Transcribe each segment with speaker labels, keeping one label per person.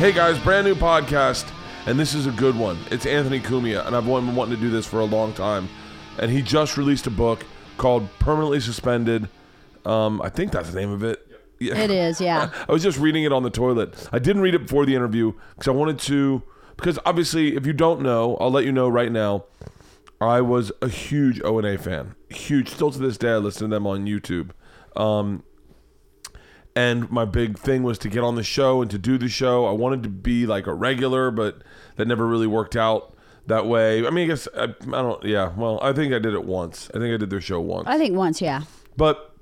Speaker 1: Hey guys, brand new podcast, and this is a good one. It's Anthony Cumia, and I've been wanting to do this for a long time. And he just released a book called Permanently Suspended. Um, I think that's the name of it. Yeah.
Speaker 2: It is, yeah.
Speaker 1: I was just reading it on the toilet. I didn't read it before the interview because I wanted to. Because obviously, if you don't know, I'll let you know right now. I was a huge O and A fan, huge. Still to this day, I listen to them on YouTube. Um, and my big thing was to get on the show and to do the show. I wanted to be like a regular, but that never really worked out that way. I mean, I guess I, I don't. Yeah, well, I think I did it once. I think I did their show once.
Speaker 2: I think once, yeah.
Speaker 1: But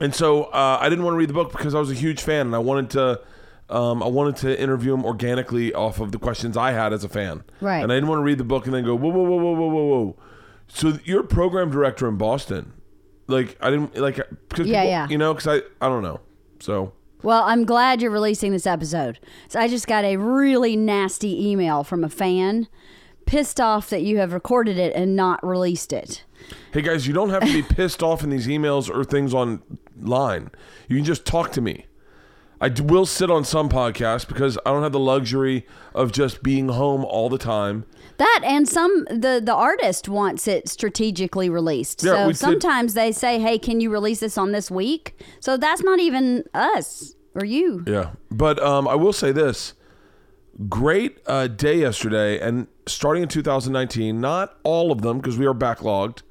Speaker 1: and so uh, I didn't want to read the book because I was a huge fan and I wanted to. Um, I wanted to interview him organically off of the questions I had as a fan.
Speaker 2: Right.
Speaker 1: And I didn't want to read the book and then go whoa whoa whoa whoa whoa whoa whoa. So you're a program director in Boston. Like I didn't like because
Speaker 2: Yeah,
Speaker 1: people-
Speaker 2: yeah.
Speaker 1: You know, because I I don't know. So
Speaker 2: Well, I'm glad you're releasing this episode. So I just got a really nasty email from a fan, pissed off that you have recorded it and not released it.
Speaker 1: hey guys, you don't have to be pissed off in these emails or things online. You can just talk to me. I will sit on some podcasts because I don't have the luxury of just being home all the time.
Speaker 2: That and some the the artist wants it strategically released.
Speaker 1: Yeah,
Speaker 2: so sometimes they say, "Hey, can you release this on this week?" So that's not even us or you.
Speaker 1: Yeah, but um, I will say this: great uh, day yesterday, and starting in 2019. Not all of them because we are backlogged,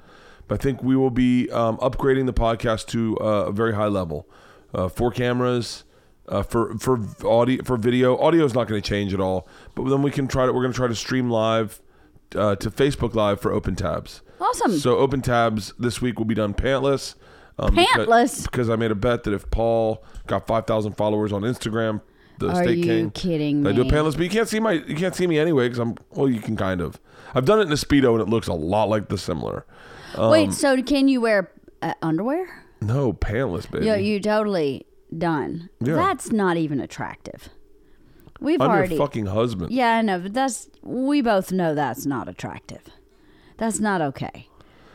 Speaker 1: but I think we will be um, upgrading the podcast to uh, a very high level. Uh, four cameras. Uh, for for audio for video, audio is not going to change at all. But then we can try to. We're going to try to stream live uh, to Facebook Live for Open Tabs.
Speaker 2: Awesome.
Speaker 1: So Open Tabs this week will be done pantless. Um,
Speaker 2: Pantless?
Speaker 1: Because, I made a bet that if Paul got five thousand followers on Instagram, the
Speaker 2: Are
Speaker 1: State
Speaker 2: you
Speaker 1: King,
Speaker 2: kidding
Speaker 1: that I do
Speaker 2: me?
Speaker 1: pantless. But you can't see my you can't see me anyway because I'm well. You can kind of. I've done it in a speedo and it looks a lot like the similar. Um,
Speaker 2: Wait, so can you wear uh, underwear?
Speaker 1: No pantless, baby.
Speaker 2: Yeah, you totally done.
Speaker 1: Yeah.
Speaker 2: That's not even attractive. We've
Speaker 1: I'm
Speaker 2: already
Speaker 1: your fucking husband.
Speaker 2: Yeah, I know, but that's we both know that's not attractive. That's not okay.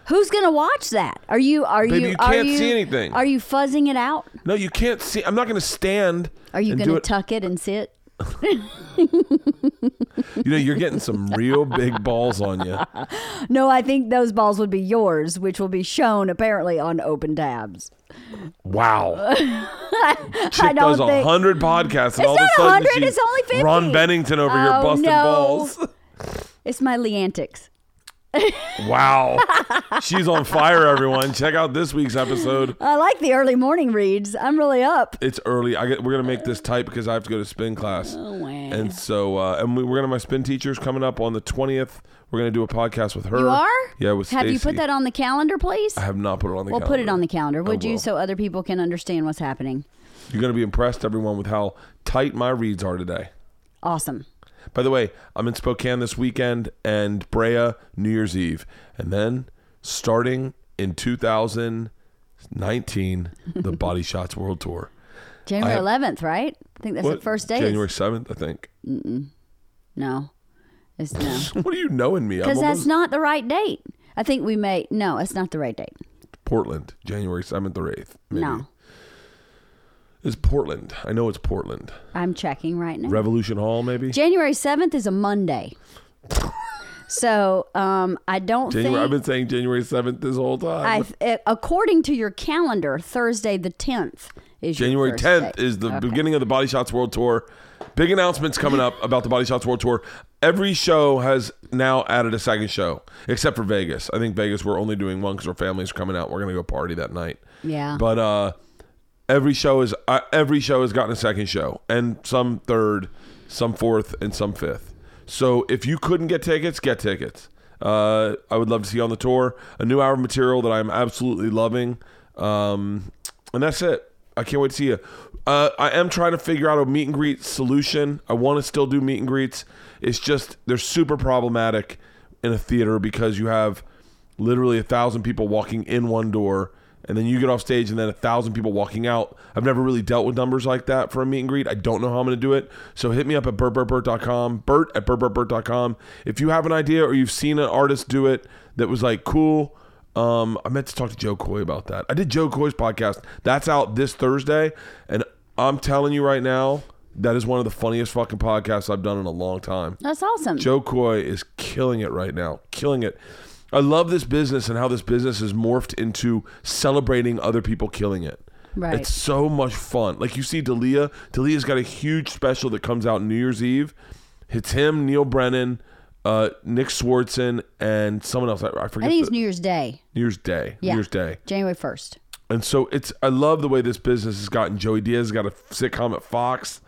Speaker 2: Who's gonna watch that? Are you? Are
Speaker 1: Baby,
Speaker 2: you?
Speaker 1: you
Speaker 2: are
Speaker 1: can't
Speaker 2: you,
Speaker 1: see anything.
Speaker 2: Are you fuzzing it out?
Speaker 1: No, you can't see. I'm not going to stand.
Speaker 2: Are you gonna
Speaker 1: it.
Speaker 2: tuck it and sit?
Speaker 1: You know, you're getting some real big balls on you.
Speaker 2: No, I think those balls would be yours, which will be shown apparently on open tabs.
Speaker 1: Wow.
Speaker 2: I don't
Speaker 1: does a
Speaker 2: think.
Speaker 1: hundred podcasts, and
Speaker 2: It's
Speaker 1: all of a sudden
Speaker 2: 100,
Speaker 1: she's
Speaker 2: it's only 50.
Speaker 1: Ron Bennington over here
Speaker 2: Oh,
Speaker 1: busting
Speaker 2: no.
Speaker 1: balls.
Speaker 2: It's my Leantics.
Speaker 1: Wow, she's on fire, everyone. Check out this week's episode.
Speaker 2: I like the early morning reads. I'm really up.
Speaker 1: It's early. I get, we're gonna make this tight because I have to go to spin class,
Speaker 2: Oh, wow.
Speaker 1: and so uh, and we, we're gonna my spin teachers coming up on the twentieth. We're gonna do a podcast with her.
Speaker 2: You are?
Speaker 1: Yeah, with
Speaker 2: Have you put that on the calendar, please?
Speaker 1: I have not put it on the.
Speaker 2: We'll
Speaker 1: calendar.
Speaker 2: put it on the calendar, would you,
Speaker 1: will.
Speaker 2: so other people can understand what's happening?
Speaker 1: You're gonna be impressed, everyone, with how tight my reads are today.
Speaker 2: Awesome.
Speaker 1: By the way, I'm in Spokane this weekend and Brea New Year's Eve. And then starting in 2019, the Body Shots World Tour.
Speaker 2: January
Speaker 1: have-
Speaker 2: 11th, right? I think that's the first day.
Speaker 1: January 7th, I think.
Speaker 2: No, it's no,
Speaker 1: what are you knowing me?
Speaker 2: Because that's not the right date. I think we may. No, it's not the right date.
Speaker 1: Portland, January 7th or 8th.
Speaker 2: No,
Speaker 1: It's Portland. I know it's Portland.
Speaker 2: I'm checking right now.
Speaker 1: Revolution Hall, maybe?
Speaker 2: January 7th is a Monday. so um, I don't
Speaker 1: January, I've been saying January 7th this whole time.
Speaker 2: I, according to your calendar, Thursday the 10th is
Speaker 1: January 10th
Speaker 2: day.
Speaker 1: is the
Speaker 2: Okay.
Speaker 1: beginning of the Body Shots World Tour. Big announcements coming up about the Body Shots World Tour. Every show has now added a second show, except for Vegas. I think Vegas we're only doing one because our families are coming out. We're gonna go party that night.
Speaker 2: Yeah.
Speaker 1: But uh, every show is uh, every show has gotten a second show, and some third, some fourth, and some fifth. So if you couldn't get tickets, get tickets. Uh, I would love to see you on the tour. A new hour of material that I'm absolutely loving. Um, and that's it. I can't wait to see you. Uh, I am trying to figure out a meet and greet solution. I want to still do meet and greets. It's just they're super problematic in a theater because you have literally a thousand people walking in one door, and then you get off stage, and then a thousand people walking out. I've never really dealt with numbers like that for a meet and greet. I don't know how I'm going to do it. So hit me up at bertbertbert.com, bert at bertbertbert.com. If you have an idea or you've seen an artist do it that was like cool, um, I meant to talk to Jo Koy about that. I did Jo Koy's podcast. That's out this Thursday, and I'm telling you right now, That is one of the funniest fucking podcasts I've done in a long time.
Speaker 2: That's awesome.
Speaker 1: Jo Koy is killing it right now, killing it. I love this business and how this business has morphed into celebrating other people killing it.
Speaker 2: Right.
Speaker 1: It's so much fun. Like you see Dalia, Dalia's got a huge special that comes out New Year's Eve. It's him, Neal Brennan, uh, Nick Swardson, and someone else. I, I forget.
Speaker 2: I think it's New Year's Day,
Speaker 1: New Year's Day.
Speaker 2: Yeah.
Speaker 1: New Year's Day.
Speaker 2: January 1st.
Speaker 1: And so it's I love the way this business has gotten. Joey Diaz has got a sitcom at Fox.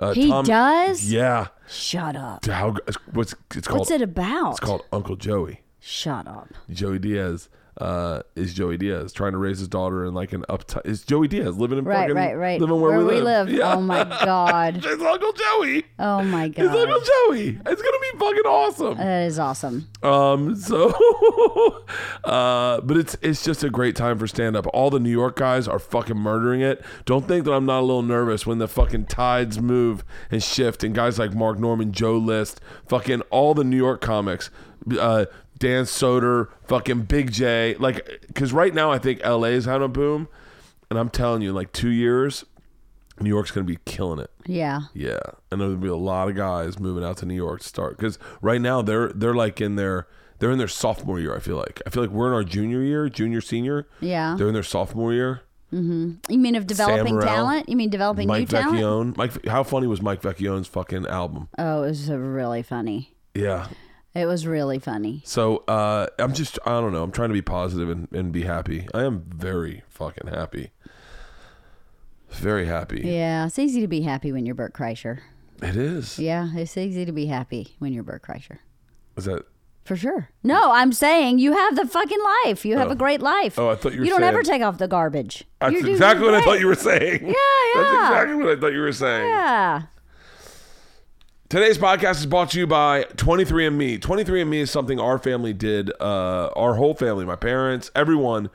Speaker 1: Uh,
Speaker 2: He
Speaker 1: Tom-
Speaker 2: does?
Speaker 1: Yeah.
Speaker 2: Shut up.
Speaker 1: How what's it's called?
Speaker 2: What's it about?
Speaker 1: It's called Uncle Joey.
Speaker 2: Shut up.
Speaker 1: Joey Diaz uh, is Joey Diaz trying to raise his daughter in like an uptight. Is Joey Diaz living in
Speaker 2: Right,
Speaker 1: fucking
Speaker 2: right, right.
Speaker 1: living where, we, live? Yeah.
Speaker 2: Oh my God.
Speaker 1: it's Uncle Joey.
Speaker 2: Oh my god,
Speaker 1: It's Uncle Joey. It's gonna be fucking awesome.
Speaker 2: That is awesome.
Speaker 1: Um, so, uh, but it's it's just a great time for stand up. All the New York guys are fucking murdering it. Don't think that I'm not a little nervous when the fucking tides move and shift, and guys like Mark Normand, Joe List, fucking all the New York comics, uh, Dan Soder, fucking Big Jay, like, because right now I think LA is having a boom, and I'm telling you, like two years, New York's gonna be killing it.
Speaker 2: Yeah.
Speaker 1: Yeah, and there'll be a lot of guys moving out to New York to start because right now they're they're like in their they're in their sophomore year. I feel like I feel like we're in our junior year, junior senior.
Speaker 2: Yeah.
Speaker 1: They're in their sophomore year. Mm-hmm.
Speaker 2: You mean of developing
Speaker 1: Morrell,
Speaker 2: talent? You mean developing
Speaker 1: Mike
Speaker 2: new talent?
Speaker 1: Mike Vecchione, Mike, how funny was Mike Vecchione's fucking album?
Speaker 2: Oh, it was really funny.
Speaker 1: Yeah.
Speaker 2: It was really funny.
Speaker 1: So uh, I'm just I don't know. I'm trying to be positive and, and be happy. I am very fucking happy. Very happy.
Speaker 2: Yeah, it's easy to be happy when you're Bert Kreischer.
Speaker 1: It is.
Speaker 2: Yeah, it's easy to be happy when you're Bert Kreischer.
Speaker 1: Is that?
Speaker 2: For sure. No, I'm saying you have the fucking life. You have a great life.
Speaker 1: Oh, I thought you were
Speaker 2: You don't
Speaker 1: saying-
Speaker 2: ever take off the garbage.
Speaker 1: That's
Speaker 2: You do
Speaker 1: exactly what I thought you were saying.
Speaker 2: Yeah, yeah.
Speaker 1: That's exactly what I thought you were saying.
Speaker 2: Yeah.
Speaker 1: Today's podcast is brought to you by 23andMe. 23andMe is something our family did, uh, our whole family, my parents, everyone,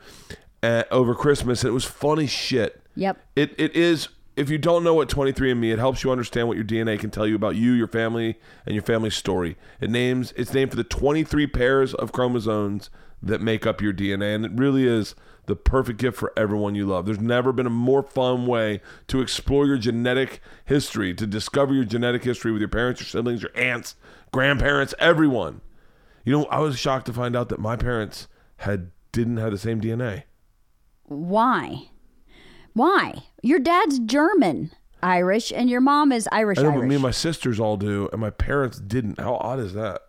Speaker 1: uh, over Christmas. It was funny shit.
Speaker 2: Yep.
Speaker 1: It it is. If you don't know what 23andMe, it helps you understand what your DNA can tell you about you, your family, and your family's story. It names it's named for the 23 pairs of chromosomes that make up your DNA, and it really is the perfect gift for everyone you love. There's never been a more fun way to explore your genetic history, to discover your genetic history with your parents, your siblings, your aunts, grandparents, everyone. You know, I was shocked to find out that my parents had didn't have the same DNA.
Speaker 2: Why? Why? Your dad's German Irish and your mom is Irish
Speaker 1: I know,
Speaker 2: Irish.
Speaker 1: but me and my sisters all do, and my parents didn't. How odd is that?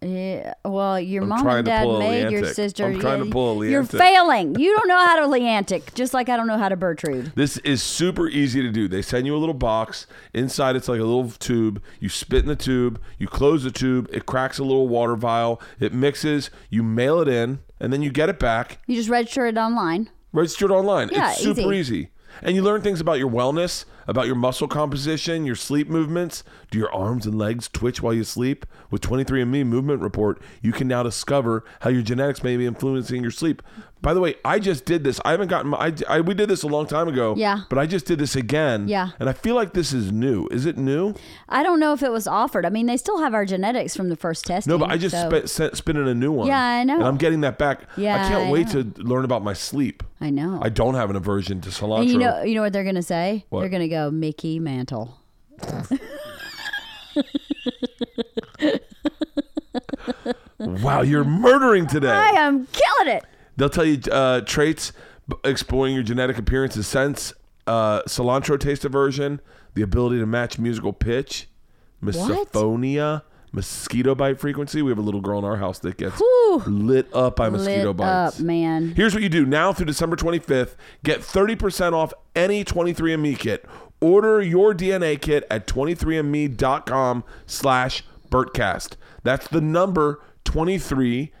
Speaker 2: Yeah, well, your
Speaker 1: I'm
Speaker 2: mom and dad made your sister.
Speaker 1: I'm trying to pull a
Speaker 2: You're failing. You don't know how to Leantic, just like I don't know how to Bertrude.
Speaker 1: This is super easy to do. They send you a little box. Inside, it's like a little tube. You spit in the tube. You close the tube. It cracks a little water vial. It mixes. You mail it in, and then you get it back.
Speaker 2: You just register it online.
Speaker 1: Register it online.
Speaker 2: Yeah,
Speaker 1: it's super
Speaker 2: easy.
Speaker 1: easy. And you learn things about your wellness, about your muscle composition, your sleep movements. Do your arms and legs twitch while you sleep? With 23andMe Movement Report, you can now discover how your genetics may be influencing your sleep. By the way, I just did this. I haven't gotten my, I, I, we did this a long time ago.
Speaker 2: Yeah.
Speaker 1: But I just did this again.
Speaker 2: Yeah.
Speaker 1: And I feel like this is new. Is it new?
Speaker 2: I don't know if it was offered. I mean, they still have our genetics from the first testing.
Speaker 1: No, but I just
Speaker 2: so-
Speaker 1: spit, sent, spit in a new one.
Speaker 2: Yeah, I know.
Speaker 1: And I'm getting that back.
Speaker 2: Yeah,
Speaker 1: I can't
Speaker 2: I
Speaker 1: wait
Speaker 2: know.
Speaker 1: to learn about my sleep.
Speaker 2: I know.
Speaker 1: I don't have an aversion to cilantro.
Speaker 2: and you know, you know what they're gonna say?
Speaker 1: What?
Speaker 2: They're gonna go Mickey Mantle.
Speaker 1: wow, you're murdering today.
Speaker 2: I am killing it.
Speaker 1: They'll tell you uh, traits exploring your genetic appearance and sense, uh, cilantro taste aversion, the ability to match musical pitch, misophonia, mosquito bite frequency. We have a little girl in our house that gets
Speaker 2: Whew.
Speaker 1: lit up by mosquito
Speaker 2: Lit
Speaker 1: bites.
Speaker 2: up, man.
Speaker 1: Here's what you do now through December 25th get 30% off any 23andMe kit. Order your DNA kit at 23andme.com slash Bertcast. That's the number 23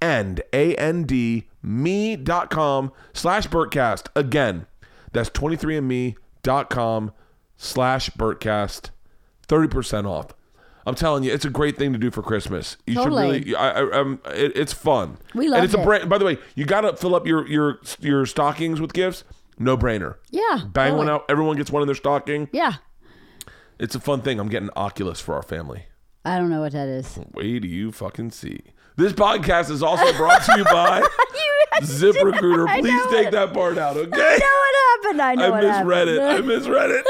Speaker 1: and A-N-D me.com slash Bertcast. Again, that's 23andme.com slash Bertcast. 30% off. I'm telling you, it's a great thing to do for Christmas. You
Speaker 2: Totally.
Speaker 1: should really. I, I, um, it, it's fun.
Speaker 2: We
Speaker 1: love
Speaker 2: it.
Speaker 1: and it's a brand. By the way, you got to fill up your your your stockings with gifts. No brainer.
Speaker 2: Yeah.
Speaker 1: Bang one out. Everyone gets one in their stocking.
Speaker 2: Yeah.
Speaker 1: It's a fun thing. I'm getting Oculus for our family.
Speaker 2: I don't know what that is.
Speaker 1: Wait do you fucking see. This podcast is also brought to you by ZipRecruiter. Please take
Speaker 2: it.
Speaker 1: that part out, okay?
Speaker 2: I know what happened. I know
Speaker 1: I misread it. I misread it.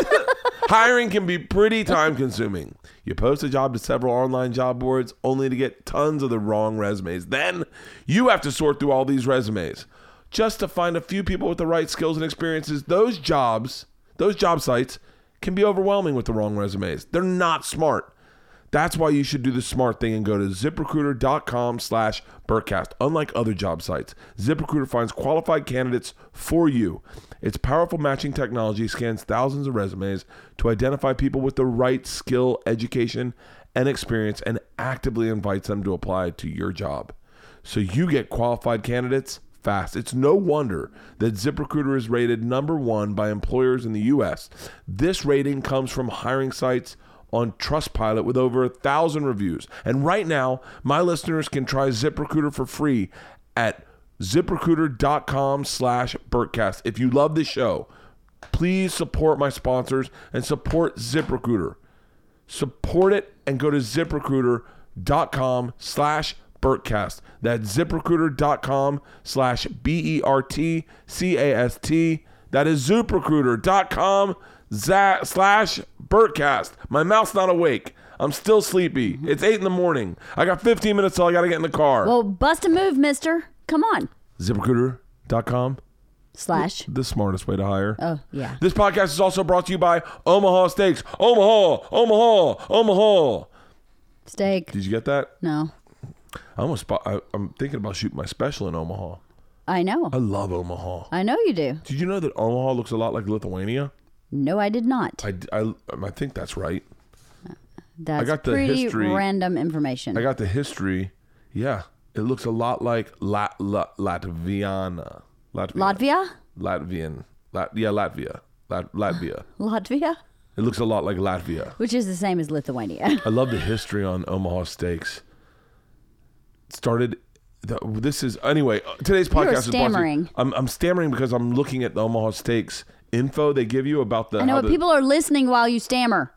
Speaker 1: Hiring can be pretty time consuming. You post a job to several online job boards only to get tons of the wrong resumes. Then you have to sort through all these resumes just to find a few people with the right skills and experiences. Those jobs, those job sites can be overwhelming with the wrong resumes. They're not smart. That's why you should do the smart thing and go to ziprecruiter.com slash Bertcast. Unlike other job sites, ZipRecruiter finds qualified candidates for you. Its powerful matching technology scans thousands of resumes to identify people with the right skill, education, and experience and actively invites them to apply to your job. So you get qualified candidates fast. It's no wonder that ZipRecruiter is rated number one by employers in the US. This rating comes from hiring sites on Trustpilot with over a thousand reviews. And right now, my listeners can try ZipRecruiter for free at ziprecruiter.com slash Bertcast. If you love the show, please support my sponsors and support ZipRecruiter. Support it and go to ziprecruiter.com slash Bertcast. That's ziprecruiter.com slash B E R T C A S T. That is ziprecruiter.com za- slash Bertcast. My mouth's not awake. I'm still sleepy. Mm-hmm. It's 8 in the morning. I got 15 minutes till I got to get in the car.
Speaker 2: Well, bust a move, mister. Come on.
Speaker 1: ZipRecruiter.com,
Speaker 2: Slash.
Speaker 1: the smartest way to hire.
Speaker 2: Oh, yeah.
Speaker 1: This podcast is also brought to you by Omaha Steaks. Omaha, Omaha, Omaha.
Speaker 2: Steak.
Speaker 1: Did you get that?
Speaker 2: No.
Speaker 1: I almost. I, I'm thinking about shooting my special in Omaha.
Speaker 2: I know.
Speaker 1: I love Omaha.
Speaker 2: I know you do.
Speaker 1: Did you know that Omaha looks a lot like Lithuania?
Speaker 2: No, I did not.
Speaker 1: I, I, I think that's right.
Speaker 2: That's
Speaker 1: got the
Speaker 2: pretty
Speaker 1: history.
Speaker 2: random information.
Speaker 1: I got the history. Yeah, it looks a lot like La, La, Latviana. Latvia.
Speaker 2: Latvia?
Speaker 1: Latvian. Lat, yeah, Latvia. Lat, Latvia.
Speaker 2: Latvia?
Speaker 1: It looks a lot like Latvia.
Speaker 2: Which is the same as Lithuania.
Speaker 1: I love the history on Omaha Steaks. Started. The, this is anyway. uh, Today's podcast is you-
Speaker 2: stammering.
Speaker 1: I'm, I'm stammering because I'm looking at the Omaha Steaks info they give you about the.
Speaker 2: I know, but
Speaker 1: the-
Speaker 2: people are listening while you stammer.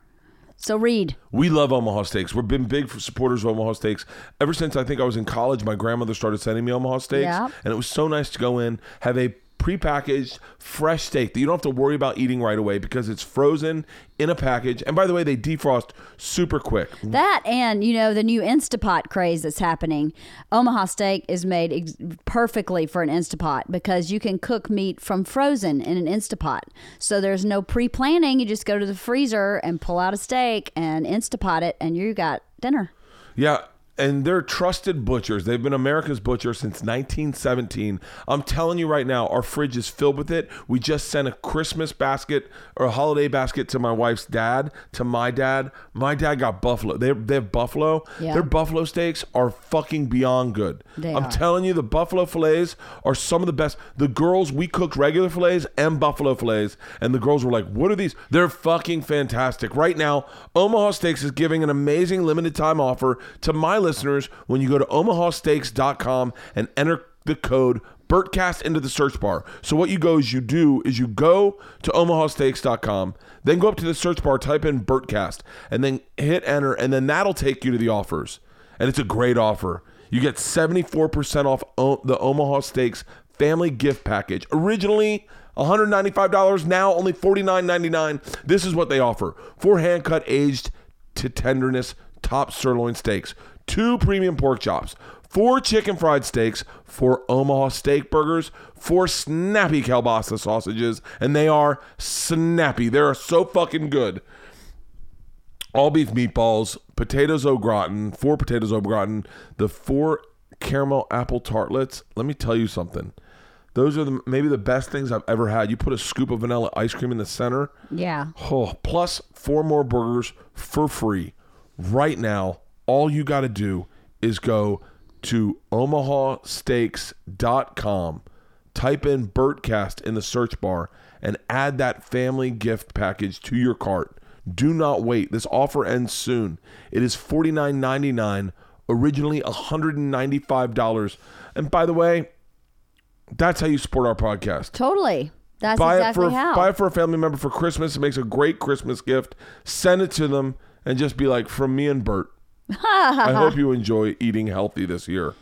Speaker 2: So read.
Speaker 1: We love Omaha Steaks. We've been big supporters of Omaha Steaks ever since I think I was in college. My grandmother started sending me Omaha Steaks,
Speaker 2: Yeah.
Speaker 1: and it was so nice to go in have a prepackaged fresh steak that you don't have to worry about eating right away because it's frozen in a package. And by the way, they defrost super quick.
Speaker 2: That and, you know, the new Instapot craze that's happening. Omaha steak is made ex- perfectly for an Instapot because you can cook meat from frozen in an Instapot. So there's no pre planning. You just go to the freezer and pull out a steak and Instapot it, and you got dinner.
Speaker 1: Yeah. And they're trusted butchers. They've been America's butcher since 1917. I'm telling you right now, our fridge is filled with it. We just sent a Christmas basket or a holiday basket to my wife's dad, to my dad. My dad got buffalo. They, they have buffalo.
Speaker 2: Yeah.
Speaker 1: Their buffalo steaks are fucking beyond good.
Speaker 2: They
Speaker 1: I'm
Speaker 2: are.
Speaker 1: telling you, the buffalo fillets are some of the best. The girls, we cooked regular fillets and buffalo fillets, and the girls were like, What are these? They're fucking fantastic. Right now, Omaha Steaks is giving an amazing limited time offer to my listeners when you go to omahasteaks.com and enter the code Bertcast into the search bar. So what you go is you do is you go to omahasteaks.com, then go up to the search bar, type in Bertcast, and then hit enter, and then that'll take you to the offers. And it's a great offer. You get 74% off o- the Omaha Steaks family gift package. Originally $195, now only $49.99. This is what they offer. Four hand cut aged to tenderness top sirloin steaks, two premium pork chops, four chicken fried steaks, four Omaha steak burgers, four snappy kielbasa sausages, and they are snappy. They're so fucking good all beef meatballs, potatoes au gratin, four potatoes au gratin, the four caramel apple tartlets. Let me tell you something. Those are the, maybe the best things I've ever had. You put a scoop of vanilla ice cream in the center.
Speaker 2: Yeah.
Speaker 1: Oh, plus four more burgers for free. Right now, all you got to do is go to omahasteaks.com, type in Bertcast in the search bar, and add that family gift package to your cart. Do not wait. This offer ends soon. It is $49.99, originally $195. And by the way, that's how you support our podcast
Speaker 2: Totally. That's
Speaker 1: buy
Speaker 2: exactly
Speaker 1: it for
Speaker 2: how.
Speaker 1: buy it for a family member for Christmas. It makes a great Christmas gift. Send it to them and just be like, from me and Bert. I hope you enjoy eating healthy this year.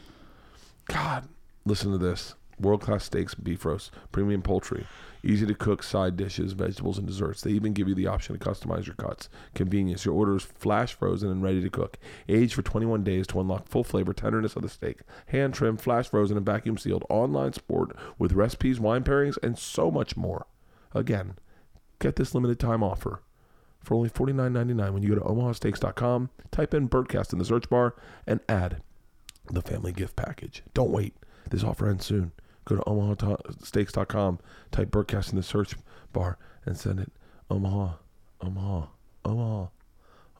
Speaker 1: God, listen to this. World class steaks, beef roast, premium poultry, easy to cook side dishes, vegetables, and desserts. They even give you the option to customize your cuts. Convenience. Your order is flash frozen and ready to cook. Aged for 21 days to unlock full flavor, tenderness of the steak. Hand trimmed, flash frozen, and vacuum sealed. Online sport with recipes, wine pairings, and so much more. Again, get this limited time offer for only $49.99 when you go to omahasteaks.com, type in Bertcast in the search bar, and add the family gift package. Don't wait. This offer ends soon. Go to omahasteaks.com, type Bertcast in the search bar, and send it Omaha, Omaha, Omaha,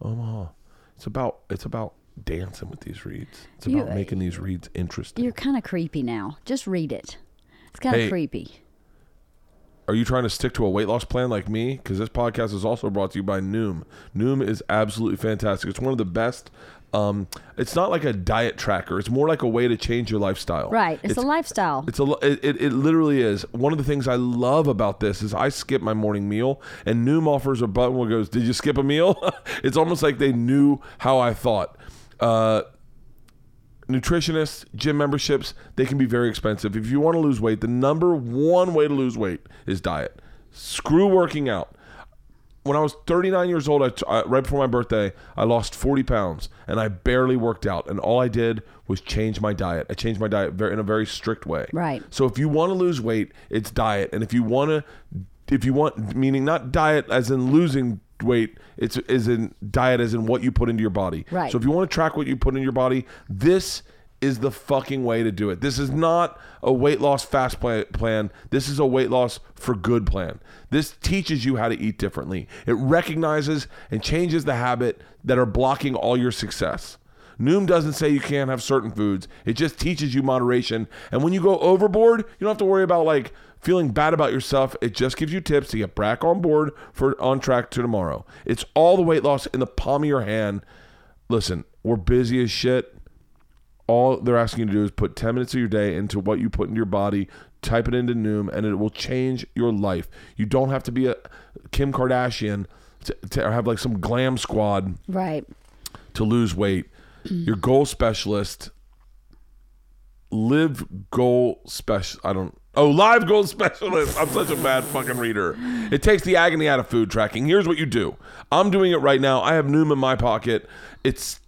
Speaker 1: Omaha. It's about it's about dancing with these reads. It's
Speaker 2: You-
Speaker 1: about making uh, these reads interesting.
Speaker 2: You're kind of creepy now. Just read it. It's kind of
Speaker 1: Hey.
Speaker 2: creepy.
Speaker 1: Are you trying to stick to a weight loss plan like me? Because this podcast is also brought to you by Noom. Noom is absolutely fantastic. It's one of the best. Um, it's not like a diet tracker. It's more like a way to change your lifestyle.
Speaker 2: Right. It's, a lifestyle.
Speaker 1: It's a it, it, it literally is. One of the things I love about this is I skip my morning meal and Noom offers a button where it goes, "Did you skip a meal?" it's almost like they knew how I thought. Uh, nutritionists, gym memberships, they can be very expensive. If you want to lose weight, the number one way to lose weight is diet. Screw working out. When I was 39 years old, I t- I, right before my birthday, I lost 40 pounds and I barely worked out. And all I did was change my diet. I changed my diet very, in a very strict way.
Speaker 2: Right.
Speaker 1: So if you want to lose weight, it's diet. And if you want to, if you want, meaning not diet as in losing weight, it's is in diet as in what you put into your body.
Speaker 2: Right.
Speaker 1: So if you want to track what you put in your body, this is the fucking way to do it. This is not a weight loss fast plan. This is a weight loss for good plan. This teaches you how to eat differently. It recognizes and changes the habit that are blocking all your success. Noom doesn't say you can't have certain foods. It just teaches you moderation. And when you go overboard, you don't have to worry about like feeling bad about yourself. It just gives you tips to get back on board for on track to tomorrow. It's all the weight loss in the palm of your hand. Listen, we're busy as shit. All they're asking you to do is put 10 minutes of your day into what you put into your body, type it into Noom, and it will change your life. You don't have to be a Kim Kardashian to, to have like some glam squad
Speaker 2: right.
Speaker 1: to lose weight. Your goal specialist, live goal special. I don't. Oh, live goal specialist. I'm such a bad fucking reader. It takes the agony out of food tracking. Here's what you do. I'm doing it right now. I have Noom in my pocket. It's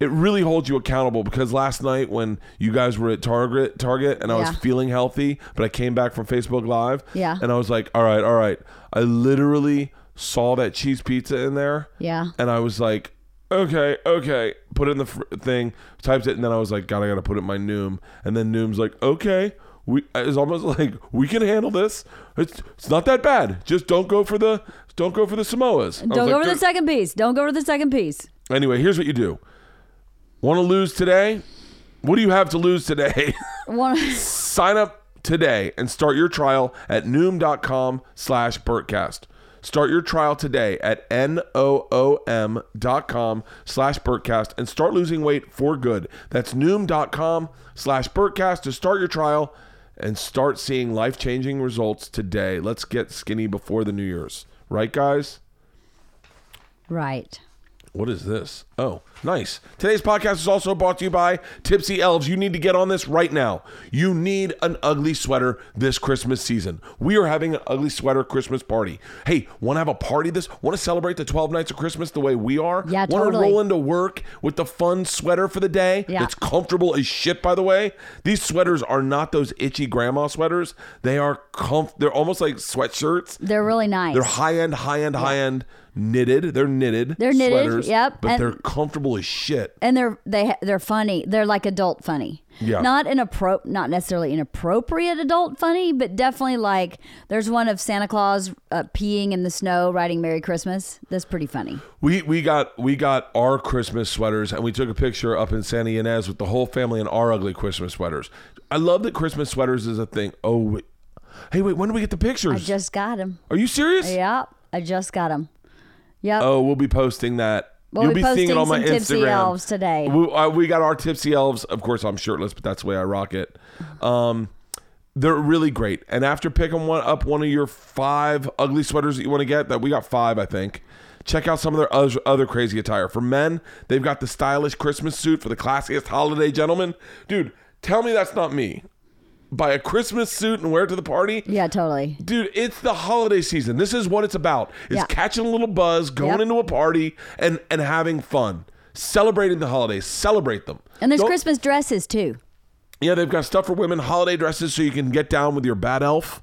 Speaker 1: it really holds you accountable because last night when you guys were at Target, Target, and I was
Speaker 2: Yeah.
Speaker 1: feeling healthy, but I came back from Facebook Live,
Speaker 2: Yeah.
Speaker 1: and I was like, all right, all right. I literally saw that cheese pizza in there,
Speaker 2: Yeah.
Speaker 1: and I was like, okay, okay, put it in the fr- thing, typed it, and then I was like, God, I gotta put it in my Noom, and then Noom's like, okay, we it's almost like we can handle this. It's it's not that bad. Just don't go for the don't go for the Samoas.
Speaker 2: Don't
Speaker 1: like,
Speaker 2: go for the second piece. Don't go for the second piece.
Speaker 1: Anyway, here's what you do. Want to lose today? What do you have to lose today? Sign up today and start your trial at noom.com slash Bertcast. Start your trial today at N-O-O-M dot com slash Bertcast and start losing weight for good. That's noom.com slash Bertcast to start your trial and start seeing life-changing results today. Let's get skinny before the New Year's. Right, guys?
Speaker 2: right.
Speaker 1: What is this? Oh, nice. Today's podcast is also brought to you by Tipsy Elves. You need to get on this right now. You need an ugly sweater this Christmas season. We are having an ugly sweater Christmas party. Hey, want to have a party this? Want to celebrate the 12 nights of Christmas the way we are?
Speaker 2: Yeah,
Speaker 1: Want to roll into work with the fun sweater for the day?
Speaker 2: Yeah.
Speaker 1: That's comfortable as shit, by the way. These sweaters are not those itchy grandma sweaters. They are comf- they're almost like sweatshirts.
Speaker 2: They're really nice.
Speaker 1: They're high end, high end, high end knitted. They're knitted.
Speaker 2: They're knitted,
Speaker 1: sweaters,
Speaker 2: yep,
Speaker 1: But
Speaker 2: and-
Speaker 1: they're comfortable as shit.
Speaker 2: and they're they they're funny. They're like adult funny.
Speaker 1: Yeah.
Speaker 2: Not inappro not necessarily inappropriate adult funny, but definitely like there's one of Santa Claus uh, peeing in the snow, writing "Merry Christmas." That's pretty funny.
Speaker 1: We we got we got our Christmas sweaters and we took a picture up in Santa Ynez with the whole family in our ugly Christmas sweaters. I love that Christmas sweaters is a thing. Oh, wait. hey, wait, when do we get the pictures?
Speaker 2: I just got them.
Speaker 1: Are you serious?
Speaker 2: Yep, I just got them. Yep.
Speaker 1: Oh, we'll be posting that.
Speaker 2: We'll
Speaker 1: You'll
Speaker 2: be
Speaker 1: be, seeing it on my
Speaker 2: Tipsy
Speaker 1: Instagram.
Speaker 2: Elves today.
Speaker 1: We, uh, we got our tipsy elves. Of course, I'm shirtless, but that's the way I rock it. Um, they're really great. And after picking one up, one of your five ugly sweaters that you want to get, that we got five, I think. Check out some of their other, other crazy attire. For men, they've got the stylish Christmas suit for the classiest holiday gentleman. Dude, tell me that's not me. Buy a Christmas suit and wear it to the party.
Speaker 2: Yeah, totally.
Speaker 1: Dude, it's the holiday season. This is what it's about. It's
Speaker 2: Yeah.
Speaker 1: catching a little buzz, going
Speaker 2: Yep.
Speaker 1: into a party, and and having fun, celebrating the holidays. Celebrate them.
Speaker 2: And there's
Speaker 1: Don't-
Speaker 2: Christmas dresses too.
Speaker 1: Yeah, they've got stuff for women, holiday dresses, so you can get down with your bad elf.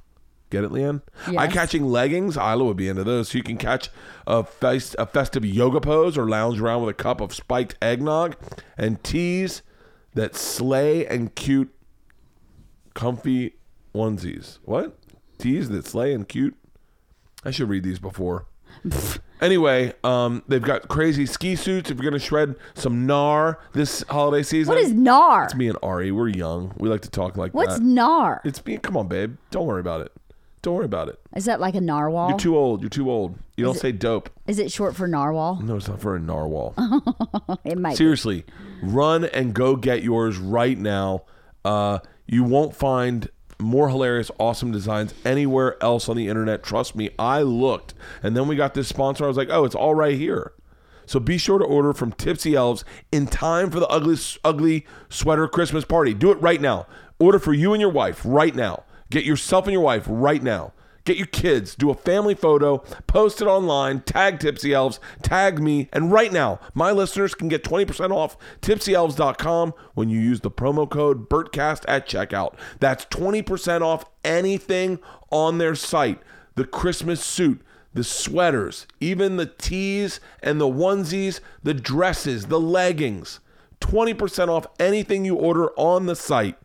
Speaker 1: Get it, Leanne?
Speaker 2: Yes.
Speaker 1: Eye-catching leggings. Ila would be into those. So you can catch a, fest, a festive yoga pose or lounge around with a cup of spiked eggnog and teas that slay and cute, comfy onesies. What? Tees that slay and cute? I should read these before. anyway, um, they've got crazy ski suits. If you're gonna shred some gnar this holiday season,
Speaker 2: What is NAR?
Speaker 1: it's me and Ari. We're young. We like to talk like
Speaker 2: What's
Speaker 1: that.
Speaker 2: NAR?
Speaker 1: It's me. Come on, babe. Don't worry about it. Don't worry about it.
Speaker 2: Is that like a narwhal?
Speaker 1: You're too old. You're too old. You don't say dope.
Speaker 2: Is it short for narwhal?
Speaker 1: No, it's not for a narwhal.
Speaker 2: It might. be.
Speaker 1: Seriously, run and go get yours right now. Uh, you won't find more hilarious, awesome designs anywhere else on the internet. Trust me, I looked, and then we got this sponsor. I was like, oh, it's all right here. So be sure to order from Tipsy Elves in time for the ugly, ugly sweater Christmas party. Do it right now. Order for you and your wife right now. Get yourself and your wife right now. Get your kids, do a family photo, post it online, tag Tipsy Elves, tag me, and right now, my listeners can get 20% off tipsyelves.com when you use the promo code BERTCAST at checkout. That's 20% off anything on their site. The Christmas suit, the sweaters, even the tees and the onesies, the dresses, the leggings. 20% off anything you order on the site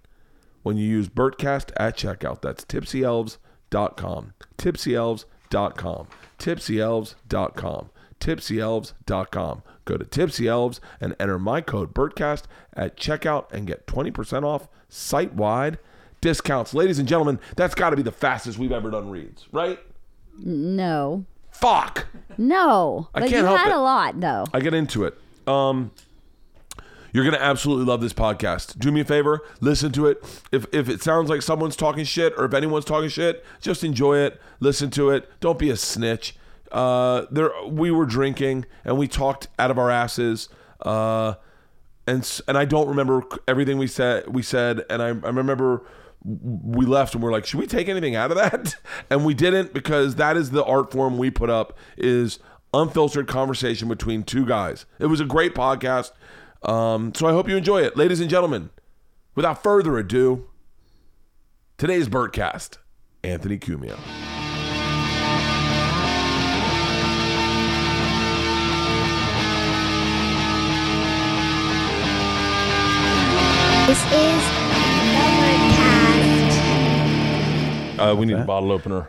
Speaker 1: when you use Bertcast at checkout. That's tipsyelves.com. Tipsyelves.com. Tipsyelves.com. Tipsyelves.com. Go to Tipsy Elves and enter my code BERTCAST at checkout and get 20% off site wide discounts. Ladies and gentlemen, that's got to be the fastest we've ever done reads, right?
Speaker 2: No.
Speaker 1: Fuck.
Speaker 2: No.
Speaker 1: I
Speaker 2: but
Speaker 1: can't
Speaker 2: you
Speaker 1: help
Speaker 2: had
Speaker 1: it.
Speaker 2: a lot though.
Speaker 1: I get into it. Um, you're gonna absolutely love this podcast. Do me a favor, listen to it. If if it sounds like someone's talking shit, or if anyone's talking shit, just enjoy it. Listen to it. Don't be a snitch. Uh, there we were drinking and we talked out of our asses. Uh, and and I don't remember everything we said. We said, and I, I remember we left and we're like, should we take anything out of that? And we didn't because that is the art form we put up is unfiltered conversation between two guys. It was a great podcast. Um, so I hope you enjoy it, ladies and gentlemen. Without further ado, today's Bertcast, Anthony Cumia.
Speaker 3: This is Overcast.
Speaker 1: Uh, we need a bottle opener.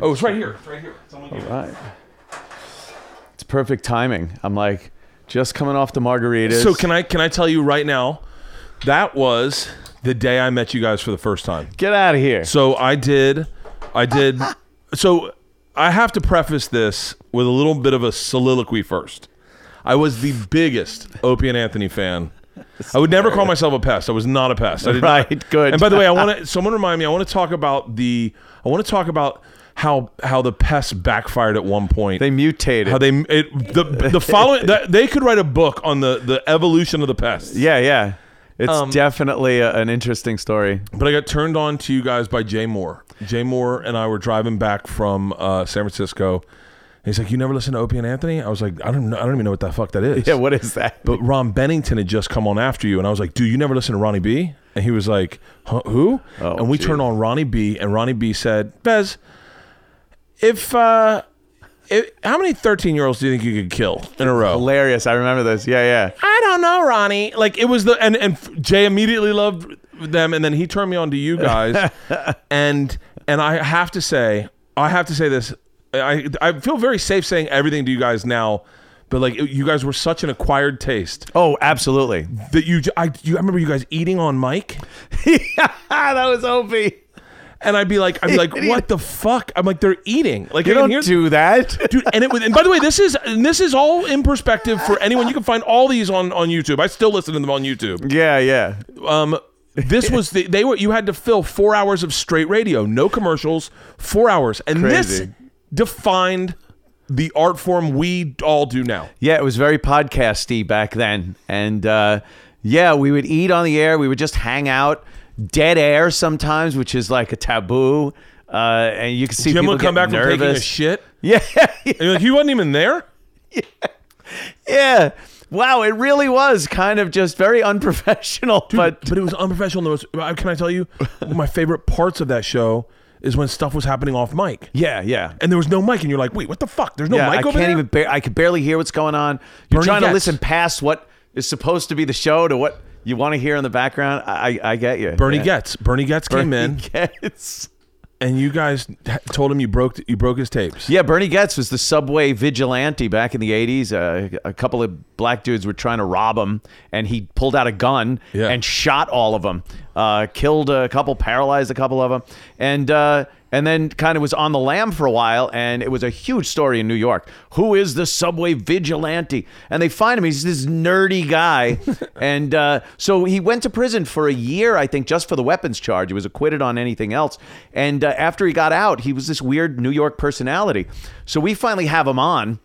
Speaker 1: Oh, it's right here. It's right here. It's on my
Speaker 4: All right. It's perfect timing. I'm like just coming off the margaritas.
Speaker 1: So can I can I tell you right now, that was the day I met you guys for the first time.
Speaker 4: get out of here?
Speaker 1: So I did, I did. So I have to preface this with a little bit of a soliloquy first. I was the biggest Opie and Anthony fan. I would never call myself a pest. I was not a pest.
Speaker 4: Right, good.
Speaker 1: And by the way, I want to. Someone remind me. I want to talk about the. I want to talk about how how the pests backfired at one point.
Speaker 4: They mutated.
Speaker 1: how they it, the the following that they could write a book on the the evolution of the pests.
Speaker 4: yeah, yeah. It's
Speaker 1: Um,
Speaker 4: definitely a, an interesting story.
Speaker 1: But I got turned on to you guys by Jay Mohr. Jay Mohr and I were driving back from uh, San Francisco. He's like, "You never listen to Opie and Anthony?" I was like, "I don't know. I don't even know what the fuck that is."
Speaker 4: Yeah, what is that?
Speaker 1: But Ron Bennington had just come on after you, and I was like, "Dude, you never listen to Ronnie B?" And he was like, huh, "Who?"
Speaker 4: Oh,
Speaker 1: and we
Speaker 4: geez.
Speaker 1: turned on Ronnie B, and Ronnie B said, "Bez, if uh, if, how many thirteen-year-olds do you think you could kill in a row?"
Speaker 4: Hilarious. I remember this. Yeah, yeah.
Speaker 1: I don't know, Ronnie. Like it was the and and Jay immediately loved them, and then he turned me on to you guys, and and I have to say, I have to say this. I I feel very safe saying everything to you guys now, but like you guys were such an acquired taste
Speaker 4: Oh, absolutely.
Speaker 1: that you I you, I remember you guys eating on mic,
Speaker 4: that was Opie.
Speaker 1: And I'd be like I'd be like what the fuck? I'm like they're eating like
Speaker 4: You
Speaker 1: I
Speaker 4: don't do that.
Speaker 1: dude and it was and by the way this is and this is all in perspective for anyone you can find all these on on youtube i still listen to them on youtube
Speaker 4: yeah, yeah.
Speaker 1: um this was the they were you had to fill four hours of straight radio no commercials four hours and this defined the art form we all do now
Speaker 4: Yeah, it was very podcasty back then. And uh, yeah, we would eat on the air. We would just hang out, dead air sometimes, which is like a taboo. Uh, and you can see
Speaker 1: Jim
Speaker 4: people
Speaker 1: would come back from taking a shit.
Speaker 4: Yeah,
Speaker 1: you're like, he wasn't even there.
Speaker 4: yeah. Wow, it really was kind of just very unprofessional. but
Speaker 1: but it was unprofessional. There was, uh, can I tell you, my favorite parts of that show is when stuff was happening off mic,
Speaker 4: yeah, yeah.
Speaker 1: and there was no mic, and you're like, wait, what the fuck? There's no
Speaker 4: yeah,
Speaker 1: mic
Speaker 4: I
Speaker 1: over
Speaker 4: can't
Speaker 1: there.
Speaker 4: even. Ba- I could barely hear what's going on. You're
Speaker 1: Bernie
Speaker 4: trying to listen past what is supposed to be the show to what you want to hear in the background. I, I, get you.
Speaker 1: Bernie
Speaker 4: yeah.
Speaker 1: Goetz. Bernie Goetz came in,
Speaker 4: Goetz.
Speaker 1: and you guys told him you broke you broke his tapes.
Speaker 4: Yeah, Bernie Goetz was the subway vigilante back in the 80s. Uh, a couple of black dudes were trying to rob him, and he pulled out a gun
Speaker 1: Yeah.
Speaker 4: and shot all of them. Uh, killed a couple, paralyzed a couple of them, and uh, and then kind of was on the lam for a while. And it was a huge story in New York. Who is the subway vigilante? And they find him. He's this nerdy guy, and uh, so he went to prison for a year, I think, just for the weapons charge. He was acquitted on anything else. And uh, after he got out, he was this weird New York personality. So we finally have him on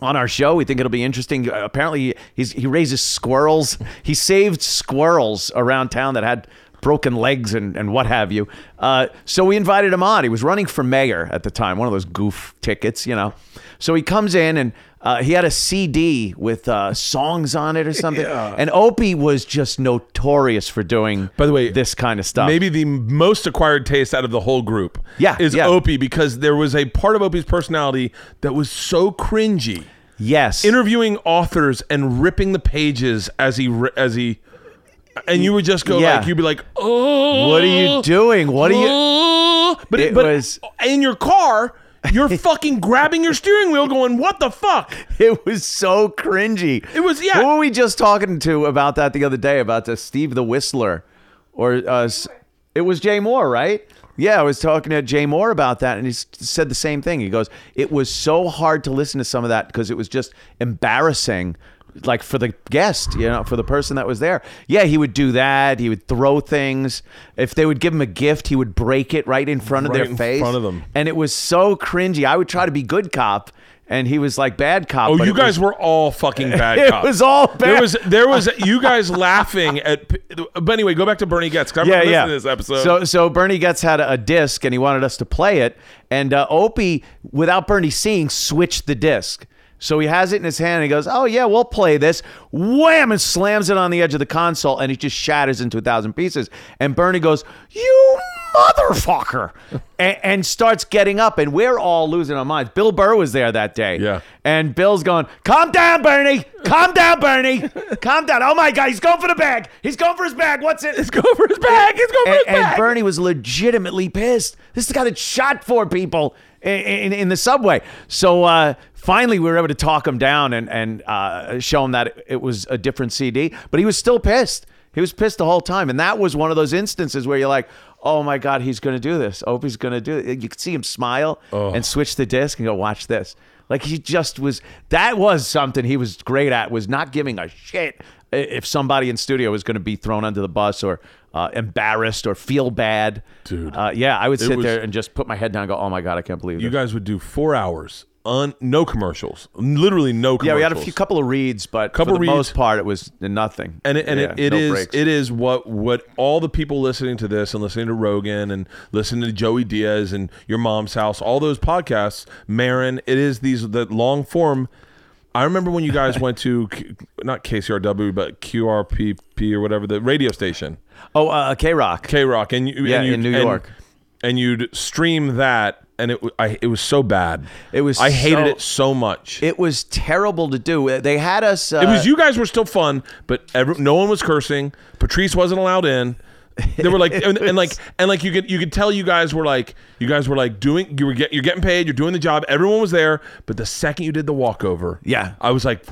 Speaker 4: on our show. We think it'll be interesting. Apparently, he's he raises squirrels. He saved squirrels around town that had broken legs and, and what have you. Uh, so we invited him on. He was running for mayor at the time, one of those goof tickets, you know. So he comes in and uh, he had a CD with uh, songs on it or something. And Opie was just notorious for doing,
Speaker 1: By the way,
Speaker 4: this kind of stuff.
Speaker 1: Maybe the most acquired taste out of the whole group
Speaker 4: Yeah,
Speaker 1: is
Speaker 4: yeah.
Speaker 1: Opie because there was a part of Opie's personality that was so cringy.
Speaker 4: yes,
Speaker 1: Interviewing authors and ripping the pages as he as he and you would just go
Speaker 4: Yeah.
Speaker 1: like you'd be like, "Oh,
Speaker 4: what are you doing? What are you?
Speaker 1: oh." But
Speaker 4: It
Speaker 1: but
Speaker 4: was-
Speaker 1: in your car, you're fucking grabbing your steering wheel going, "What the fuck?"
Speaker 4: It was so cringy.
Speaker 1: It was- yeah.
Speaker 4: Who were we just talking to about that the other day about the Steve the Whistler, or uh, it was Jay Mohr, right? Yeah, I was talking to Jay Mohr about that, and he said the same thing. He goes, "It was so hard to listen to some of that because it was just embarrassing." Like for the guest, you know, for the person that was there. Yeah, he would do that. He would throw things. If they would give him a gift, he would break it right in front of
Speaker 1: Right
Speaker 4: their
Speaker 1: in
Speaker 4: face.
Speaker 1: front of them.
Speaker 4: And it was so cringy. I would try to be good cop, and he was like bad cop.
Speaker 1: Oh, you guys
Speaker 4: was-
Speaker 1: were all fucking bad
Speaker 4: It was all bad.
Speaker 1: There was there was you guys laughing at. But anyway, go back to Bernie Goetz. 'cause I remember listening to this episode.
Speaker 4: So so Bernie Goetz had a, a disc and he wanted us to play it, and uh, Opie, without Bernie seeing, switched the disc. So he has it in his hand and he goes, "Oh yeah, we'll play this." Wham! and slams it on the edge of the console and it just shatters into a thousand pieces. And Bernie goes, "You motherfucker!" and, and starts getting up, and we're all losing our minds. Bill Burr was there that day.
Speaker 1: Yeah.
Speaker 4: And Bill's going, calm down, Bernie. Calm down, Bernie. Calm down. Oh my God, he's going for the bag. He's going for his bag. What's it? He's going for his bag.
Speaker 1: He's going for
Speaker 4: and,
Speaker 1: his bag. and.
Speaker 4: Bernie was legitimately pissed. This is the guy that shot four people in, in, the subway. So uh, finally, we were able to talk him down and, and uh, show him that it was a different CD, but he was still pissed. He was pissed the whole time. And that was one of those instances where you're like, oh my God, he's going to do this. Oh, he's going to do it. You could see him smile and switch the disc and go, watch this. Like he just was, that was something he was great at, was not giving a shit if somebody in studio was going to be thrown under the bus or uh, embarrassed or feel bad.
Speaker 1: Dude.
Speaker 4: Uh, yeah, I would sit
Speaker 1: was-
Speaker 4: there and just put my head down and go, oh my God, I can't believe
Speaker 1: you
Speaker 4: it.
Speaker 1: guys would do four hours on no commercials, literally no commercials.
Speaker 4: yeah, we had a few couple of reads, but
Speaker 1: Couple
Speaker 4: for the
Speaker 1: reads.
Speaker 4: most part, it was nothing.
Speaker 1: and it, and
Speaker 4: Yeah,
Speaker 1: it, it
Speaker 4: no
Speaker 1: is it is what what all the people listening to this and listening to Rogan and listening to Joey Diaz and Your Mom's House, all those podcasts, Marin, it is these the long form. I remember when you guys went to Q- not KCRW but QRPP or whatever the radio station,
Speaker 4: Oh, uh, K Rock.
Speaker 1: K Rock, and you
Speaker 4: Yeah,
Speaker 1: and
Speaker 4: in New
Speaker 1: and-
Speaker 4: York.
Speaker 1: and you'd stream that, and it I, it was so bad.
Speaker 4: It was
Speaker 1: I hated
Speaker 4: so-
Speaker 1: it so much.
Speaker 4: It was terrible to do. They had us. Uh,
Speaker 1: It was you guys were still fun, but every, no one was cursing. Patrice wasn't allowed in. They were like, and, and like, and like you could you could tell you guys were like, you guys were like doing, you were get, you're getting paid, you're doing the job. Everyone was there, but the second you did the walkover,
Speaker 4: Yeah.
Speaker 1: I was like,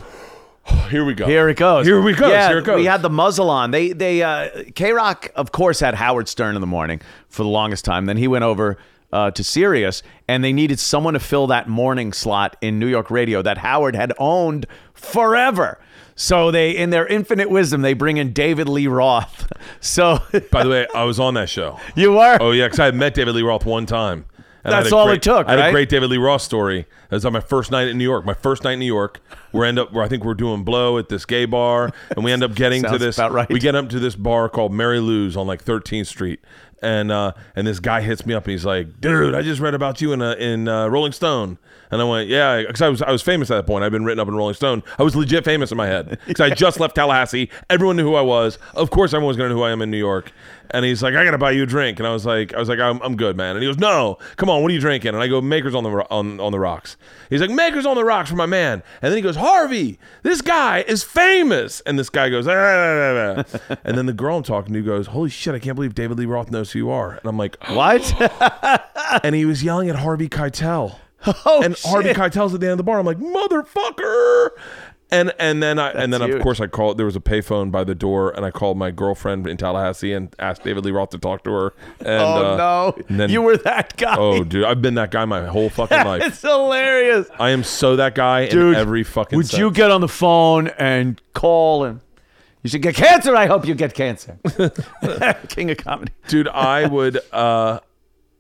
Speaker 1: here we go,
Speaker 4: Here it goes.
Speaker 1: here we go,
Speaker 4: Yeah,
Speaker 1: here it goes.
Speaker 4: we had the muzzle on. They they uh, K Rock of course had Howard Stern in the morning for the longest time. Then he went over uh, to Sirius, and they needed someone to fill that morning slot in New York radio that Howard had owned forever. So they, in their infinite wisdom, they bring in David Lee Roth. So
Speaker 1: By the way, I was on that show.
Speaker 4: you were.
Speaker 1: Oh yeah, because I had met David Lee Roth one time
Speaker 4: That's all
Speaker 1: great-
Speaker 4: it took,
Speaker 1: I had
Speaker 4: right?
Speaker 1: a great David Lee Roth story. It was on my first night in New York. My first night in New York. We end up where I think we're doing blow at this gay bar, and we end up getting to this.
Speaker 4: right.
Speaker 1: We get up to this bar called Mary Lou's on like 13th Street, and uh, and this guy hits me up and he's like, "Dude, I just read about you in uh, in uh, Rolling Stone." And I went, "Yeah," because I was I was famous at that point. I'd been written up in Rolling Stone. I was legit famous in my head because I just left Tallahassee. Everyone knew who I was. Of course, everyone was gonna know who I am in New York. And he's like, "I gotta buy you a drink." And I was like, "I was like, I'm, I'm good, man." And he goes, "No, come on, what are you drinking?" And I go, "Makers on the on on the rocks." He's like, "Makers on the rocks for my man." And then he goes, "Harvey, this guy is famous." And this guy goes, "Ah, ah, ah, ah." and then the girl I'm talking to goes, "Holy shit, I can't believe David Lee Roth knows who you are." And I'm like,
Speaker 4: What?
Speaker 1: and he was yelling at Harvey Keitel.
Speaker 4: oh,
Speaker 1: and Harvey. Keitel's at the end of the bar. I'm like, motherfucker. And and then I and then
Speaker 4: That's
Speaker 1: of course I called. There was a payphone by the door, and I called my girlfriend in Tallahassee and asked David Lee Roth to talk to her. And,
Speaker 4: Oh
Speaker 1: uh,
Speaker 4: no!
Speaker 1: then-
Speaker 4: you were that guy.
Speaker 1: Oh, dude, I've been that guy my whole fucking life.
Speaker 4: it's hilarious.
Speaker 1: I am so that guy
Speaker 4: Dude,
Speaker 1: in every fucking.
Speaker 4: Would
Speaker 1: sense.
Speaker 4: you get on the phone and call and you should get cancer? I hope you get cancer. King of comedy.
Speaker 1: dude? I would. uh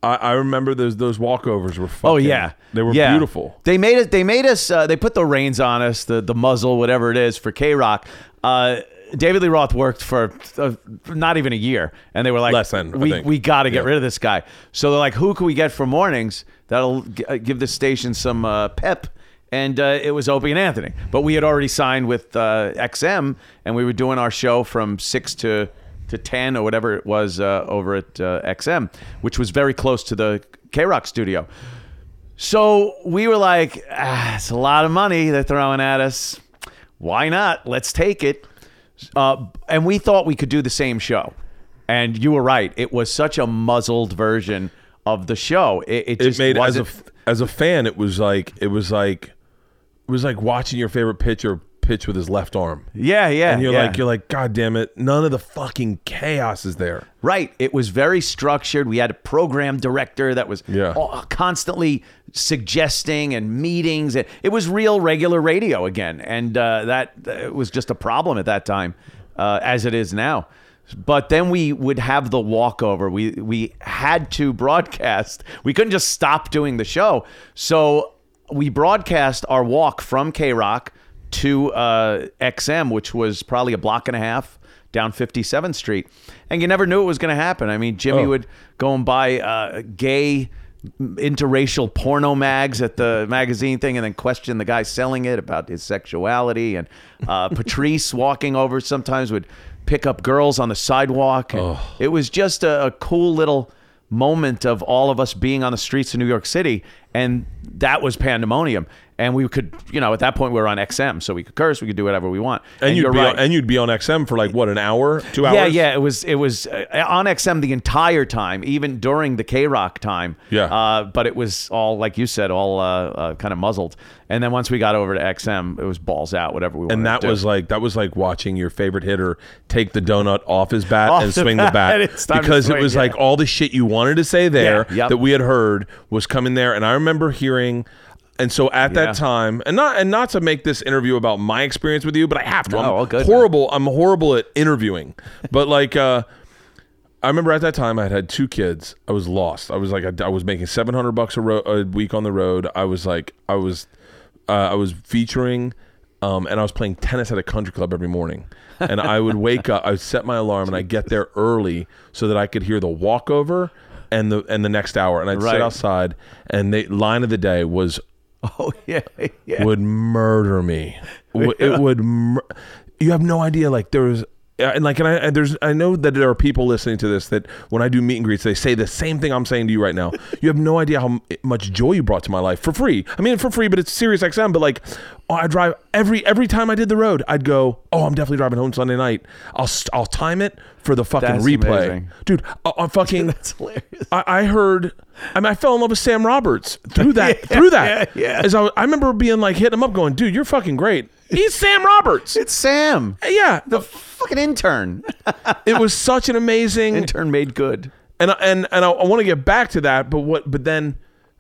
Speaker 1: I, I remember those those walkovers were. Fucking,
Speaker 4: Oh yeah,
Speaker 1: they were
Speaker 4: Yeah.
Speaker 1: beautiful.
Speaker 4: They made it. They made us. Uh, they put the reins on us, the the muzzle, whatever it is, for K Rock. Uh, David Lee Roth worked for uh, not even a year, and they were like,
Speaker 1: Less than,
Speaker 4: we we got to get
Speaker 1: Yeah.
Speaker 4: rid of this guy." So they're like, "Who can we get for mornings that'll g- uh, give the station some uh, pep?" And uh, it was Opie and Anthony, but we had already signed with uh, XM, and we were doing our show from six to to ten or whatever it was uh, over at uh, XM, which was very close to the K Rock studio. So we were like, ah, it's a lot of money they're throwing at us. Why not? Let's take it. Uh, and we thought we could do the same show. And you were right. It was such a muzzled version of the show. It, it
Speaker 1: It
Speaker 4: just
Speaker 1: made as a as a fan, it was like it was like it was like watching your favorite pitcher pitch with his left arm.
Speaker 4: yeah, yeah.
Speaker 1: and you're
Speaker 4: yeah.
Speaker 1: like you're like god damn it none of the fucking chaos is there
Speaker 4: Right. It was very structured. We had a program director that was
Speaker 1: Yeah.
Speaker 4: all- constantly suggesting and meetings. It, it was real regular radio again, and uh, that was just a problem at that time, uh, as it is now. But then we would have the walkover. We we had to broadcast. We couldn't just stop doing the show. So we broadcast our walk from K Rock to uh, XM, which was probably a block and a half down 57th Street. And you never knew it was going to happen. I mean, Jimmy
Speaker 1: Oh.
Speaker 4: would go and buy uh, gay interracial porno mags at the magazine thing and then question the guy selling it about his sexuality. And uh, Patrice walking over sometimes would pick up girls on the sidewalk. And It was just a, a cool little moment of all of us being on the streets of New York City. And that was pandemonium. And we could, you know, at that point we were on XM, so we could curse, we could do whatever we want.
Speaker 1: and, you'd
Speaker 4: you're
Speaker 1: be
Speaker 4: right.
Speaker 1: on, and you'd be on xm for like what an hour two hours
Speaker 4: Yeah, yeah, it was it was uh, on XM the entire time, even during the K Rock time.
Speaker 1: Yeah.
Speaker 4: uh, but it was all like you said, all uh, uh, kind of muzzled. And then once we got over to XM, it was balls out, whatever we wanted.
Speaker 1: and that was like that was like watching your favorite hitter take the donut off his bat
Speaker 4: Off
Speaker 1: and
Speaker 4: the
Speaker 1: swing the
Speaker 4: bat.
Speaker 1: bat
Speaker 4: time to
Speaker 1: because
Speaker 4: swing,
Speaker 1: it was
Speaker 4: yeah.
Speaker 1: like all the shit you wanted to say there
Speaker 4: Yeah, yep.
Speaker 1: that we had heard was coming there and i remember hearing and so at
Speaker 4: Yeah.
Speaker 1: that time and not and not to make this interview about my experience with you but i have to
Speaker 4: No,
Speaker 1: i'm
Speaker 4: good, man.
Speaker 1: horrible i'm horrible at interviewing but like uh I remember at that time I had had two kids. I was lost. I was like I, I was making seven hundred bucks a, ro- a week on the road. I was like I was uh, I was featuring, um, and I was playing tennis at a country club every morning. And I would wake up. I would set my alarm, and I get there early so that I could hear the walkover and the and the next hour. And I'd
Speaker 4: Right.
Speaker 1: sit outside, and the line of the day was
Speaker 4: oh yeah, yeah.
Speaker 1: would murder me. W- It would. Mur- you have no idea. Like there was. And like, and I and there's, I know that there are people listening to this that when I do meet and greets, they say the same thing I'm saying to you right now. You have no idea how much joy you brought to my life for free. I mean, for free, but it's Sirius XM. But like, oh, I drive every every time I did the road, I'd go, oh, I'm definitely driving home Sunday night. I'll I'll time it for the fucking
Speaker 4: That's
Speaker 1: replay,
Speaker 4: amazing.
Speaker 1: dude. I, I'm fucking.
Speaker 4: That's hilarious.
Speaker 1: I, I heard. I mean, I fell in love with Sam Roberts through that. through that.
Speaker 4: yeah, yeah.
Speaker 1: As I, I remember being like hitting him up, going, "Dude, you're fucking great." He's Sam Roberts.
Speaker 4: It's Sam, uh,
Speaker 1: yeah,
Speaker 4: the fucking intern.
Speaker 1: it was such an amazing
Speaker 4: intern made good.
Speaker 1: and I- and and I, I want to get back to that, but what? But then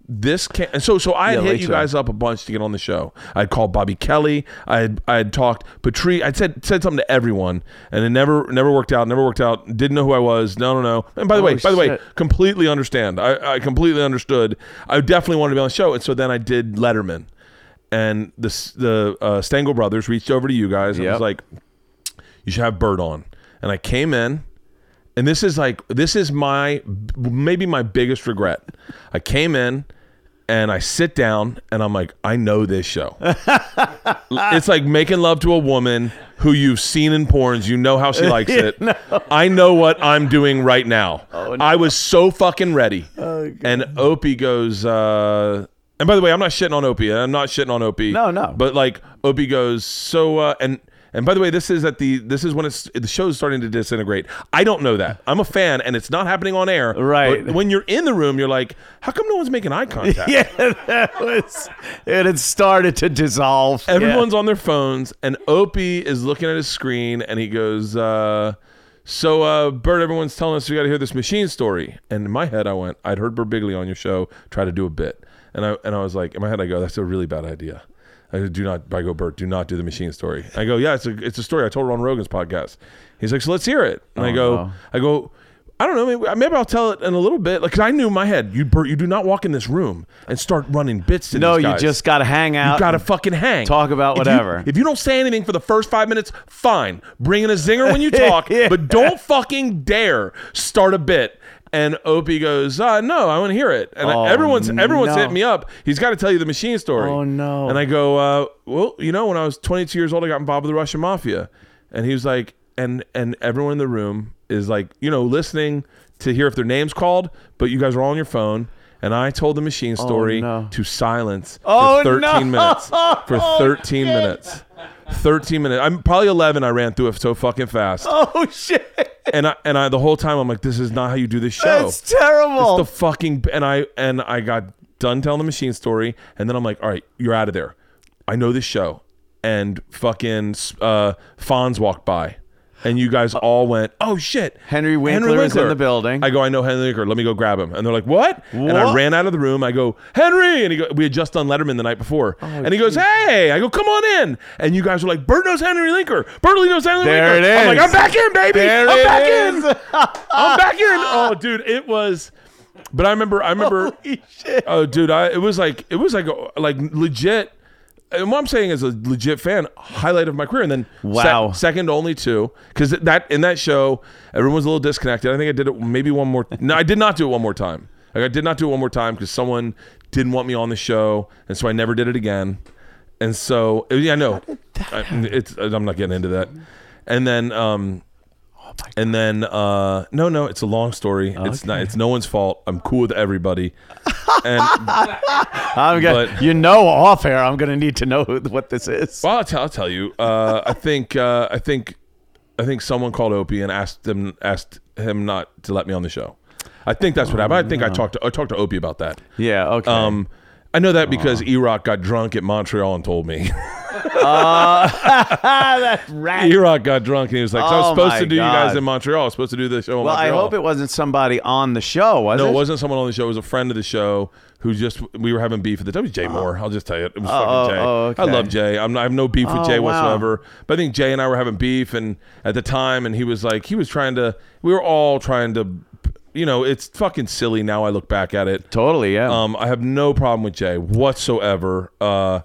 Speaker 1: this can and so so I had
Speaker 4: Yeah,
Speaker 1: hit
Speaker 4: late
Speaker 1: you guys up a bunch to get on the show. I'd called Bobby Kelly. I had I had talked Patrice. I'd said said something to everyone, and it never never worked out. Never worked out. Didn't know who I was. No, no, no. And by the
Speaker 4: Oh,
Speaker 1: way, by the way, completely understand. I, I completely understood. I definitely wanted to be on the show, and so then I did Letterman, and the the uh, Stengel brothers reached over to you guys and
Speaker 4: Yep.
Speaker 1: was like, "You should have Bert on." And I came in, and this is like this is my maybe my biggest regret. I came in and I sit down and I'm like, I know this show. it's like making love to a woman who you've seen in porns. You know how she likes it. I know what I'm doing right now. I was so fucking ready. and Opie goes, uh, and by the way, I'm not shitting on Opie. I'm not shitting on Opie.
Speaker 4: No, no.
Speaker 1: But like Opie goes, so uh, and and by the way, this is at the this is when it's the show's starting to disintegrate. I don't know that. I'm a fan, and it's not happening on air.
Speaker 4: Right.
Speaker 1: When you're in the room, you're like, how come no one's making eye contact?
Speaker 4: Yeah, that was. It had started to dissolve. Yeah.
Speaker 1: Everyone's on their phones, and Opie is looking at his screen, and he goes, uh, "So, uh, Bert, everyone's telling us we got to hear this machine story." And in my head, I went, "I'd heard Birbiglia on your show try to do a bit," and I and I was like, in my head, I go, "That's a really bad idea." I go, do not. I go, Bert, do not do the machine story. I go, yeah, it's a it's a story I told her on Rogan's podcast. He's like, so let's hear it. And I
Speaker 4: Oh,
Speaker 1: go,
Speaker 4: no.
Speaker 1: I go. I don't know. Maybe, maybe I'll tell it in a little bit. Like, 'cause I knew in my head, you Bert, you do not walk in this room and start running bits to
Speaker 4: No, you just got to hang out.
Speaker 1: You gotta fucking hang.
Speaker 4: talk about
Speaker 1: If you-
Speaker 4: whatever.
Speaker 1: If you, don't say anything for the first five minutes, fine. Bring in a zinger when you talk,
Speaker 4: Yeah.
Speaker 1: but don't fucking dare start a bit. And Opie goes, uh, "No, I want to hear it." And
Speaker 4: Oh,
Speaker 1: everyone's everyone's
Speaker 4: no.
Speaker 1: hitting me up. He's got to tell you the machine story.
Speaker 4: Oh, no.
Speaker 1: And I go, uh, "Well, you know, when I was 22 years old, I got involved with the Russian mafia." And he was like, "And and everyone in the room is like, you know, listening to hear if their name's called, but you guys are all on your phone." And I told the machine story
Speaker 4: Oh, no.
Speaker 1: to silence
Speaker 4: Oh,
Speaker 1: for 13
Speaker 4: no.
Speaker 1: minutes. For 13 minutes. 13 minutes. I'm probably 11. I ran through it so fucking fast.
Speaker 4: oh shit!
Speaker 1: And I and I the whole time I'm like, this is not how you do this show.
Speaker 4: That's terrible.
Speaker 1: It's the fucking and I and I got done telling the machine story, and then I'm like, all right, you're out of there. I know this show, and fucking uh, Fonz walked by, and you guys all went, oh shit,
Speaker 4: Henry Winkler is in the building.
Speaker 1: I go, I know Henry Winkler. Let me go grab him. And they're like, what? And I ran out of the room. I go, Henry, and he go, we had just done Letterman the night before,
Speaker 4: Oh,
Speaker 1: and he goes, hey, I go, come on in. And you guys were like, Bert knows Henry Winkler. Bertley knows Henry
Speaker 4: There
Speaker 1: Winkler.
Speaker 4: it
Speaker 1: I'm like. I'm back in, baby.
Speaker 4: There
Speaker 1: I'm back
Speaker 4: is.
Speaker 1: in. I'm back in. Oh, dude, it was. But I remember, I remember.
Speaker 4: Holy shit.
Speaker 1: Oh, dude, I it was like it was like like legit. And what I'm saying is a legit fan highlight of my career, and then sec-
Speaker 4: Wow.
Speaker 1: second only to because that in that show everyone was a little disconnected. I think I did it maybe one more. No, I did not do it one more time. Like I did not do it one more time because someone didn't want me on the show, and so I never did it again. And so yeah, no, I, it's I'm not getting into that. And then um, and then uh, no, no, it's a long story. It's not. It's no one's fault. I'm cool with everybody. And
Speaker 4: I'm gonna,
Speaker 1: but-
Speaker 4: you know, off air, I'm gonna need to know who, what this is.
Speaker 1: Well, I'll tell, I'll tell you. Uh, I think uh, I think I think someone called Opie and asked them asked him not to let me on the show. I think that's what happened. I think I talked to I talked to Opie about that.
Speaker 4: Yeah. Okay.
Speaker 1: Um, I know that because E Rock got drunk at Montreal and told me.
Speaker 4: that rat.
Speaker 1: Got drunk and he was like, so "I was
Speaker 4: Oh,
Speaker 1: supposed
Speaker 4: my
Speaker 1: to do you guys
Speaker 4: God.
Speaker 1: in Montreal. I was supposed to do the show in
Speaker 4: well, I
Speaker 1: Montreal."
Speaker 4: hope it wasn't somebody on the show, was
Speaker 1: No,
Speaker 4: it?
Speaker 1: it wasn't someone on the show. It was a friend of the show who just we were having beef at the time. It was Jay Mohr. I'll just tell you, it was
Speaker 4: Oh,
Speaker 1: fucking Jay.
Speaker 4: oh, okay.
Speaker 1: I love Jay. I'm not, I have no beef with
Speaker 4: Oh,
Speaker 1: Jay
Speaker 4: wow.
Speaker 1: whatsoever. But I think Jay and I were having beef, and at the time, and he was like, he was trying to. We were all trying to, you know, it's fucking silly now. I look back at it.
Speaker 4: Totally. Yeah.
Speaker 1: Um, I have no problem with Jay whatsoever. Uh,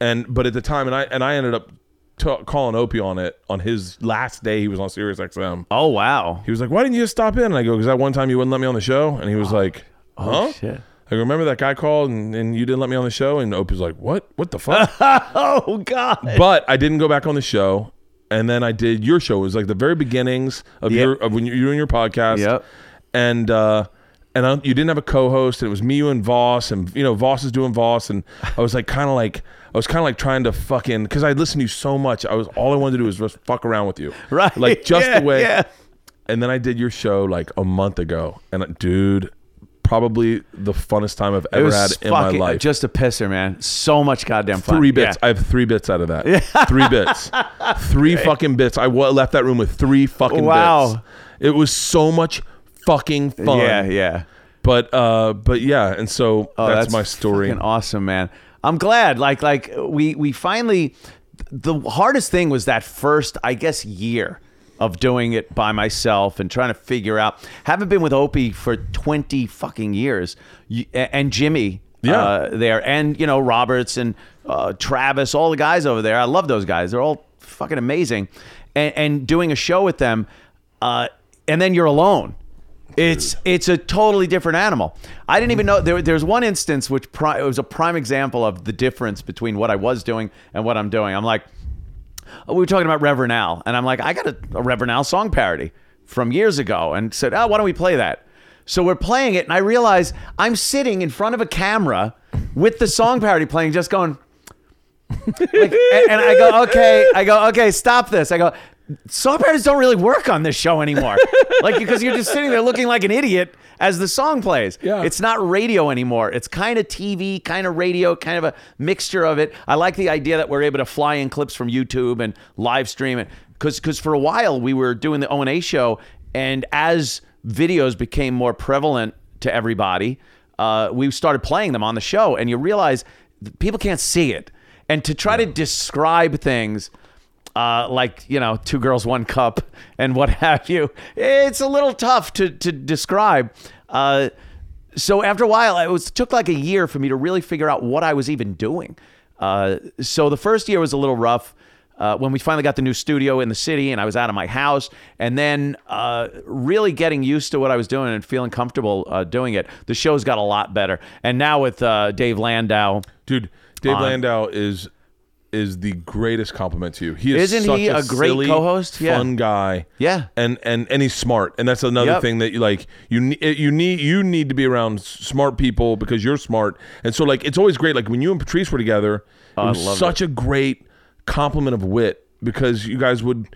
Speaker 1: and but at the time, and I and I ended up ta calling Opie on it on his last day. He was on Sirius XM.
Speaker 4: oh wow.
Speaker 1: He was like, "Why didn't you just stop in?" And I go, "Because that one time you wouldn't let me on the show." And he was like, "Huh?"
Speaker 4: Oh shit.
Speaker 1: I go, remember that guy called and, and you didn't let me on the show? And Opie's like, what? What the fuck?
Speaker 4: Oh god.
Speaker 1: but I didn't go back on the show. And then I did your show. It was like the very beginnings of
Speaker 4: Yep.
Speaker 1: your of when you're doing your podcast.
Speaker 4: Yep.
Speaker 1: And uh, and I, you didn't have a co-host. And it was me, you, and Vos. And you know, Vos is doing Vos. And I was like, kind of like, I was kind of like trying to fucking because I listened to you so much. I was all I wanted to do was just fuck around with you,
Speaker 4: Right.
Speaker 1: Like just
Speaker 4: Yeah,
Speaker 1: the way.
Speaker 4: yeah.
Speaker 1: And then I did your show like a month ago, and uh, dude, probably the funnest time I've ever had in my life.
Speaker 4: just a pisser, man. So much goddamn fun.
Speaker 1: three bits.
Speaker 4: Yeah.
Speaker 1: I have three bits out of that. Three bits. Three fucking bits. I left that room with three fucking
Speaker 4: Wow.
Speaker 1: bits. It was so much fucking fun.
Speaker 4: Yeah, yeah.
Speaker 1: But uh, but yeah, and so
Speaker 4: Oh,
Speaker 1: that's, my story.
Speaker 4: fucking awesome, man. I'm glad. Like like we we finally. The hardest thing was that first, I guess, year of doing it by myself and trying to figure out. Haven't been with Opie for 20 fucking years, and Jimmy.
Speaker 1: Yeah.
Speaker 4: Uh, there and you know Roberts and uh, Travis, all the guys over there. I love those guys. They're all fucking amazing, and, and doing a show with them, uh, and then you're alone. It's it's a totally different animal. I didn't even know there. There's one instance which pri- it was a prime example of the difference between what I was doing and what I'm doing. I'm like, we were talking about Reverend Al, and I'm like, I got a, a Reverend Al song parody from years ago, and said, oh, why don't we play that? So we're playing it, and I realize I'm sitting in front of a camera with the song parody playing, just going. like, and, and I go, okay, I go, okay, stop this. I go, song parodies don't really work on this show anymore. like, because you're just sitting there looking like an idiot as the song plays.
Speaker 1: Yeah.
Speaker 4: It's not radio anymore. It's kind of TV, kind of radio, kind of a mixture of it. I like the idea that we're able to fly in clips from YouTube and live stream it. Because because for a while we were doing the O and A show, and as videos became more prevalent to everybody, uh, we started playing them on the show, and you realize people can't see it, and to try to describe things. Uh, like you know, two girls, one cup, and what have you. It's a little tough to to describe. Uh, so after a while, it was took like a year for me to really figure out what I was even doing. Uh, so the first year was a little rough. Uh, when we finally got the new studio in the city and I was out of my house, and then uh, really getting used to what I was doing and feeling comfortable uh, doing it, the show's got a lot better. And now with uh, Dave Landau,
Speaker 1: Dude, Dave
Speaker 4: On.
Speaker 1: Landau is is the greatest compliment to you. He is
Speaker 4: Isn't
Speaker 1: such
Speaker 4: he a great
Speaker 1: silly,
Speaker 4: co-host? Yeah.
Speaker 1: fun guy.
Speaker 4: Yeah.
Speaker 1: and and and he's smart, and that's another
Speaker 4: Yep.
Speaker 1: thing that you like. You ne- you need you need to be around s- smart people because you're smart, and so like it's always great. Like when you and Patrice were together, oh, it
Speaker 4: I
Speaker 1: was such a great compliment of wit because you guys would.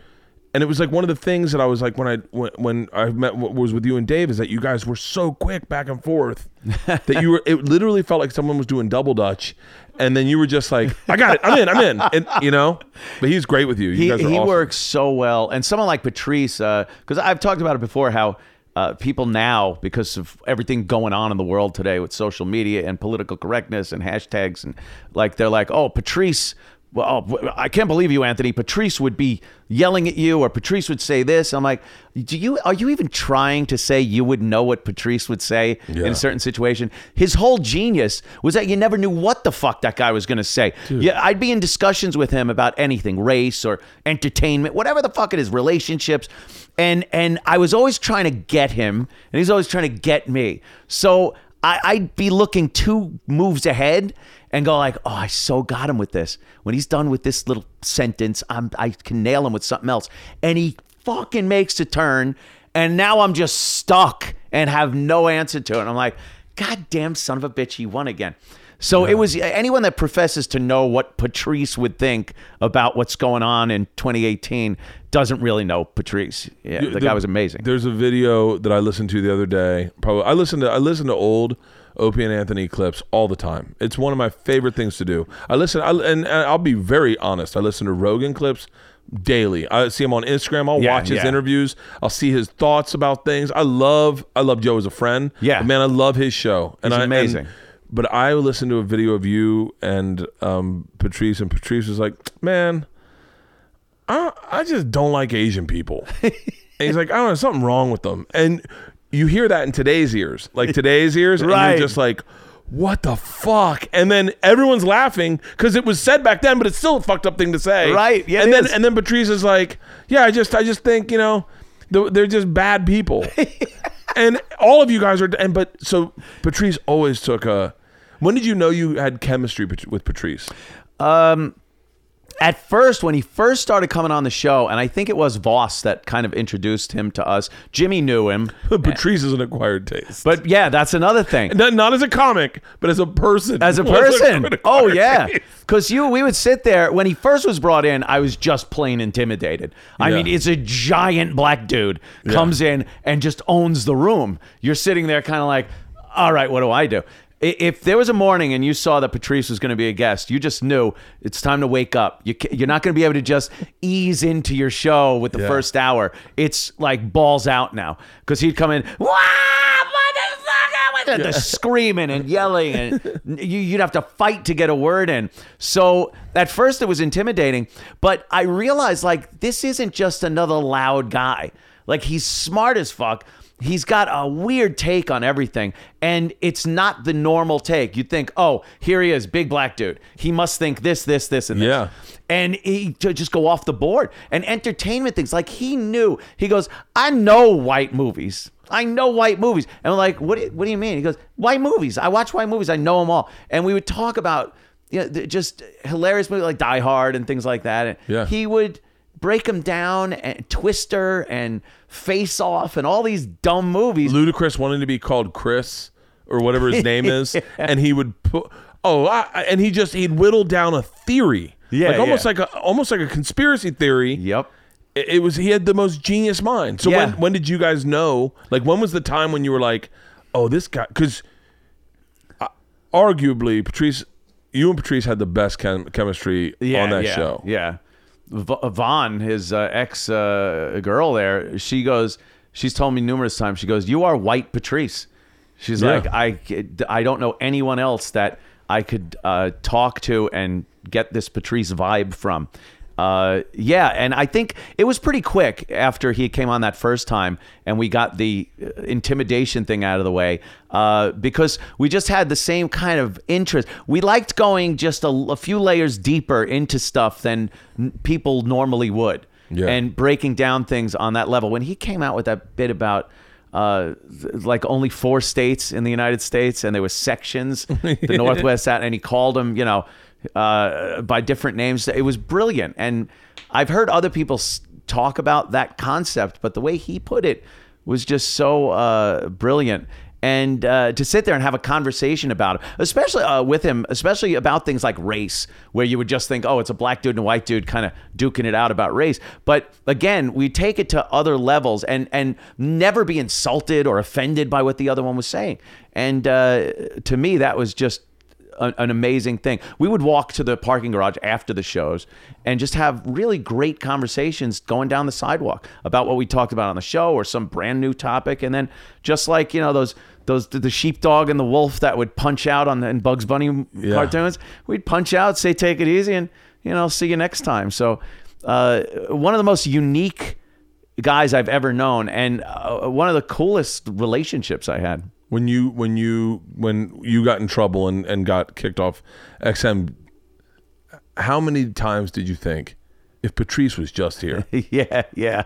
Speaker 1: And it was like one of the things that I was like when I when, when I met was with you and Dave is that you guys were so quick back and forth that you were it literally felt like someone was doing double dutch, and then you were just like I got it I'm in I'm in and you know, but he's great with you. You
Speaker 4: he,
Speaker 1: guys are
Speaker 4: he
Speaker 1: awesome.
Speaker 4: works so well. And someone like Patrice, because I've talked about it before, how uh, people now, because of everything going on in the world today with social media and political correctness and hashtags, and like they're like, oh, Patrice. Well, oh, I can't believe you, Anthony. Patrice would be yelling at you, or Patrice would say this. I'm like, do you are you even trying to say you would know what Patrice would say in a certain situation? His whole genius was that you never knew what the fuck that guy was going to say. Yeah, I'd be in discussions with him about anything, race or entertainment, whatever the fuck it is, relationships, and and I was always trying to get him, and he's always trying to get me. So I, I'd be looking two moves ahead and go like, "Oh, I so got him with this. When he's done with this little sentence, I'm I can nail him with something else." And he fucking makes a turn, and now I'm just stuck and have no answer to it. And I'm like, "God damn son of a bitch, he won again." So it was anyone that professes to know what Patrice would think about what's going on in 2018 doesn't really know Patrice. Yeah, the, guy was amazing.
Speaker 1: There's a video that I listened to the other day. Probably I listened to I listen to old Opie and Anthony clips all the time. It's one of my favorite things to do. I listen I, and, and I'll be very honest. I listen to Rogan clips daily. I see him on Instagram. I'll
Speaker 4: Yeah,
Speaker 1: watch his
Speaker 4: yeah.
Speaker 1: interviews. I'll see his thoughts about things. I love I love Joe as a friend.
Speaker 4: Yeah.
Speaker 1: man, I love his show. And
Speaker 4: He's
Speaker 1: I, and-
Speaker 4: amazing.
Speaker 1: But I listened to a video of you and um, Patrice, and Patrice was like, "Man, I I just don't like Asian people." and he's like, "I don't know, something wrong with them." And you hear that in today's ears, like today's ears, and
Speaker 4: Right.
Speaker 1: you're just like, "What the fuck?" And then everyone's laughing because it was said back then, but it's still a fucked up thing to say,
Speaker 4: Right, yeah,
Speaker 1: and then
Speaker 4: is.
Speaker 1: and then Patrice is like, "Yeah, I just I just think you know." they're- They're just bad people, and all of you guys are. And but so Patrice always took a. When did you know you had chemistry with Patrice?
Speaker 4: Um, at first when he first started coming on the show and i think it was voss that kind of introduced him to us jimmy knew him.
Speaker 1: Patrice is an acquired taste,
Speaker 4: but yeah that's another thing.
Speaker 1: Not, not as a comic, but as a person.
Speaker 4: as a person.
Speaker 1: an
Speaker 4: oh yeah. Because you we would sit there when he first was brought in i was just plain intimidated. I
Speaker 1: Yeah.
Speaker 4: mean it's a giant black dude comes in and just owns the room. You're sitting there kind of like all right what do i do if there was a morning and you saw that Patrice was going to be a guest, you just knew it's time to wake up. You, you're not going to be able to just ease into your show with the
Speaker 1: Yeah.
Speaker 4: first hour. It's like balls out now because he'd come in, wow, motherfucker, with the screaming and yelling, and you, you'd have to fight to get a word in. So at first it was intimidating, but I realized like this isn't just another loud guy. Like he's smart as fuck. He's got a weird take on everything, and it's not the normal take. You think, oh, here he is, big black dude. He must think this, this, this, and this.
Speaker 1: Yeah.
Speaker 4: And he to just go off the board and entertainment things. Like he knew. He goes, I know white movies. I know white movies. And I'm like, what? do- What do you mean? He goes, white movies. I watch white movies. I know them all. And we would talk about you know, just hilarious movies like Die Hard and things like that. And
Speaker 1: Yeah.
Speaker 4: he would break them down and Twister and Face Off and all these dumb movies.
Speaker 1: Ludacris wanted to be called Chris or whatever his name is, and he would put oh, I, and he just he'd whittle down a theory,
Speaker 4: Yeah,
Speaker 1: like almost
Speaker 4: yeah.
Speaker 1: like a almost like a conspiracy theory.
Speaker 4: Yep.
Speaker 1: It, it was he had the most genius mind. So
Speaker 4: Yeah.
Speaker 1: when when did you guys know? Like when was the time when you were like, oh, this guy? Because uh, arguably, Patrice, you and Patrice had the best chem- chemistry on that
Speaker 4: yeah,
Speaker 1: show.
Speaker 4: Yeah. Vaughn, his uh, ex uh, girl there, she goes, she's told me numerous times, she goes, You are white Patrice. She's
Speaker 1: Yeah.
Speaker 4: like, I, I don't know anyone else that I could uh, talk to and get this Patrice vibe from. Uh, yeah, and I think it was pretty quick after he came on that first time, and we got the uh, intimidation thing out of the way uh, because we just had the same kind of interest. We liked going just a, a few layers deeper into stuff than n- people normally would,
Speaker 1: Yeah.
Speaker 4: and breaking down things on that level. When he came out with that bit about uh, th- like only four states in the United States, and there were sections, the Northwest, and he called them, you know, uh, by different names. It was brilliant, and I've heard other people talk about that concept, but the way he put it was just so uh, brilliant. And uh, to sit there and have a conversation about it, especially uh, with him, especially about things like race, where you would just think, oh, it's a black dude and a white dude kind of duking it out about race. But again, we take it to other levels and and never be insulted or offended by what the other one was saying. And uh, to me, that was just a- an amazing thing. We would walk to the parking garage after the shows and just have really great conversations going down the sidewalk about what we talked about on the show or some brand new topic. And then just like, you know, those those the sheepdog and the wolf that would punch out on the in Bugs Bunny
Speaker 1: Yeah.
Speaker 4: cartoons, we'd punch out, say take it easy and you know, see you next time. So uh, one of the most unique guys I've ever known and uh, one of the coolest relationships I had.
Speaker 1: When you when you when you got in trouble and, and got kicked off XM, how many times did you think if Patrice was just here?
Speaker 4: yeah, yeah.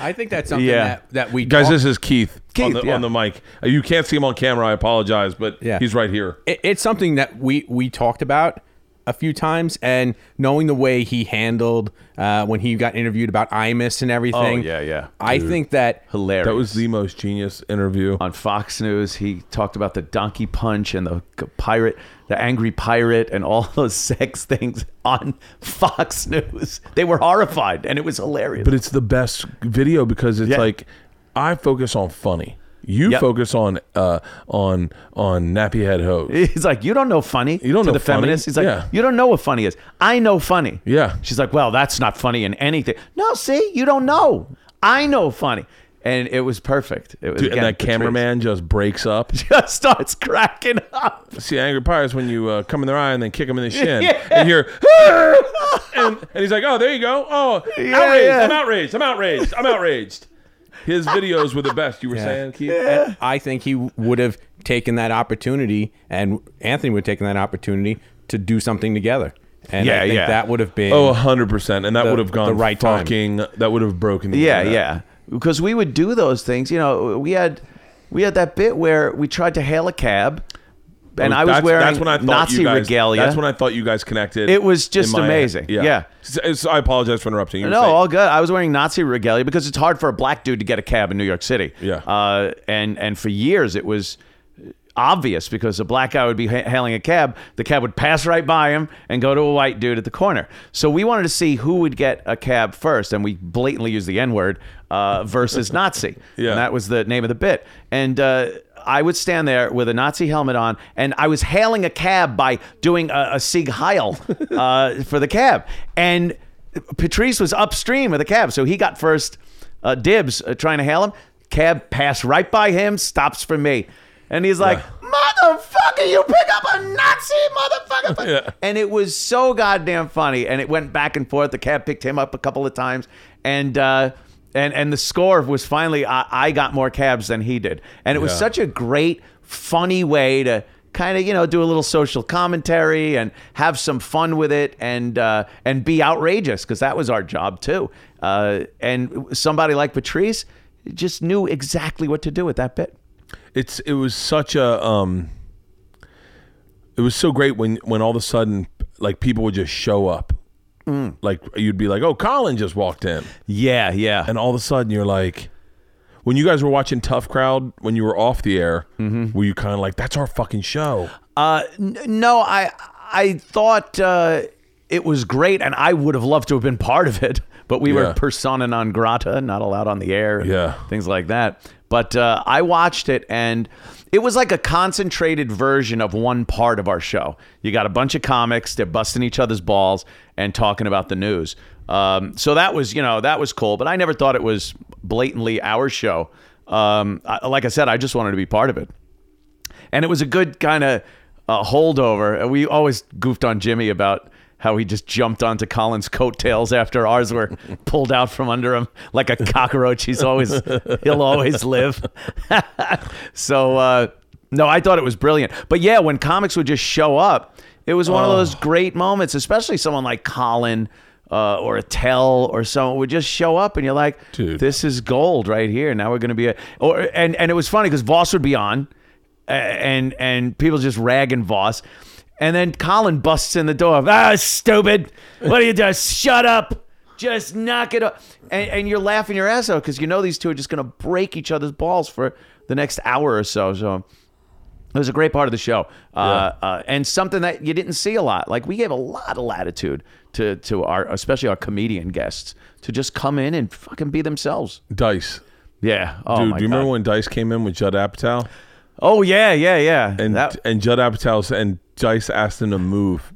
Speaker 5: I think that's something
Speaker 4: Yeah.
Speaker 5: that, that we
Speaker 1: Guys,
Speaker 5: talk-
Speaker 1: this is Keith, on, the,
Speaker 4: yeah.
Speaker 1: on the mic. Uh, You can't see him on camera. I apologize, but
Speaker 5: Yeah.
Speaker 1: he's right here.
Speaker 5: it- it's something that we we talked about a few times, and knowing the way he handled uh, when he got interviewed about Imus and everything.
Speaker 4: Oh, yeah, yeah.
Speaker 5: I think that
Speaker 4: Hilarious.
Speaker 1: That was the most genius interview.
Speaker 4: on Fox News. He talked about the donkey punch and the pirate, the angry pirate, and all those sex things on Fox News. They were horrified, and it was hilarious.
Speaker 1: But it's the best video because it's
Speaker 4: Yeah.
Speaker 1: like I focus on funny. You
Speaker 4: Yep.
Speaker 1: focus on uh on on nappy head hose.
Speaker 4: He's like, you don't know funny.
Speaker 1: You don't
Speaker 4: to
Speaker 1: know
Speaker 4: the
Speaker 1: funny?
Speaker 4: feminist. He's like,
Speaker 1: Yeah.
Speaker 4: you don't know what funny is. I know funny.
Speaker 1: Yeah.
Speaker 4: She's like, well, that's not funny in anything. No, see, you don't know. I know funny, and it was perfect. It was
Speaker 1: Dude,
Speaker 4: again,
Speaker 1: and that cameraman just breaks up.
Speaker 4: just starts cracking up.
Speaker 1: See, angry pirates when you uh, come in their eye and then kick them in the shin,
Speaker 4: Yeah.
Speaker 1: and you're, and, and he's like, "Oh, there you go. Oh,
Speaker 4: Yeah,
Speaker 1: outraged!
Speaker 4: yeah.
Speaker 1: I'm outraged! I'm outraged! I'm outraged!" His videos were the best. You were saying, Keith?
Speaker 5: and I think he would have taken that opportunity, and Anthony would have taken that opportunity to do something together. And
Speaker 4: Yeah,
Speaker 5: I think
Speaker 4: yeah.
Speaker 5: that would have been
Speaker 1: Oh, hundred percent, and that
Speaker 5: The-
Speaker 1: would have gone
Speaker 5: the right time.
Speaker 1: That would have broken. The
Speaker 4: Yeah,
Speaker 1: internet.
Speaker 4: yeah. Because we would do those things. You know, we had we had that bit where we tried to hail a cab, and I was
Speaker 1: That's-
Speaker 4: wearing
Speaker 1: that's when I thought
Speaker 4: Nazi
Speaker 1: you guys,
Speaker 4: regalia.
Speaker 1: That's when I thought you guys connected.
Speaker 4: It was just
Speaker 1: my head.
Speaker 4: amazing. Yeah.
Speaker 1: So- so I apologize for interrupting you.
Speaker 4: no, all good. I was wearing Nazi regalia because it's hard for a black dude to get a cab in New York City.
Speaker 1: Yeah.
Speaker 4: Uh, and and for years it was obvious because a black guy would be ha- hailing a cab, the cab would pass right by him and go to a white dude at the corner. So we wanted to see who would get a cab first, and we blatantly used the N word uh, versus Nazi.
Speaker 1: Yeah.
Speaker 4: And that was the name of the bit. And uh, I would stand there with a Nazi helmet on, and I was hailing a cab by doing a, a Sieg Heil uh, for the cab. And Patrice was upstream of the cab, so he got first uh, dibs uh, trying to hail him. Cab passed right by him, stops for me. And he's like, motherfucker, you pick up a Nazi motherfucker.
Speaker 1: Yeah.
Speaker 4: And it was so goddamn funny. And it went back and forth. The cab picked him up a couple of times. And, uh, and, and the score was finally, I, I got more cabs than he did. And it was
Speaker 1: Yeah.
Speaker 4: such a great, funny way to kind of, you know, do a little social commentary and have some fun with it and, uh, and be outrageous because that was our job too. Uh, and somebody like Patrice just knew exactly what to do with that bit.
Speaker 1: it's it was such a um it was so great when when all of a sudden like people would just show up
Speaker 4: Mm.
Speaker 1: like you'd be like oh colin just walked in
Speaker 4: Yeah, yeah.
Speaker 1: and all of a sudden you're like when you guys were watching tough crowd when you were off the air
Speaker 4: Mm-hmm.
Speaker 1: were you kind of like that's our fucking show
Speaker 4: Uh, n- no, I I thought uh, it was great, and I would have loved to have been part of it, but we
Speaker 1: Yeah.
Speaker 4: were persona non grata, not allowed on the air,
Speaker 1: Yeah.
Speaker 4: things like that. But uh, I watched it, and it was like a concentrated version of one part of our show. You got a bunch of comics, they're busting each other's balls and talking about the news. Um, so that was, you know, that was cool. But I never thought it was blatantly our show. Um, I, like I said, I just wanted to be part of it and it was a good kind of uh, holdover. We always goofed on Jimmy about how he just jumped onto Colin's coattails after ours were pulled out from under him like a cockroach. He's always he'll always live. so uh, no, I thought it was brilliant. But yeah, when comics would just show up, it was one of those great moments, especially someone like Colin. Uh, or Attell or someone would just show up and you're like,
Speaker 1: Dude.
Speaker 4: this is gold right here. Now we're going to be a, or, and, and it was funny because Vos would be on and and people just ragging Vos. And then Colin busts in the door. Ah, stupid! What are you doing? Shut up! Just knock it off. And, and you're laughing your ass out because you know these two are just going to break each other's balls for the next hour or so. So it was a great part of the show, uh, uh, and something that you didn't see a lot. Like we gave a lot of latitude to to our, especially our comedian guests, to just come in and fucking be themselves.
Speaker 1: dice
Speaker 4: Yeah. Oh
Speaker 1: dude do you
Speaker 4: God.
Speaker 1: remember when dice came in with judd apatow
Speaker 4: Oh yeah, yeah, yeah.
Speaker 1: and
Speaker 4: That-
Speaker 1: and judd Apatow's and dice asked him to move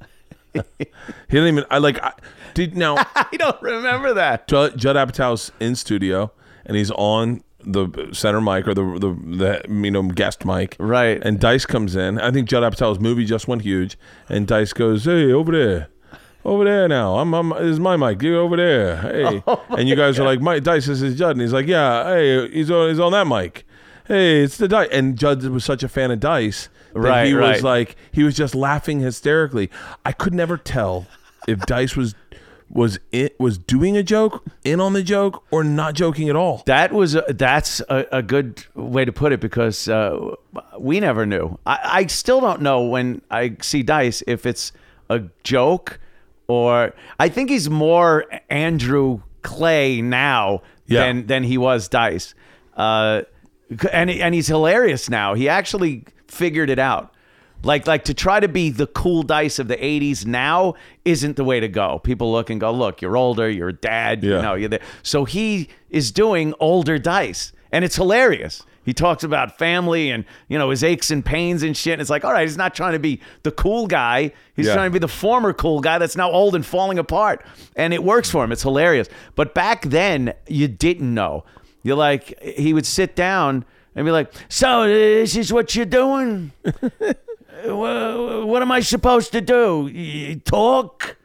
Speaker 1: he didn't even i like I, did now
Speaker 4: I don't remember that.
Speaker 1: Judd, Judd Apatow's in studio and he's on the center mic or the the, the you know guest mic.
Speaker 4: Right.
Speaker 1: And Dice comes in. I think Judd Apatow's movie just went huge. And Dice goes, "Hey, over there." Over there now. I'm, I'm this is my mic. You over there. Hey. Oh and you guys are like, Mike Dice, this is Judd. And he's like, Yeah, hey, he's on he's on that mic. Hey, it's the Dice. And Judd was such a fan of Dice
Speaker 4: Right,
Speaker 1: he
Speaker 4: right.
Speaker 1: was like he was just laughing hysterically. I could never tell if Dice was was it was doing a joke, in on the joke, or not joking at all.
Speaker 4: That was a, that's a, a good way to put it because uh, we never knew. I, I still don't know when I see Dice if it's a joke or I think he's more Andrew Clay now
Speaker 1: Yeah.
Speaker 4: than than he was Dice. Uh, and and he's hilarious now. He actually figured it out. Like like to try to be the cool dice of the 80s now isn't the way to go. People look and go, "Look, you're older, you're a dad, you know, you're there." So he is doing older dice and it's hilarious. He talks about family and, you know, his aches and pains and shit. And it's like, all right, he's not trying to be the cool guy. He's
Speaker 1: Yeah.
Speaker 4: trying to be the former cool guy that's now old and falling apart. And it works for him. It's hilarious. But back then, you didn't know. You're like, he would sit down and be like, so this is what you're doing? Wha- what am I supposed to do? Y- Talk?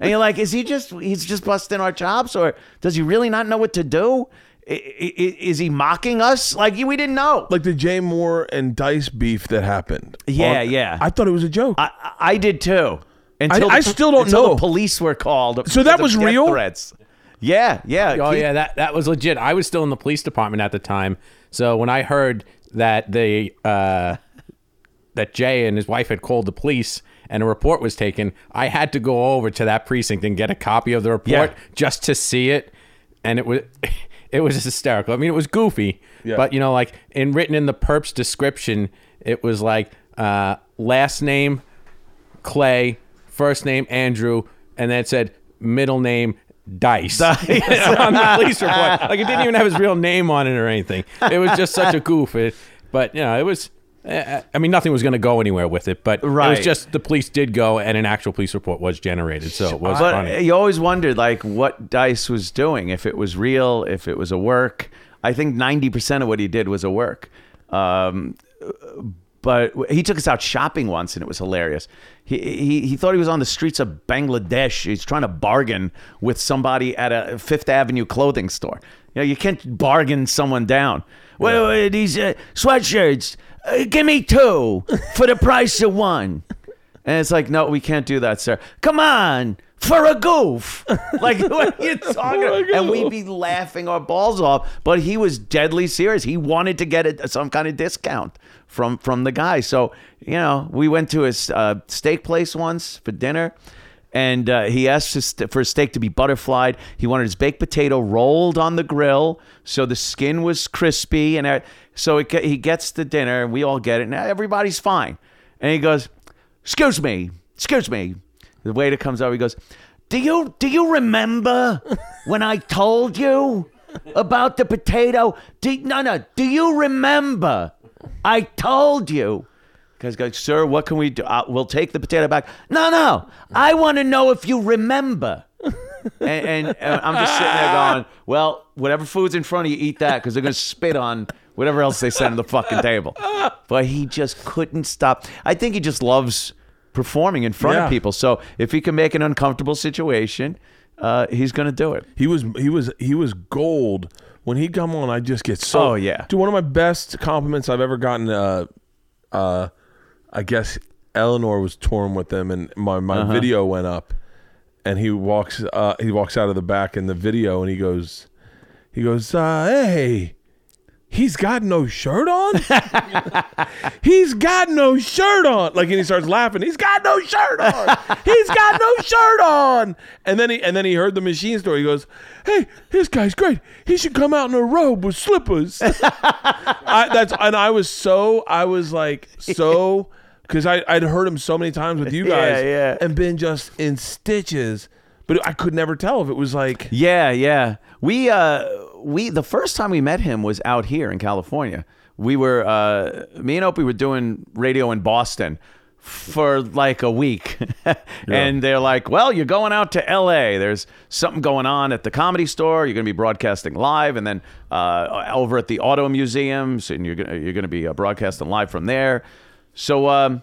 Speaker 4: And you're like, is he just, he's just busting our chops or does he really not know what to do? I- I- Is he mocking us? Like, we didn't know.
Speaker 1: Like the Jay Mohr and Dice beef that happened.
Speaker 4: Yeah,
Speaker 1: On-
Speaker 4: yeah.
Speaker 1: I thought it was a joke.
Speaker 4: I, I did too. Until
Speaker 1: I
Speaker 4: the-
Speaker 1: still don't
Speaker 4: until
Speaker 1: know.
Speaker 4: The police were called.
Speaker 1: So that
Speaker 4: because of
Speaker 1: was
Speaker 4: death
Speaker 1: real?
Speaker 4: Threats. Yeah, yeah.
Speaker 5: Oh
Speaker 4: Keith-
Speaker 5: yeah, that that was legit. I was still in the police department at the time, so when I heard that they uh, that Jay and his wife had called the police and a report was taken, I had to go over to that precinct and get a copy of the report
Speaker 4: Yeah.
Speaker 5: just to see it, and it was it was hysterical. I mean, it was goofy,
Speaker 1: Yeah.
Speaker 5: but you know, like in written in the perp's description, it was like uh, last name Clay, first name Andrew, and then it said middle name Dice, on the police report. Like it didn't even have his real name on it or anything. It was just such a goof. It, but you know, it was. uh, I mean, nothing was going to go anywhere with it, but it was just the police did go, and an actual police report was generated, so it was
Speaker 4: but
Speaker 5: funny.
Speaker 4: you always wondered like what Dice was doing, if it was real, if it was a work. I think ninety percent of what he did was a work. Um, but he took us out shopping once, and it was hilarious. He, he he thought he was on the streets of Bangladesh. He's trying to bargain with somebody at a Fifth Avenue clothing store. You know, you can't bargain someone down. Well, uh, these uh, sweatshirts, uh, give me two for the price of one. And it's like, no, we can't do that, sir. Come on, for a goof. Like, what are you talking about? And we'd be laughing our balls off. But he was deadly serious. He wanted to get a, some kind of discount from from the guy. So, you know, we went to a uh, steak place once for dinner. And uh, he asked his, for his steak to be butterflied. He wanted his baked potato rolled on the grill so the skin was crispy. And so it, he gets the dinner, and we all get it. And everybody's fine. And he goes, excuse me, excuse me. The waiter comes over. He goes, do you do you remember when I told you about the potato? Do, no, no. Do you remember? I told you. Guys sir, what can we do? Uh, we'll take the potato back. No, no. I want to know if you remember. and, and, and I'm just sitting there going, well, whatever food's in front of you, eat that because they're going to spit on whatever else they send on the fucking table. But he just couldn't stop. I think he just loves performing in front
Speaker 1: Yeah.
Speaker 4: of people. So if he can make an uncomfortable situation, uh, he's going to do it.
Speaker 1: He was he was he was gold when he'd come on. I just get so.
Speaker 4: Oh, yeah.
Speaker 1: Dude, one of my best compliments I've ever gotten. Uh, uh, I guess Eleanor was touring with them, and my my
Speaker 4: Uh-huh.
Speaker 1: video went up, and he walks uh he walks out of the back in the video, and he goes, he goes, uh, hey. He's got no shirt on. He's got no shirt on. Like, and he starts laughing. He's got no shirt on. He's got no shirt on. And then he and then he heard the machine story. He goes, "Hey, this guy's great. He should come out in a robe with slippers." I, that's and I was so I was like so because I I'd heard him so many times with you guys,
Speaker 4: Yeah, yeah.
Speaker 1: and been just in stitches. But I could never tell if it was like
Speaker 4: Yeah, yeah. We uh we the first time we met him was out here in California. We were uh me and Opie were doing radio in Boston for like a week. and they're like, "Well, you're going out to LA. There's something going on at the comedy store. You're going to be broadcasting live and then uh over at the auto museums and you're going to you're going to be uh, broadcasting live from there." So um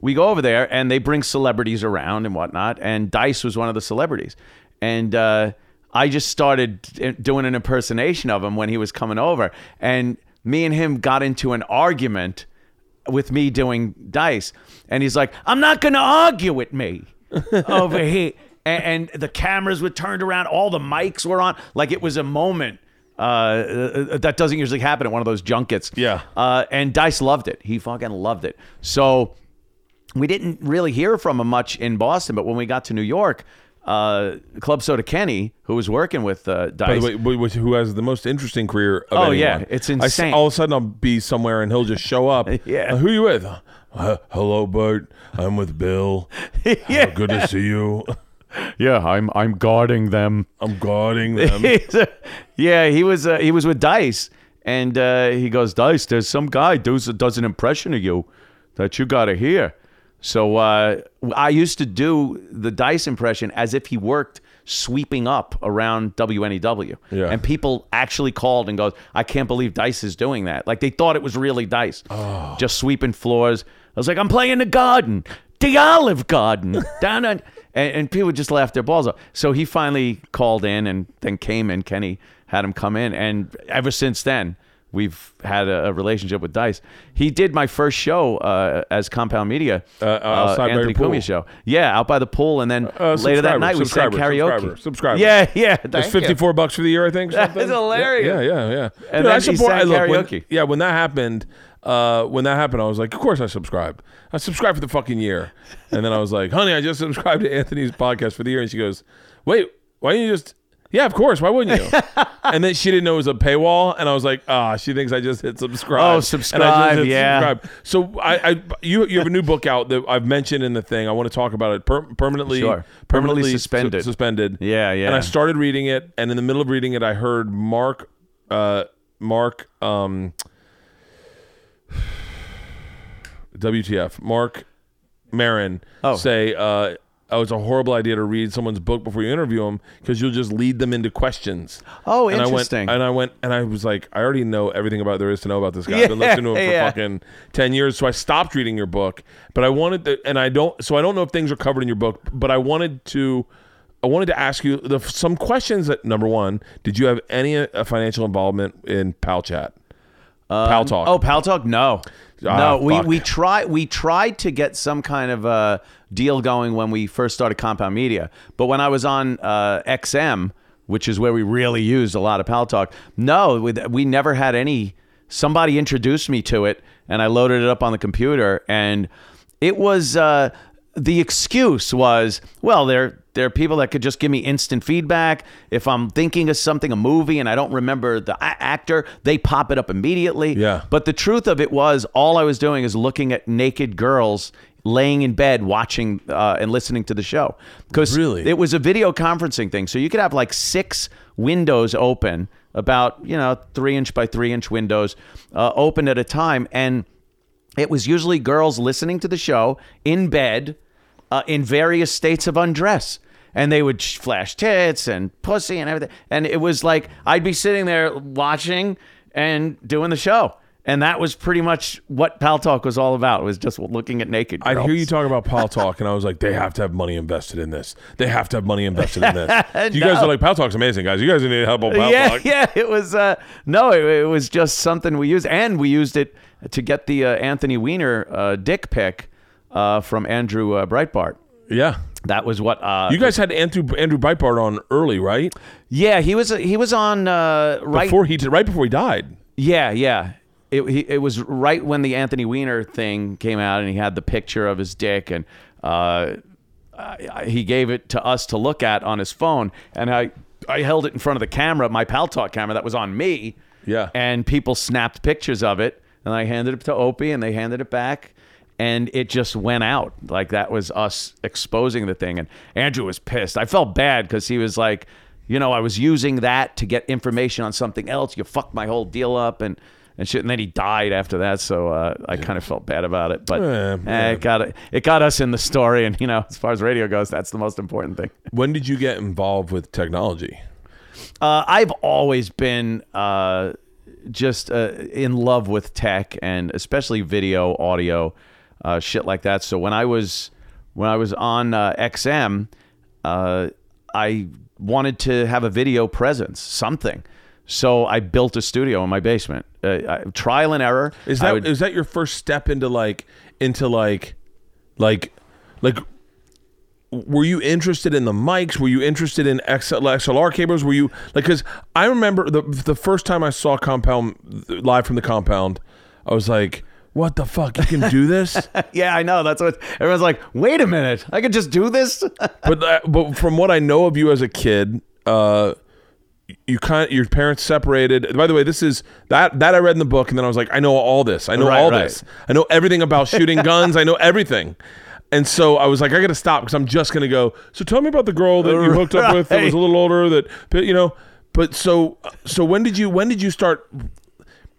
Speaker 4: we go over there and they bring celebrities around and whatnot. And Dice was one of the celebrities. And uh, I just started doing an impersonation of him when he was coming over. And me and him got into an argument with me doing Dice. And he's like, I'm not going to argue with me over here. And, and the cameras were turned around, all the mics were on. Like it was a moment. Uh, that doesn't usually happen at one of those junkets.
Speaker 1: Yeah.
Speaker 4: Uh, and Dice loved it. He fucking loved it. So we didn't really hear from him much in Boston, but when we got to New York, uh, Club Soda Kenny, who was working with uh,
Speaker 1: By
Speaker 4: Dice,
Speaker 1: the way, who has the most interesting career of
Speaker 4: Oh,
Speaker 1: anyone.
Speaker 4: yeah, it's
Speaker 1: I s-
Speaker 4: insane.
Speaker 1: all of a sudden, I'll be somewhere and he'll just show up.
Speaker 4: Yeah.
Speaker 1: Uh, who you with? Uh, hello, Bert. I'm with Bill.
Speaker 4: Yeah.
Speaker 1: Uh, good to see you.
Speaker 4: yeah, I'm I'm guarding them.
Speaker 1: I'm guarding them.
Speaker 4: yeah, he was uh, he was with Dice, and uh, he goes, Dice, there's some guy does does an impression of you that you gotta hear. So uh, I used to do the Dice impression as if he worked sweeping up around WNEW,
Speaker 1: Yeah.
Speaker 4: and people actually called and goes, I can't believe Dice is doing that. Like they thought it was really Dice, just sweeping floors. I was like, I'm playing the garden, the Olive Garden, down on. And, and people just laughed their balls off. So he finally called in and then came in. Kenny had him come in. And ever since then, we've had a, a relationship with Dice. He did my first show uh, as Compound Media,
Speaker 1: Uh, outside
Speaker 4: Anthony
Speaker 1: your.
Speaker 4: Cumia show. Yeah, out by the pool. And then
Speaker 1: Uh,
Speaker 4: later that night, we sang karaoke.
Speaker 1: subscriber, subscriber.
Speaker 4: Yeah, yeah. Thank you.
Speaker 1: 54 bucks for the year, I think.
Speaker 4: That's hilarious.
Speaker 1: Yeah, yeah, yeah.
Speaker 4: And
Speaker 1: Dude, I
Speaker 4: then he
Speaker 1: support.
Speaker 4: sang
Speaker 1: I look, when-
Speaker 4: karaoke.
Speaker 1: yeah, when that happened, uh, when that happened, I was like, of course I subscribe. I subscribed for the fucking year. And then I was like, honey, I just subscribed to Anthony's podcast for the year. And she goes, wait, why don't you just? Yeah, of course. Why wouldn't you? and then she didn't know it was a paywall, and I was like, ah, she thinks I just hit subscribe.
Speaker 4: Oh,
Speaker 1: And I just
Speaker 4: subscribe, yeah.
Speaker 1: subscribe. So I, I, you, you have a new book out that I've mentioned in the thing. I want to talk about it. Per- permanently,
Speaker 4: Sure. Permanently suspended.
Speaker 1: su- suspended.
Speaker 4: Yeah, yeah.
Speaker 1: And I started reading it, and in the middle of reading it, I heard Mark, uh, Mark, um, WTF, Marc Maron
Speaker 4: Oh.
Speaker 1: say, uh, oh, it's a horrible idea to read someone's book before you interview them because you'll just lead them into questions.
Speaker 4: Oh,
Speaker 1: and
Speaker 4: interesting.
Speaker 1: I went, and I went, and I was like, I already know everything about there is to know about this guy. I've been listening to him for
Speaker 4: Yeah, yeah.
Speaker 1: fucking ten years, so I stopped reading your book. But I wanted to, and I don't, so I don't know if things are covered in your book. But I wanted to, I wanted to ask you the, some questions. That number one, did you have any uh, financial involvement in Pal Chat? Pal Talk.
Speaker 4: Oh, Pal Talk? No,
Speaker 1: Ah,
Speaker 4: no. We
Speaker 1: fuck.
Speaker 4: we try we tried to get some kind of a deal going when we first started Compound Media, but when I was on uh, XM, which is where we really used a lot of Pal Talk, no, we, we never had any. Somebody introduced me to it, and I loaded it up on the computer, and it was uh, the excuse was well, there there are people that could just give me instant feedback if I'm thinking of something, a movie, and I don't remember the a- actor, they pop it up immediately.
Speaker 1: Yeah.
Speaker 4: But the truth of it was, all I was doing is looking at naked girls laying in bed watching uh, and listening to the show. Because
Speaker 1: Really?
Speaker 4: it was a video conferencing thing. So you could have like six windows open, about, you know, three inch by three inch windows uh, open at a time. And it was usually girls listening to the show in bed uh, in various states of undress. And they would flash tits and pussy and everything. And it was like I'd be sitting there watching and doing the show. And that was pretty much what Pal Talk was all about. Was just looking at naked girls.
Speaker 1: I'd hear you talk about Pal Talk, and I was like, they have to have money invested in this. They have to have money invested in this. You guys are like, Pal Talk's amazing, guys. You guys need help on Pal
Speaker 4: yeah,
Speaker 1: Talk.
Speaker 4: yeah. It was uh, no, it, it was just something we used, and we used it to get the uh, Anthony Weiner uh, dick pic uh, from Andrew uh, Breitbart.
Speaker 1: Yeah.
Speaker 4: That was what uh,
Speaker 1: You guys had Andrew Andrew Breitbart on early, right?
Speaker 4: Yeah, he was he was on uh, right.
Speaker 1: Before he right before he died.
Speaker 4: yeah, yeah. It he, it was right when the Anthony Weiner thing came out, and he had the picture of his dick, and uh, I, he gave it to us to look at on his phone, and I I held it in front of the camera, my Pal Talk camera that was on me.
Speaker 1: Yeah.
Speaker 4: and people snapped pictures of it, and I handed it to Opie, and they handed it back. And it just went out like that was us exposing the thing. And Andrew was pissed. I felt bad because he was like, you know, I was using that to get information on something else. You fucked my whole deal up and and shit. And then he died after that, so uh, I kind of felt bad about it. But
Speaker 1: Yeah,
Speaker 4: eh, it got it got us in the story. And you know, as far as radio goes, that's the most important thing.
Speaker 1: When did you get involved with technology?
Speaker 4: Uh, I've always been uh, just uh, in love with tech and especially video, audio, uh, shit like that. So when I was when I was on uh, XM, uh, I wanted to have a video presence, something. So I built a studio in my basement. Uh, I, trial and error.
Speaker 1: Is that
Speaker 4: would-
Speaker 1: is that your first step into like into like like like were you interested in the mics? Were you interested in XL, XLR cables? Were you like cuz I remember the the first time I saw Compound live from the Compound, I was like, "What the fuck? You can do this?"
Speaker 4: yeah, I know. That's what everyone's like. Wait a minute, I could just do this.
Speaker 1: but uh, but from what I know of you as a kid, uh, you kind your parents separated. By the way, this is that that I read in the book, and then I was like, I know all this. I know
Speaker 4: Right,
Speaker 1: all
Speaker 4: right.
Speaker 1: this. I know everything about shooting guns. I know everything. And so I was like, I got to stop because I'm just gonna go. So tell me about the girl that you hooked up with that was a little older. That you know. But so so when did you when did you start?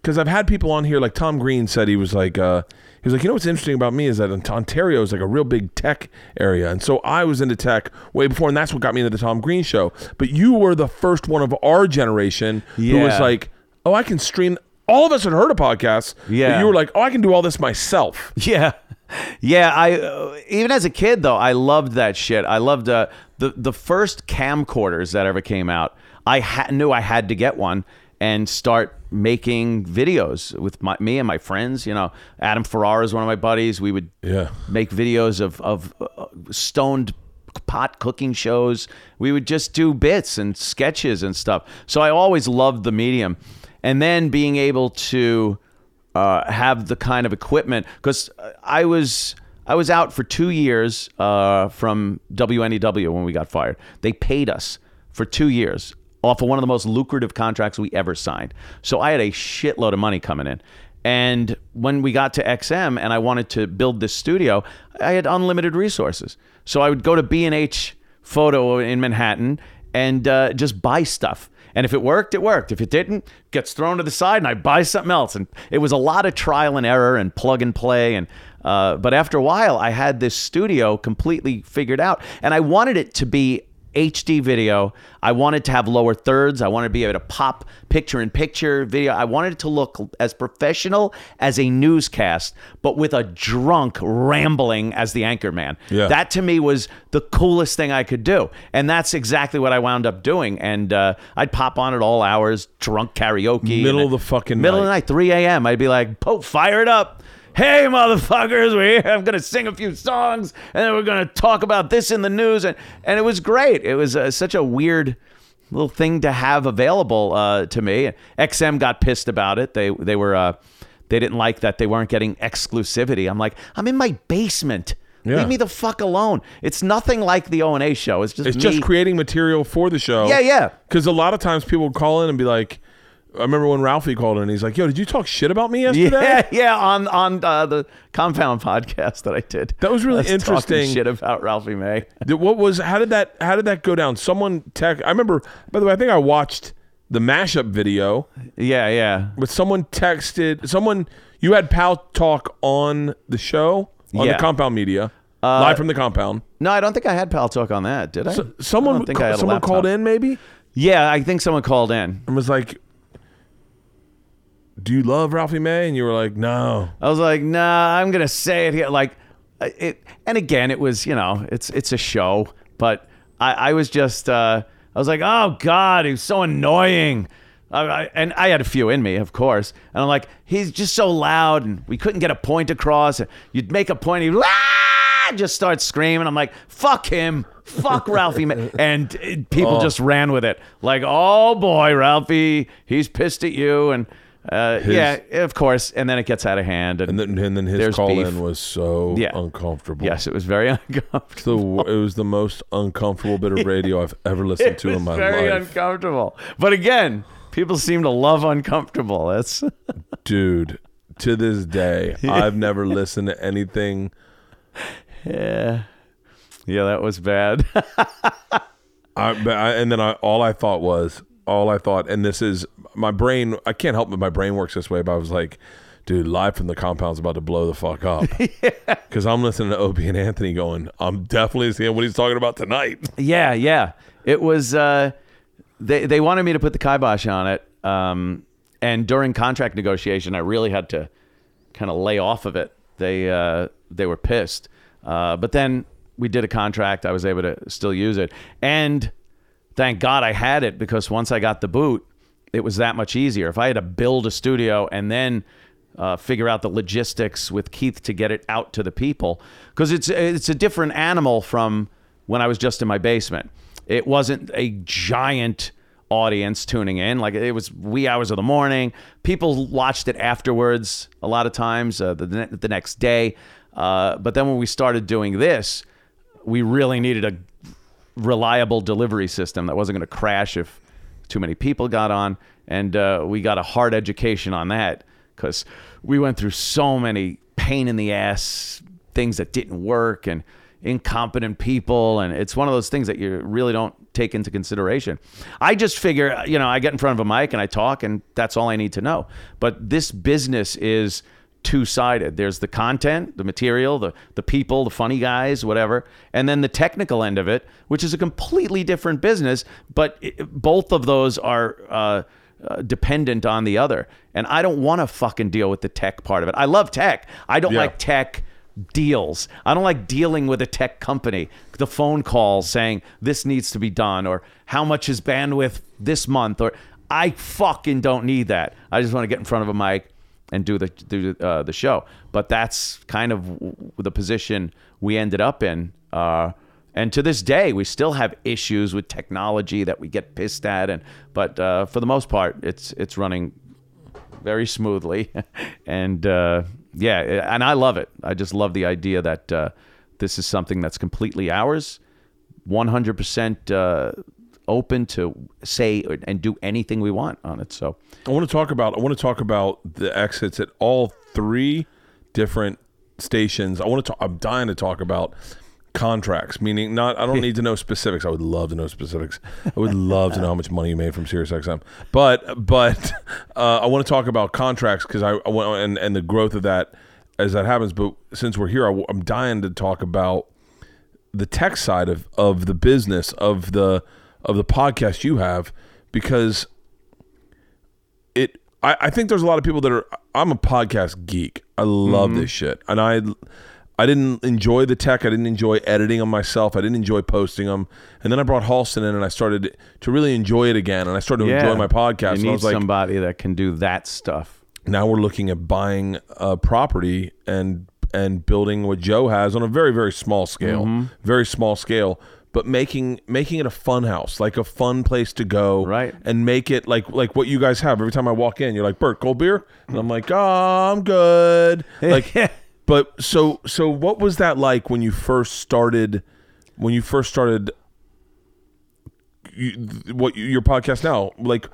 Speaker 1: Because I've had people on here like Tom Green said he was like uh, he was like you know what's interesting about me is that Ontario is like a real big tech area, and so I was into tech way before, and that's what got me into the Tom Green show. But you were the first one of our generation who was
Speaker 4: Yeah.
Speaker 1: like, oh, I can stream. All of us had heard of podcasts. but
Speaker 4: Yeah.
Speaker 1: you were like, oh, I can do all this myself.
Speaker 4: Yeah, yeah. I uh, even as a kid though, I loved that shit. I loved uh, the the first camcorders that ever came out. I ha- knew I had to get one and start making videos with my, me and my friends. You know, Adam Ferrara is one of my buddies. We would
Speaker 1: Yeah.
Speaker 4: make videos of of uh, stoned pot cooking shows. We would just do bits and sketches and stuff. So I always loved the medium, and then being able to uh, have the kind of equipment because I was. I was out for two years uh, from WNEW when we got fired. They paid us for two years off of one of the most lucrative contracts we ever signed. So I had a shitload of money coming in. And when we got to XM and I wanted to build this studio, I had unlimited resources. So I would go to B&H Photo in Manhattan and uh, just buy stuff. And if it worked, it worked. If it didn't, gets thrown to the side and I buy something else. And it was a lot of trial and error and plug and play. And uh, but after a while, I had this studio completely figured out, and I wanted it to be HD video. I wanted to have lower thirds. I wanted to be able to pop picture in picture video. I wanted it to look as professional as a newscast, but with a drunk rambling as the anchor man.
Speaker 1: Yeah.
Speaker 4: That to me was the coolest thing I could do. And that's exactly what I wound up doing. And uh, I'd pop on at all hours, drunk karaoke.
Speaker 1: Middle of the fucking
Speaker 4: Middle
Speaker 1: night.
Speaker 4: of the night, 3 a.m. I'd be like, Pope, fire it up. Hey, motherfuckers, we're here. I'm going to sing a few songs and then we're going to talk about this in the news. And, and it was great. It was uh, such a weird little thing to have available uh, to me. XM got pissed about it. They, they were, uh, they didn't like that they weren't getting exclusivity. I'm like, I'm in my basement.
Speaker 1: Yeah.
Speaker 4: Leave me the fuck alone. It's nothing like the O and A show. It's just
Speaker 1: It's
Speaker 4: me.
Speaker 1: just creating material for the show.
Speaker 4: Yeah, yeah.
Speaker 1: Because a lot of times people would call in and be like, I remember when Ralphie called in. He's like, "Yo, did you talk shit about me yesterday?"
Speaker 4: Yeah, yeah, on on uh, the Compound podcast that I did.
Speaker 1: That was really
Speaker 4: I talking
Speaker 1: interesting.
Speaker 4: Shit about Ralphie May.
Speaker 1: What was? How did that? How did that go down? Someone tech. I remember. By the way, I think I watched the mashup video,
Speaker 4: Yeah, yeah,
Speaker 1: but someone texted. Someone you had Pal talk on the show on
Speaker 4: Yeah. Uh,
Speaker 1: the Compound Media, live from the compound.
Speaker 4: No, I don't think I had Pal Talk on that. Did I?
Speaker 1: So, someone
Speaker 4: I think I had
Speaker 1: someone called in maybe
Speaker 4: Yeah, I think someone called in.
Speaker 1: and was like, "Do you love Ralphie May?" And you were like, "No."
Speaker 4: I was like, nah, I'm gonna say it here. Like, uh, it. And again, it was you know, it's it's a show, but I, I was just, uh, I was like, oh god, he was so annoying. I, I, and I had a few in me, of course. And I'm like, he's just so loud, and we couldn't get a point across. You'd make a point, he'd "Ah!" just start screaming. I'm like, fuck him, fuck Ralphie, Ma-" and it- people
Speaker 1: Oh.
Speaker 4: just ran with it. Like, oh boy, Ralphie, he's pissed at you, and uh,
Speaker 1: His-
Speaker 4: yeah, of course. And then it gets out of hand,
Speaker 1: And then and then his call
Speaker 4: beef.
Speaker 1: in was so
Speaker 4: Yeah.
Speaker 1: uncomfortable.
Speaker 4: Yes, it was very uncomfortable.
Speaker 1: The, it was the most uncomfortable bit of radio I've ever listened to in my
Speaker 4: very
Speaker 1: life.
Speaker 4: Very uncomfortable. But again, people seem to love uncomfortable. That's
Speaker 1: Dude, to this day, I've never listened to anything.
Speaker 4: yeah, yeah. That was bad.
Speaker 1: I, but I, and then I, all I thought was, all I thought, and this is my brain. I can't help it. My brain works this way. But I was like, dude, live from the compound's about to blow the fuck up. Because I'm listening to Opie and Anthony going, I'm definitely seeing what he's talking about tonight.
Speaker 4: yeah, yeah. It was. Uh, they they wanted me to put the kibosh on it, um, and during contract negotiation, I really had to kind of lay off of it. They uh, they were pissed, uh, but then we did a contract. I was able to still use it, and thank God I had it because once I got the boot, it was that much easier. If I had to build a studio and then uh, figure out the logistics with Keith to get it out to the people, because it's it's a different animal from when I was just in my basement. It wasn't a giant audience tuning in like it was wee hours of the morning people watched it afterwards a lot of times uh, the, the next day uh, but then when we started doing this we really needed a reliable delivery system that wasn't going to crash if too many people got on. And uh, we got a hard education on that because we went through so many pain in the ass things that didn't work and incompetent people. And it's one of those things that you really don't take into consideration. I just figure, you know, I get in front of a mic and I talk, and that's all I need to know. But this business is two sided. There's the content, the material, the the people, the funny guys, whatever, and then the technical end of it, which is a completely different business. But it, both of those are. Uh, uh, dependent on the other, and I don't want to fucking deal with the tech part of it. I love tech. I don't
Speaker 1: Yeah.
Speaker 4: like tech deals. I don't like dealing with a tech company. The phone calls saying this needs to be done or how much is bandwidth this month or I fucking don't need that. I just want to get in front of a mic and do the do uh, the show. But that's kind of the position we ended up in. Uh, and to this day, we still have issues with technology that we get pissed at. And but uh, for the most part, it's it's running very smoothly, and uh, yeah, and I love it. I just love the idea that uh, this is something that's completely ours, one hundred percent uh, open to say and do anything we want on it. So
Speaker 1: I want to talk about. I want to talk about the exits at all three different stations. I want to. Talk, I'm dying to talk about contracts, meaning not. I don't need to know specifics. I would love to know specifics. I would love to know how much money you made from SiriusXM. But but uh, I want to talk about contracts because I, I want and and the growth of that as that happens. But since we're here, I, am dying to talk about the tech side of of the business of the of the podcast you have because it. I, I think there's a lot of people that are. I'm a podcast geek. I love this shit, and I I didn't enjoy the tech. I didn't enjoy editing them myself. I didn't enjoy posting them. And then I brought Halston in, and I started to really enjoy it again. And I started to enjoy my podcast.
Speaker 4: You need
Speaker 1: like,
Speaker 4: somebody that can do that stuff.
Speaker 1: now we're looking at buying a property and and building what Joe has on a very very small scale,
Speaker 4: Mm-hmm.
Speaker 1: very small scale, but making making it a fun house, like a fun place to go,
Speaker 4: Right.
Speaker 1: And make it like like what you guys have. Every time I walk in, you're like, Bert, cold beer, and I'm like, oh, I'm good. Like, but so so what was that like when you first started? When you first started, you, what your podcast now like?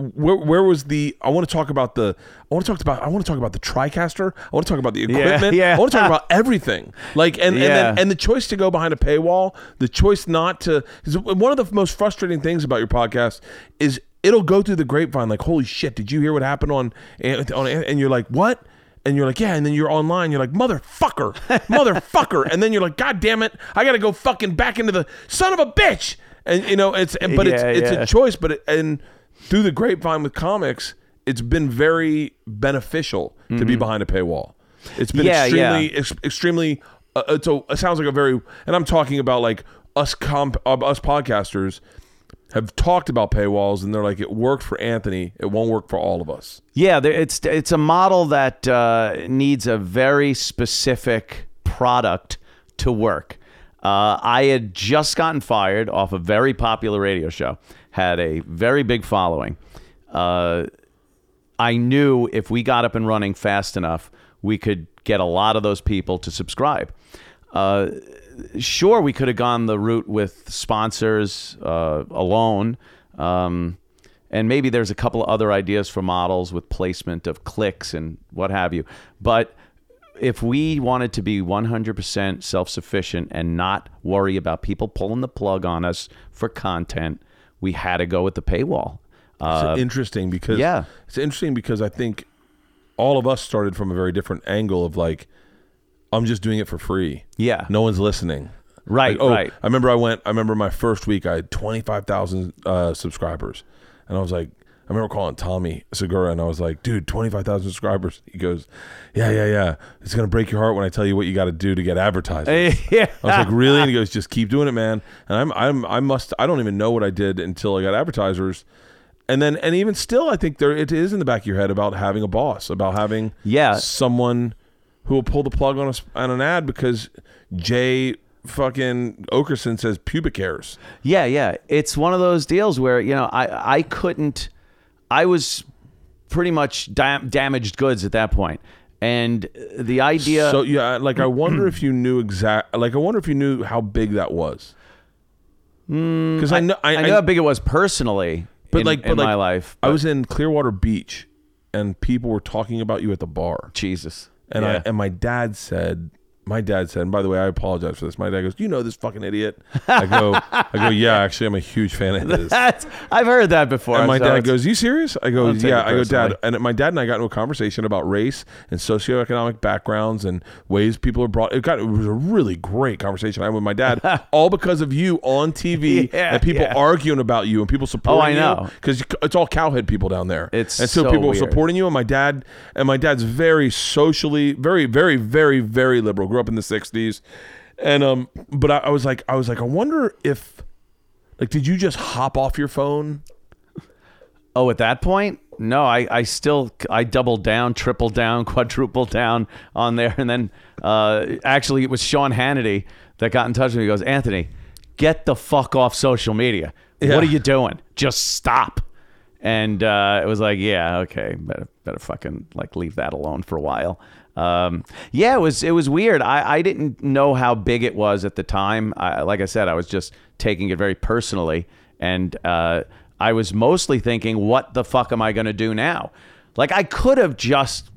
Speaker 1: Where where was the I want to talk about the I want to talk about I want to talk about the TriCaster. I want to talk about the equipment.
Speaker 4: yeah.
Speaker 1: I want to talk about everything. Like and and then, and the choice to go behind a paywall, the choice not to one of the most frustrating things about your podcast is it'll go through the grapevine like holy shit, did you hear what happened on eh, on eh, and you're like, "What?" And you're like, yeah, and then you're online. You're like, motherfucker, motherfucker, and then you're like, god damn it, I gotta go fucking back into the son of a bitch, and you know it's, and, but it's
Speaker 4: Yeah,
Speaker 1: it's
Speaker 4: yeah.
Speaker 1: a choice, but it, and through the grapevine with comics, it's been very beneficial to be behind a paywall. It's been
Speaker 4: Mm-hmm. Yeah,
Speaker 1: extremely,
Speaker 4: yeah.
Speaker 1: ex- extremely. Uh, it's a, it sounds like a very, and I'm talking about like us comp, uh, us podcasters have talked about paywalls, and they're like, it worked for Anthony, it won't work for all of us.
Speaker 4: Yeah, there- it's it's a model that uh, needs a very specific product to work. Uh, I had just gotten fired off a very popular radio show, had a very big following. Uh, I knew if we got up and running fast enough, we could get a lot of those people to subscribe. Uh, sure, we could have gone the route with sponsors uh, alone. Um, and maybe there's a couple of other ideas for models with placement of clicks and what have you. But if we wanted to be 100% self sufficient and not worry about people pulling the plug on us for content, we had to go with the paywall. Uh,
Speaker 1: It's interesting because
Speaker 4: yeah.
Speaker 1: it's interesting because I think all of us started from a very different angle of like, I'm just doing it for free.
Speaker 4: Yeah.
Speaker 1: no one's listening.
Speaker 4: Right,
Speaker 1: Like, oh,
Speaker 4: right.
Speaker 1: I remember I went. I remember my first week. I had twenty five thousand uh, subscribers, and I was like, I remember calling Tommy Segura, and I was like, dude, twenty five thousand subscribers. He goes, yeah, yeah, yeah. It's gonna break your heart when I tell you what you got to do to get advertising.
Speaker 4: yeah.
Speaker 1: I was like, really? And he goes, just keep doing it, man. And I'm, I'm, I must, I don't even know what I did until I got advertisers. And then, and even still, I think there it is in the back of your head about having a boss, about having
Speaker 4: Yeah.
Speaker 1: someone who will pull the plug on us on an ad because Jay fucking Oakerson says pubic hairs.
Speaker 4: Yeah, yeah. It's one of those deals where, you know, I, I couldn't, I was pretty much dam- damaged goods at that point. And the idea.
Speaker 1: So yeah, like I wonder if you knew exact, like I wonder if you knew how big that was. Hmm, because I know, I,
Speaker 4: I know how big it was personally
Speaker 1: but
Speaker 4: in,
Speaker 1: like,
Speaker 4: in
Speaker 1: but like,
Speaker 4: my life.
Speaker 1: I
Speaker 4: but
Speaker 1: was in Clearwater Beach, and people were talking about you at the bar,
Speaker 4: Jesus.
Speaker 1: and
Speaker 4: Yeah.
Speaker 1: I and my dad said, my dad said, and by the way, I apologize for this. My dad goes, "Do you know this fucking idiot?" I go, I go, yeah, actually, I'm a huge fan of his.
Speaker 4: That's, I've heard that before.
Speaker 1: And my
Speaker 4: so
Speaker 1: dad goes, "You serious?" I go, "Yeah." I go, "Dad." And my dad and I got into a conversation about race and socioeconomic backgrounds and ways people are brought. It got it was a really great conversation I had with my dad, all because of you on TV
Speaker 4: Yeah,
Speaker 1: and people
Speaker 4: yeah.
Speaker 1: arguing about you and people oh, supporting you.
Speaker 4: Oh, I know.
Speaker 1: because it's all cowhead people down there.
Speaker 4: It's
Speaker 1: and so,
Speaker 4: so
Speaker 1: people
Speaker 4: weird.
Speaker 1: supporting you. And my dad and my dad's very socially, very, very, very, very liberal. Grew up in the '60s, and um, but I, I was like, I was like, I wonder if. Like, did you just hop off your phone?
Speaker 4: Oh, at that point, no. I, I still I doubled down, tripled down, quadrupled down on there, and then uh, actually it was Sean Hannity that got in touch with me. He goes, Anthony, get the fuck off social media.
Speaker 1: Yeah.
Speaker 4: What are you doing? Just stop. And uh, it was like, yeah, okay, better better fucking like leave that alone for a while. Um, yeah, it was it was weird. I, I didn't know how big it was at the time. I, like I said, I was just taking it very personally, and uh, I was mostly thinking, what the fuck am I going to do now? Like I could have just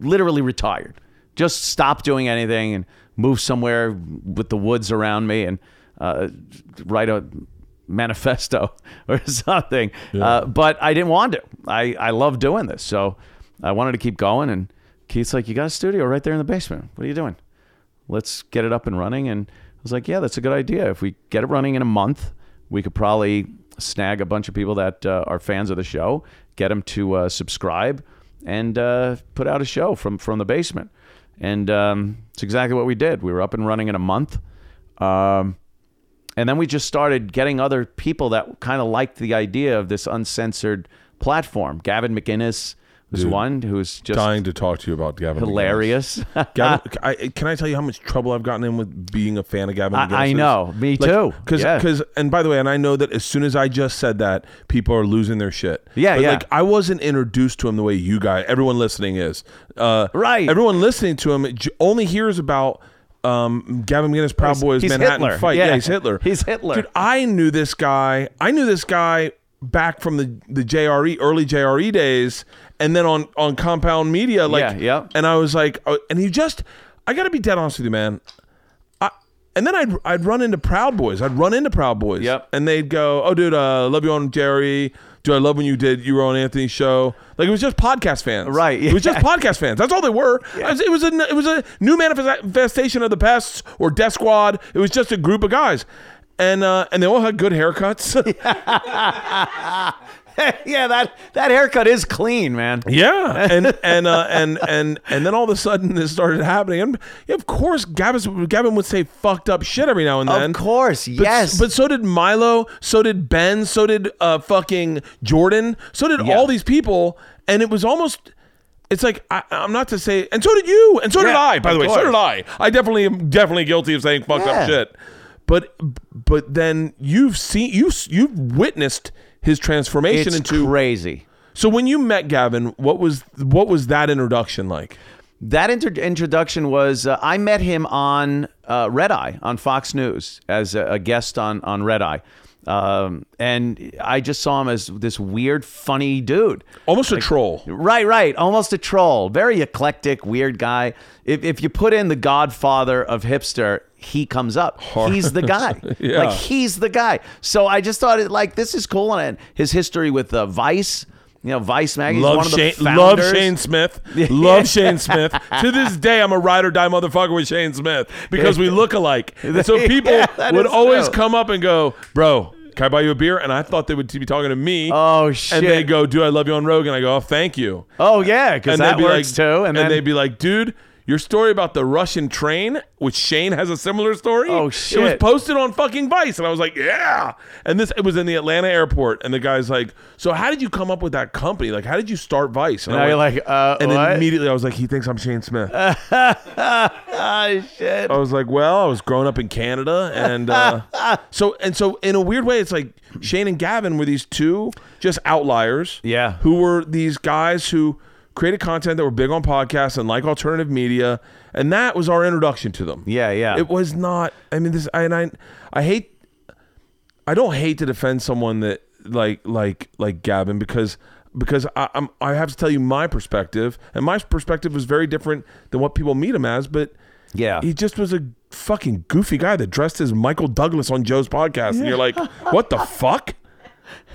Speaker 4: literally retired. just stop doing anything and move somewhere with the woods around me and uh, write a manifesto or something. Uh, but I didn't want to. I, I love doing this. So I wanted to keep going. And Keith's like, You got a studio right there in the basement. What are you doing? Let's get it up and running. And I was like, Yeah, that's a good idea. If we get it running in a month, we could probably snag a bunch of people that uh, are fans of the show, get them to uh, subscribe, and uh, put out a show from, from the basement. And um, it's exactly what we did. We were up and running in a month. Um, and then we just started getting other people that kind of liked the idea of this uncensored platform. Gavin McInnes was
Speaker 1: Dude,
Speaker 4: one who's just
Speaker 1: Dying to talk to you about Gavin.
Speaker 4: Hilarious.
Speaker 1: Gavin, I, can I tell you how much trouble I've gotten in with being a fan of Gavin?
Speaker 4: I- I know. Me too.
Speaker 1: Because,
Speaker 4: Yeah.
Speaker 1: and by the way, and I know that as soon as I just said that, people are losing their shit.
Speaker 4: Yeah,
Speaker 1: But,
Speaker 4: yeah.
Speaker 1: Like I wasn't introduced to him the way you guys, everyone listening is. Uh,
Speaker 4: Right.
Speaker 1: Everyone listening to him only hears about. Um, Gavin McInnes, Proud
Speaker 4: He's-
Speaker 1: Boys,
Speaker 4: he's
Speaker 1: Manhattan
Speaker 4: Hitler.
Speaker 1: fight.
Speaker 4: Yeah.
Speaker 1: he's Hitler.
Speaker 4: He's Hitler.
Speaker 1: Dude, I knew this guy. I knew this guy back from the the JRE early JRE days, and then on on Compound Media, like,
Speaker 4: Yeah, yeah.
Speaker 1: And I was like, oh, and he just, I got to be dead honest with you, man. I, and then I'd I'd run into Proud Boys. I'd run into Proud Boys.
Speaker 4: Yep.
Speaker 1: And they'd go, "Oh, dude, uh, love you on Jerry. Dude, I love when you did. You were on Anthony's show. Like it was just podcast fans,
Speaker 4: Right,
Speaker 1: It was just podcast fans. That's all they were. It was- It was a it was a new manifestation of the pests or Death Squad. It was just a group of guys, and uh, and they all had good haircuts.
Speaker 4: yeah, that that haircut is clean, man.
Speaker 1: Yeah, and and uh, and and and then all of a sudden this started happening, and of course Gavin Gavin would say fucked up shit every now and then.
Speaker 4: Of course,
Speaker 1: But,
Speaker 4: yes.
Speaker 1: but so did Milo, so did Ben, so did uh, fucking Jordan, so did
Speaker 4: Yeah.
Speaker 1: all these people, and it was almost. It's like I, I'm not to say, and so did you, and so did I. By the way, so did I. I definitely am definitely guilty of saying fucked
Speaker 4: Yeah.
Speaker 1: up shit. But but then you've seen you you've witnessed his transformation
Speaker 4: it's
Speaker 1: into
Speaker 4: crazy.
Speaker 1: so when you met Gavin, what was what was that introduction like?
Speaker 4: That inter- introduction was uh, I met him on uh, Red Eye on Fox News as a, a guest on on Red Eye, um, and I just saw him as this weird, funny dude.
Speaker 1: Almost a troll.
Speaker 4: Right, right. Almost a troll. Very eclectic, weird guy. If, if you put in the godfather of hipster, he comes up. He's the guy.
Speaker 1: Yeah.
Speaker 4: Like, he's the guy. So I just thought, it, like, this is cool. And his history with uh, Vice, you know, Vice magazine.
Speaker 1: Love
Speaker 4: one of the
Speaker 1: Shane,
Speaker 4: founders.
Speaker 1: love Shane Smith. Love Shane Smith. To this day, I'm a ride or die motherfucker with Shane Smith because we look alike. And so people
Speaker 4: Yeah,
Speaker 1: would always
Speaker 4: true.
Speaker 1: come up and go, "Bro, can I buy you a beer?" And I thought they would be talking to me.
Speaker 4: Oh, shit!
Speaker 1: And they go, "Do I love you on Rogan?" I go, "Oh, thank you."
Speaker 4: Oh, yeah, because that
Speaker 1: be
Speaker 4: works
Speaker 1: like,
Speaker 4: too. And, then,
Speaker 1: they'd be like, "Dude." Your story about the Russian train, which Shane has a similar story.
Speaker 4: Oh, shit!
Speaker 1: It was posted on fucking Vice, and I was like, "Yeah!" And this, it was in the Atlanta airport, and the guy's like, "So how did you come up with that company? Like, how did you start Vice?" And
Speaker 4: now
Speaker 1: I went-
Speaker 4: like, uh,
Speaker 1: and immediately I was like, he thinks I'm Shane Smith.
Speaker 4: Ah, shit.
Speaker 1: I was like, well, I was growing up in Canada, and uh, so and so in a weird way, it's like Shane and Gavin were these two just outliers,
Speaker 4: Yeah.
Speaker 1: who were these guys who created content that were big on podcasts and like alternative media, and that was our introduction to them.
Speaker 4: Yeah, yeah.
Speaker 1: It was not. I mean, this. I, and I, I hate. I don't hate to defend someone that like like like Gavin because because I, I'm I have to tell you my perspective, and my perspective was very different than what people meet him as. But
Speaker 4: Yeah.
Speaker 1: he just was a fucking goofy guy that dressed as Michael Douglas on Joe's podcast, and you're like, what the fuck?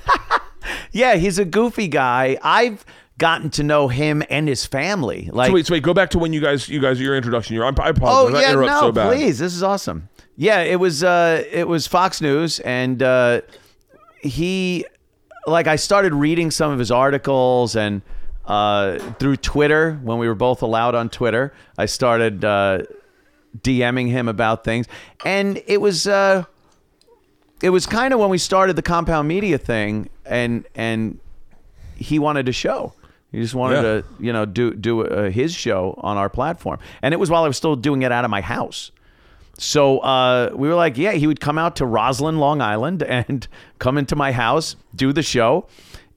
Speaker 4: yeah, he's a goofy guy. I've gotten to know him and his family. Like,
Speaker 1: So wait, so wait, go back to when you guys you guys your introduction. Your I apologize. Oh
Speaker 4: yeah, no,
Speaker 1: so bad.
Speaker 4: please. This is awesome. Yeah, it was uh it was Fox News and uh he like I started reading some of his articles and uh through Twitter when we were both allowed on Twitter, I started uh DMing him about things. And it was uh it was kind of when we started the compound media thing and and he wanted to show he just wanted
Speaker 1: Yeah.
Speaker 4: to you know do do uh, his show on our platform. And it was while i was still doing it out of my house. So uh, we were like yeah he would come out to roslyn long island and come into my house do the show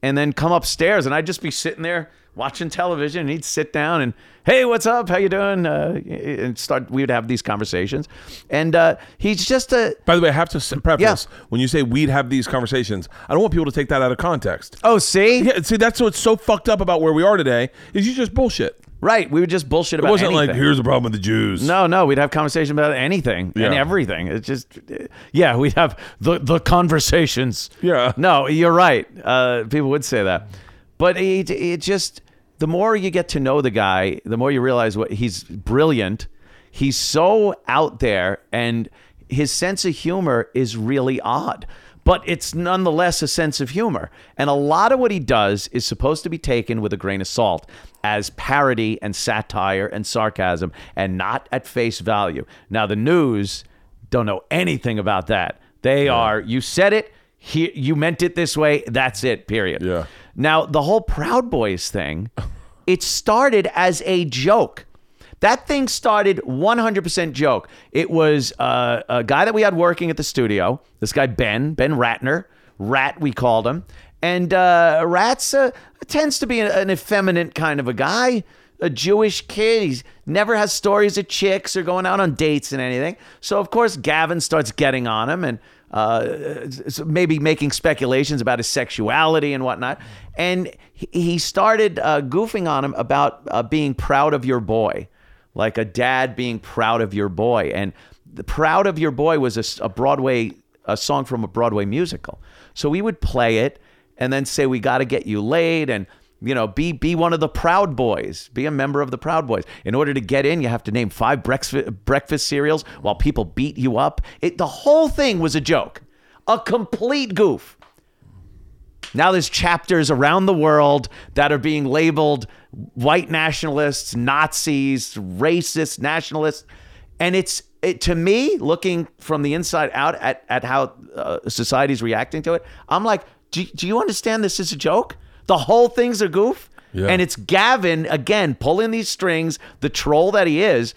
Speaker 4: and then come upstairs. And i'd just be sitting there watching television and he'd sit down and hey what's up how you doing uh, and start we would have these conversations and uh, he's just a
Speaker 1: By the way, I have to preface
Speaker 4: Yeah.
Speaker 1: when you say we'd have these conversations, I don't want people to take that out of context.
Speaker 4: oh see
Speaker 1: Yeah, see, that's what's so fucked up about where we are today is you just bullshit.
Speaker 4: Right. We would just bullshit
Speaker 1: It
Speaker 4: about
Speaker 1: wasn't like here's the problem with the Jews.
Speaker 4: No, no, we'd have conversation about anything and everything. It's just, yeah, we'd have the the conversations.
Speaker 1: Yeah.
Speaker 4: No, you're right. Uh, people would say that, but it, it just the more you get to know the guy, the more you realize what he's brilliant. He's so out there, and his sense of humor is really odd. But it's nonetheless a sense of humor. And a lot of what he does is supposed to be taken with a grain of salt as parody and satire and sarcasm and not at face value. Now, the news don't know anything about that. They are, you said it, he, you meant it this way, that's it, period.
Speaker 1: Yeah.
Speaker 4: Now, the whole Proud Boys thing, it started as a joke. That thing started 100% joke. It was uh, a guy that we had working at the studio. This guy Ben, Ben Ratner, Rat we called him, and uh, Rat's uh, tends to be an, an effeminate kind of a guy, a Jewish kid. He's never has stories of chicks or going out on dates and anything. So of course Gavin starts getting on him and uh, maybe making speculations about his sexuality and whatnot. And he- started uh, goofing on him about uh, being proud of your boy, like a dad being proud of your boy. And the proud of your boy was a, a Broadway, a song from a Broadway musical. So we would play it and then say, "We got to get you laid," and you know, be be one of the Proud Boys, be a member of the Proud Boys. In order to get in, you have to name five breakfast breakfast cereals while people beat you up. It, the whole thing was a joke, a complete goof. Now there's chapters around the world that are being labeled white nationalists, Nazis, racist nationalists, and it's it, to me looking from the inside out at at how uh, society's reacting to it. I'm like, do, do you understand this is a joke? The whole thing's a goof,
Speaker 1: Yeah.
Speaker 4: and it's Gavin again pulling these strings, the troll that he is,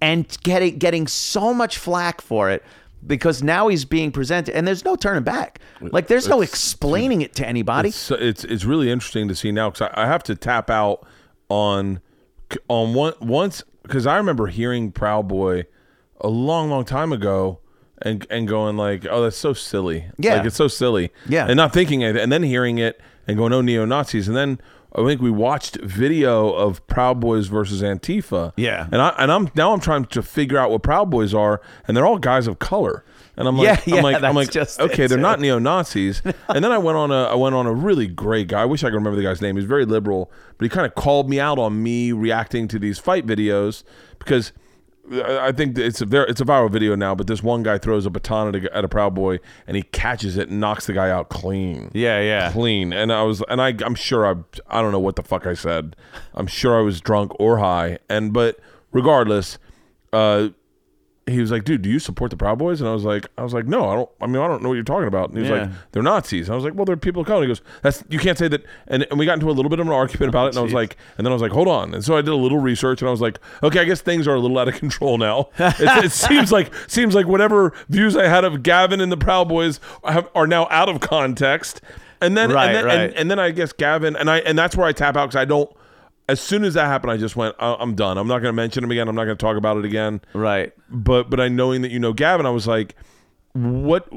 Speaker 4: and getting getting so much flack for it because now he's being presented and there's no turning back. Like there's no explaining it to anybody.
Speaker 1: It's it's it's really interesting to see now because I, I have to tap out on on one once because I remember hearing Proud Boy a long long time ago and and going like oh that's so silly
Speaker 4: Yeah.
Speaker 1: like it's so silly
Speaker 4: Yeah.
Speaker 1: and not thinking it and then hearing it and going oh neo Nazis and then I think we watched video of Proud Boys versus Antifa
Speaker 4: Yeah.
Speaker 1: and I and I'm now I'm trying to figure out what Proud Boys are and they're all guys of color and I'm like
Speaker 4: Yeah, yeah,
Speaker 1: I'm like I'm like
Speaker 4: just
Speaker 1: okay they're
Speaker 4: too.
Speaker 1: not neo Nazis. and then I went on a I went on a really great guy. I wish I could remember the guy's name. He's very liberal, but he kind of called me out on me reacting to these fight videos because I I think it's a it's a viral video now. But this one guy throws a baton at a, at a Proud Boy and he catches it and knocks the guy out clean.
Speaker 4: Yeah, yeah.
Speaker 1: clean. And I was and I I'm sure I I don't know what the fuck I said. I'm sure I was drunk or high. And but regardless, uh he was like, "Dude, do you support the Proud Boys?" And I was like, "I was like, no, I don't. I mean, I don't know what you're talking about." And he was
Speaker 4: Yeah.
Speaker 1: like, "They're Nazis." And I was like, "Well, they're people of color." He goes, "That's you can't say that." And, and we got into a little bit of an argument about it. And I was like, and then I was like, "Hold on." And so I did a little research, and I was like, "Okay, I guess things are a little out of control now." it, it seems like seems like whatever views I had of Gavin and the Proud Boys have, are now out of context. And then,
Speaker 4: Right,
Speaker 1: and then,
Speaker 4: right.
Speaker 1: And, and then I guess Gavin and I, and that's where I tap out because I don't. As soon as that happened, I just went, "I- "I'm done. I'm not going to mention him again. I'm not going to talk about it again."
Speaker 4: Right.
Speaker 1: but but I knowing that you know Gavin, I was like, what?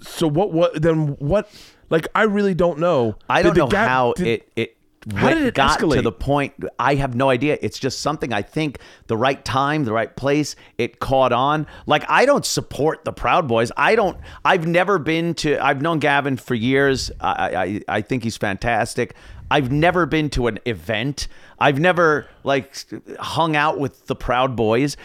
Speaker 1: So what? What then? What? Like I really don't know.
Speaker 4: I don't know
Speaker 1: Gav-
Speaker 4: how
Speaker 1: did-
Speaker 4: it it
Speaker 1: How did it
Speaker 4: got to the point. I have no idea. It's just something I think the right time, the right place. It caught on. Like I don't support the Proud Boys. I don't. I've never been to. I've known Gavin for years. I I, I think he's fantastic. I've never been to an event. I've never like hung out with the Proud Boys.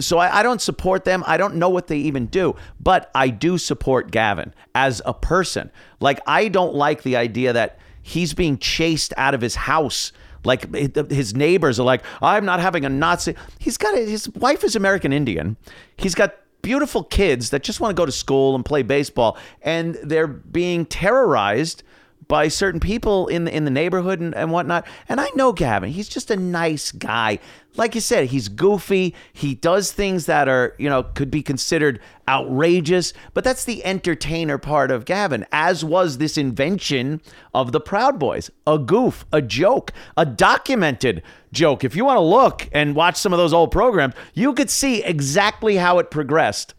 Speaker 4: So I, I don't support them. I don't know what they even do, but I do support Gavin as a person. Like I don't like the idea that he's being chased out of his house. Like his neighbors are like, I'm not having a Nazi. He's got a, his wife is American Indian. He's got beautiful kids that just want to go to school and play baseball, and they're being terrorized by certain people in the in the neighborhood and, and whatnot. And I know Gavin, he's just a nice guy. Like you said, he's goofy. He does things that are, you know, could be considered outrageous, but that's the entertainer part of Gavin, as was this invention of the Proud Boys. A goof, a joke, a documented joke. If you want to look and watch some of those old programs, you could see exactly how it progressed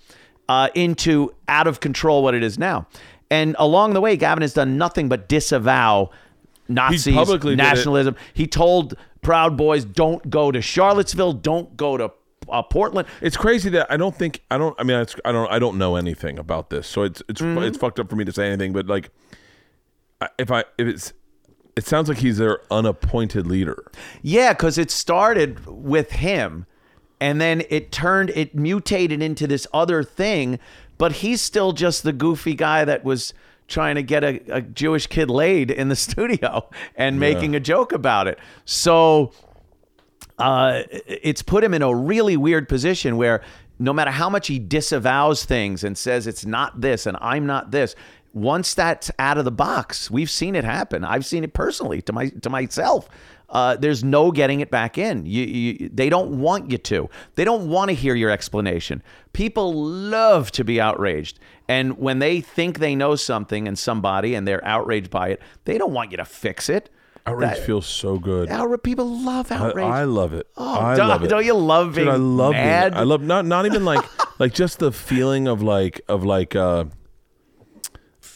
Speaker 4: uh, into out of control what it is now. And along the way, Gavin has done nothing but disavow Nazis,
Speaker 1: publicly
Speaker 4: nationalism. He told Proud Boys. Don't go to Charlottesville. Don't go to uh, Portland.
Speaker 1: It's crazy that I don't think I don't. I mean, it's, I don't. I don't know anything about this, so it's it's
Speaker 4: Mm-hmm.
Speaker 1: it's fucked up for me to say anything. But like, if I if it's, it sounds like he's their unappointed leader.
Speaker 4: Yeah, because it started with him, and then it turned, it mutated into this other thing. But he's still just the goofy guy that was trying to get a, a Jewish kid laid in the studio and making a joke about it. So uh, it's put him in a really weird position where no matter how much he disavows things and says it's not this and I'm not this, once that's out of the box, we've seen it happen. I've seen it personally to my to myself. Uh, there's no getting it back in. You, you, they don't want you to. They don't want to hear your explanation. People love to be outraged, and when they think they know something and somebody and they're outraged by it, they don't want you to fix it.
Speaker 1: Outrage
Speaker 4: That-
Speaker 1: feels so good.
Speaker 4: Outra- people love
Speaker 1: I,
Speaker 4: outrage.
Speaker 1: I love it.
Speaker 4: Oh,
Speaker 1: I
Speaker 4: don't,
Speaker 1: love it.
Speaker 4: don't you love being
Speaker 1: Dude, I love
Speaker 4: mad?
Speaker 1: being. I love not not even like like just the feeling of like of like uh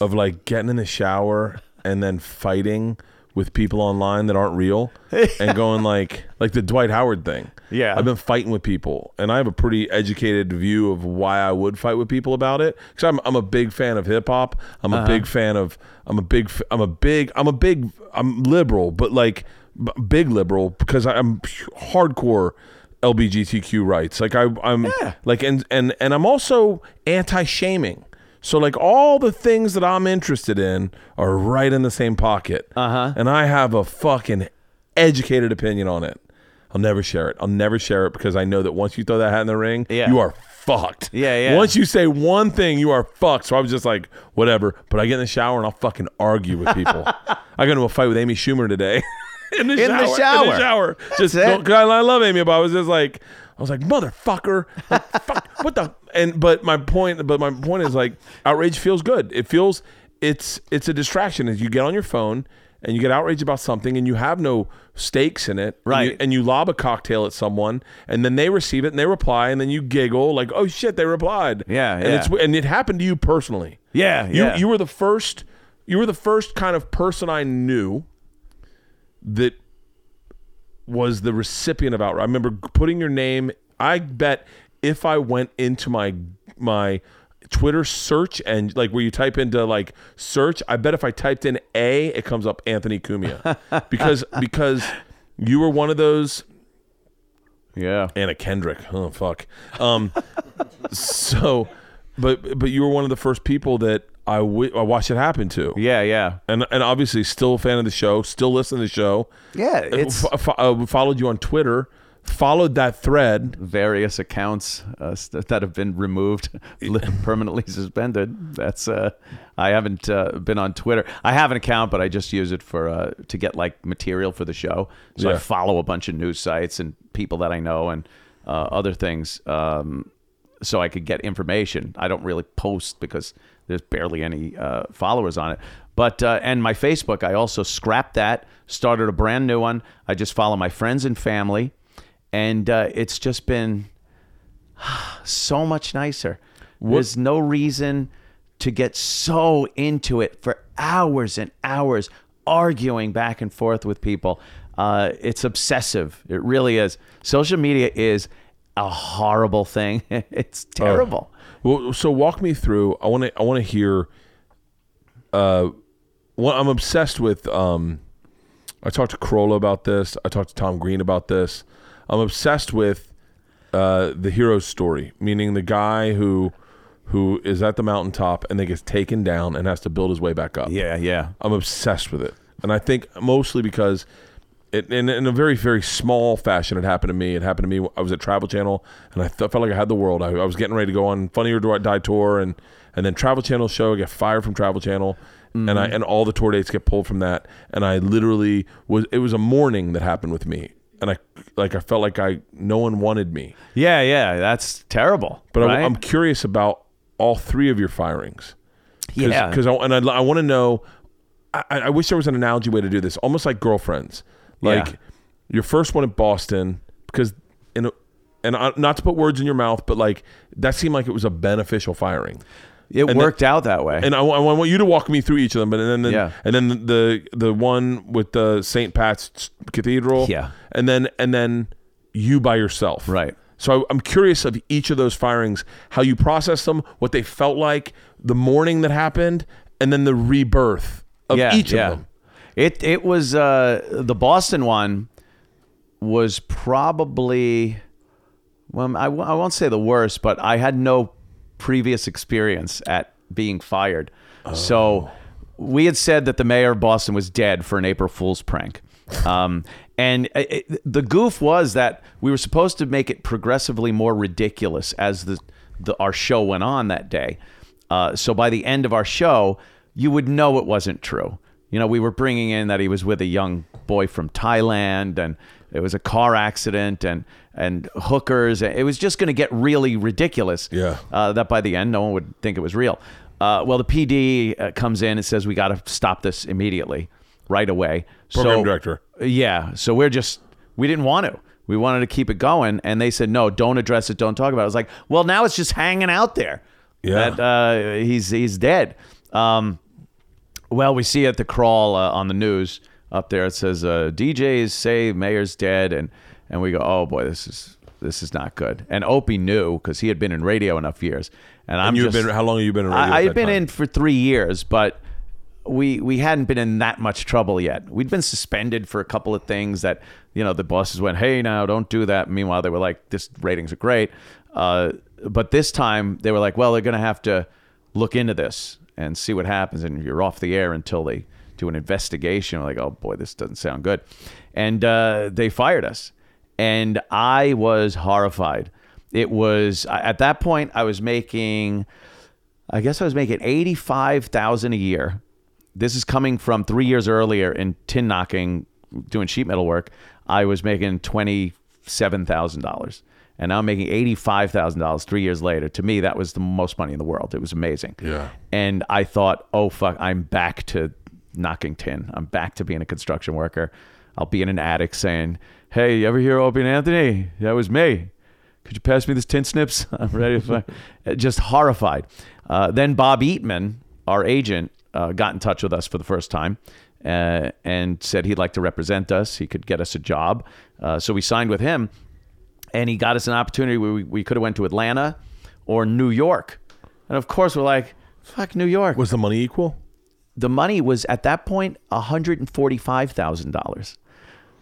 Speaker 1: of like getting in the shower and then fighting with people online that aren't real and going like like the Dwight Howard thing.
Speaker 4: Yeah.
Speaker 1: I've been fighting with people and I have a pretty educated view of why I would fight with people about it cuz I'm I'm a big fan of hip hop. I'm a uh-huh. big fan of I'm a big I'm a big I'm a big I'm liberal but like big liberal because I'm hardcore LBGTQ rights. Like I, I'm like, and and and I'm also anti-shaming. So like all the things that I'm interested in are right in the same pocket. Uh
Speaker 4: Uh-huh.
Speaker 1: And I have a fucking educated opinion on it. I'll never share it. I'll never share it because I know that once you throw that hat in the ring,
Speaker 4: Yeah.
Speaker 1: you are fucked.
Speaker 4: Yeah, yeah.
Speaker 1: Once you say one thing, you are fucked. So I was just like, whatever. But I get in the shower and I'll fucking argue with people. I got into a fight with Amy Schumer today. in the
Speaker 4: In the
Speaker 1: shower. In
Speaker 4: shower.
Speaker 1: the shower. Just
Speaker 4: it.
Speaker 1: no, 'cause I, I love Amy, but I was just like, I was like, motherfucker, like, fuck, what the? And but my point, but my point is like, outrage feels good. It feels it's it's a distraction as you get on your phone and you get outraged about something and you have no stakes in it, and you-
Speaker 4: Right.
Speaker 1: And you, lob a cocktail at someone and then they receive it and they reply and then you giggle like, oh shit, they replied.
Speaker 4: Yeah,
Speaker 1: and
Speaker 4: yeah.
Speaker 1: it's and it happened to you personally.
Speaker 4: Yeah,
Speaker 1: you
Speaker 4: yeah.
Speaker 1: you were the first. You were the first kind of person I knew that was the recipient of outrage. I remember putting your name. I bet if I went into my my Twitter search and like where you type into like search, I bet if I typed in A, it comes up Anthony Cumia because because you were one of those
Speaker 4: yeah.
Speaker 1: Anna Kendrick. Oh fuck. Um, so, but but you were one of the first people that I I watched it happen to.
Speaker 4: Yeah, yeah.
Speaker 1: And, and obviously still a fan of the show, still listen to the show.
Speaker 4: Yeah, it's
Speaker 1: F- f- uh, followed you on Twitter, followed that thread.
Speaker 4: various accounts uh, that have been removed, permanently suspended. That's uh, I haven't uh, been on Twitter. I have an account, but I just use it for uh, to get like material for the show. So I follow a bunch of news sites and people that I know and uh, other things, um, so I could get information. I don't really post because there's barely any uh, followers on it. But uh, and my Facebook, I also scrapped that, started a brand new one. I just follow my friends and family, and uh, it's just been so much nicer. There's no reason to get so into it for hours and hours, arguing back and forth with people. Uh, it's obsessive. It really is. Social media is a horrible thing. it's terrible.
Speaker 1: Well, so walk me through. I want to. I want to hear. Uh, well, I'm obsessed with. Um, I talked to Carolla about this. I talked to Tom Green about this. I'm obsessed with uh, the hero's story, meaning the guy who who is at the mountaintop and then gets taken down and has to build his way back up.
Speaker 4: yeah, yeah.
Speaker 1: I'm obsessed with it, and I think mostly because it, in, in a very very small fashion, it happened to me. It happened to me. I was at Travel Channel, and I th- felt like I had the world. I, I was getting ready to go on Funny or Do I Die tour, and and then Travel Channel show. I get fired from Travel Channel, and I mm-hmm. and all the tour dates get pulled from that. And I literally was. It was a morning that happened with me, and I like I felt like I no one wanted me.
Speaker 4: Yeah, yeah. That's terrible.
Speaker 1: But
Speaker 4: right?
Speaker 1: I, I'm curious about all three of your firings. Cause,
Speaker 4: Yeah.
Speaker 1: Because I, and I, I want to know. I, I wish there was an analogy way to do this, almost like girlfriends. Like
Speaker 4: Yeah.
Speaker 1: your first one in Boston, because in a, and I, not to put words in your mouth, but like that seemed like it was a beneficial firing.
Speaker 4: It
Speaker 1: And
Speaker 4: worked out that way.
Speaker 1: And I, I want you to walk me through each of them, but and then
Speaker 4: Yeah.
Speaker 1: and then the the one with the St. Pat's Cathedral,
Speaker 4: Yeah.
Speaker 1: and then and then you by yourself,
Speaker 4: Right.
Speaker 1: So I- I'm curious of each of those firings, how you processed them, what they felt like, the morning that happened, and then the rebirth of each of them.
Speaker 4: It it was uh, the Boston one was probably well I, w- I won't say the worst, but I had no previous experience at being fired. So we had said that the mayor of Boston was dead for an April Fool's prank. Um, and it, it- the goof was that we were supposed to make it progressively more ridiculous as the, the our show went on that day. Uh, so by the end of our show, you would know it wasn't true. You know, we were bringing in that he was with a young boy from Thailand, and it was a car accident, and and hookers. It was just going to get really ridiculous.
Speaker 1: Yeah.
Speaker 4: Uh, that by the end, no one would think it was real. Uh, well, the PD uh, comes in and says we got to stop this immediately, right away.
Speaker 1: Program
Speaker 4: so,
Speaker 1: director.
Speaker 4: Yeah. So we're just we didn't want to. We wanted to keep it going, and they said no, don't address it, don't talk about it. I was like, well, now it's just hanging out there.
Speaker 1: Yeah.
Speaker 4: That uh, he's he's dead. Um, well, we see at the crawl uh, on the news up there. It says uh, DJs say mayor's dead, and and we go, oh boy, this is this is not good. And Opie knew because he had been in radio enough years, and I'm
Speaker 1: you've been how long have you been in radio?
Speaker 4: I had been
Speaker 1: time?
Speaker 4: in for three years, but we we hadn't been in that much trouble yet. We'd been suspended for a couple of things that you know the bosses went, "Hey, now don't do that." Meanwhile, they were like, "This ratings are great," uh, but this time they were like, "Well, they're going to have to look into this and see what happens, and you're off the air until they do an investigation." Like, "Oh boy, this doesn't sound good," and uh, they fired us, and I was horrified. It was at that point I was making. I guess I was making eighty five thousand a year. This is coming from three years earlier in tin knocking, doing sheet metal work. I was making twenty seven thousand dollars, and now I'm making eighty five thousand dollars three years later. To me, that was the most money in the world. It was amazing.
Speaker 1: Yeah.
Speaker 4: And I thought, oh fuck, I'm back to knocking tin. I'm back to being a construction worker. I'll be in an attic saying, "Hey, you ever hear Opie and Anthony? That was me." Could you pass me this tin snips? I'm ready to. Just horrified. Uh, then Bob Eatman, our agent, uh, got in touch with us for the first time uh, and said he'd like to represent us. He could get us a job. Uh, so we signed with him, and he got us an opportunity where we, we could have went to Atlanta or New York. And of course, we're like, fuck New York.
Speaker 1: Was the money equal?
Speaker 4: the money was at that point $145,000.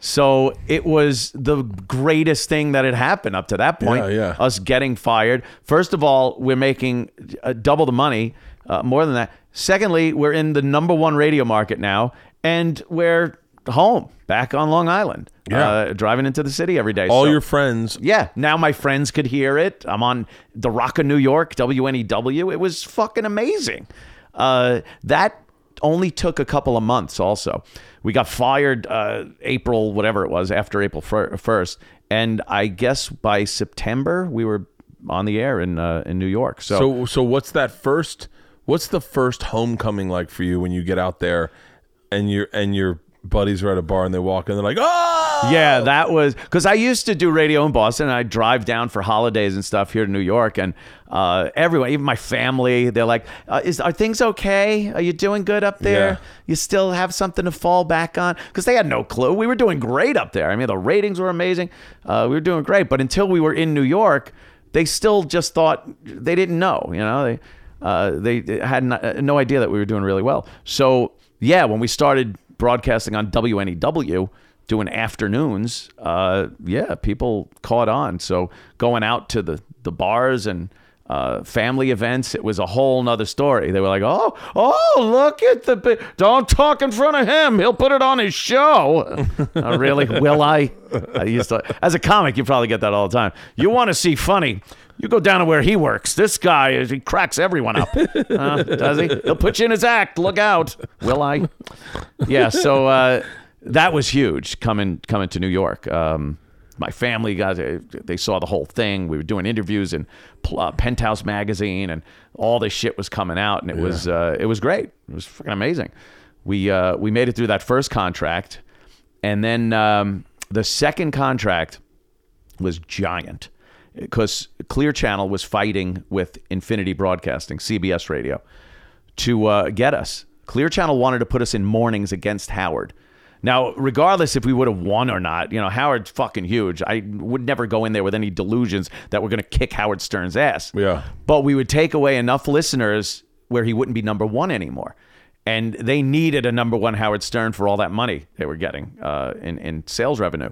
Speaker 4: So it was the greatest thing that had happened up to that point.
Speaker 1: Yeah, yeah.
Speaker 4: Us getting fired. First of all, we're making uh, double the money, uh, more than that. Secondly, we're in the number one radio market now, and we're home, back on Long Island,
Speaker 1: Yeah.
Speaker 4: uh, driving into the city every day.
Speaker 1: All
Speaker 4: So-
Speaker 1: your friends.
Speaker 4: yeah, now my friends could hear it. I'm on the Rock of New York, WNEW. It was fucking amazing. Uh, that only took a couple of months. Also, we got fired uh, April, whatever it was, after April first, and I guess by September we were on the air in uh, in New York. So,
Speaker 1: So so what's that first? What's the first homecoming like for you when you get out there, and your and your buddies are at a bar and they walk in, they're like, oh
Speaker 4: Yeah, that was because I used to do radio in Boston. And I'd drive down for holidays and stuff here to New York, and uh, everyone, even my family, they're like, uh, "Is are things okay? Are you doing good up there?
Speaker 1: Yeah.
Speaker 4: You still have something to fall back on?" Because they had no clue. We were doing great up there. I mean, the ratings were amazing. Uh, we were doing great, but until we were in New York, they still just thought they didn't know. You know, they uh, they had no idea that we were doing really well. So yeah, when we started broadcasting on WNEW, doing afternoons, uh, yeah, people caught on. So going out to the the bars and uh, family events, it was a whole nother story. They were like, "Oh, oh, look at the bi- don't talk in front of him. He'll put it on his show." oh, really? Will I? I used to, as a comic, you probably get that all the time. You want to see funny? You go down to where he works. This guy is he cracks everyone up. Uh, does he? He'll put you in his act. Look out. Will I? Yeah. So uh, that was huge coming coming to New York. Um, my family got they saw the whole thing. We were doing interviews in uh, Penthouse magazine, and all this shit was coming out, and it was uh, it was great. It was fucking amazing. We uh, we made it through that first contract, and then um, the second contract was giant. because Clear Channel was fighting with Infinity Broadcasting, CBS Radio, to uh, get us. Clear Channel wanted to put us in mornings against Howard. Now, regardless if we would have won or not, you know, Howard's fucking huge. I would never go in there with any delusions that we're going to kick Howard Stern's ass.
Speaker 1: Yeah.
Speaker 4: But we would take away enough listeners where he wouldn't be number one anymore. And they needed a number one Howard Stern for all that money they were getting uh, in, in sales revenue.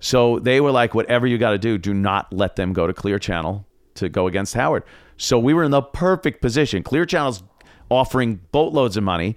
Speaker 4: So they were like, whatever you got to do, do not let them go to Clear Channel to go against Howard. So we were in the perfect position. Clear Channel's offering boatloads of money.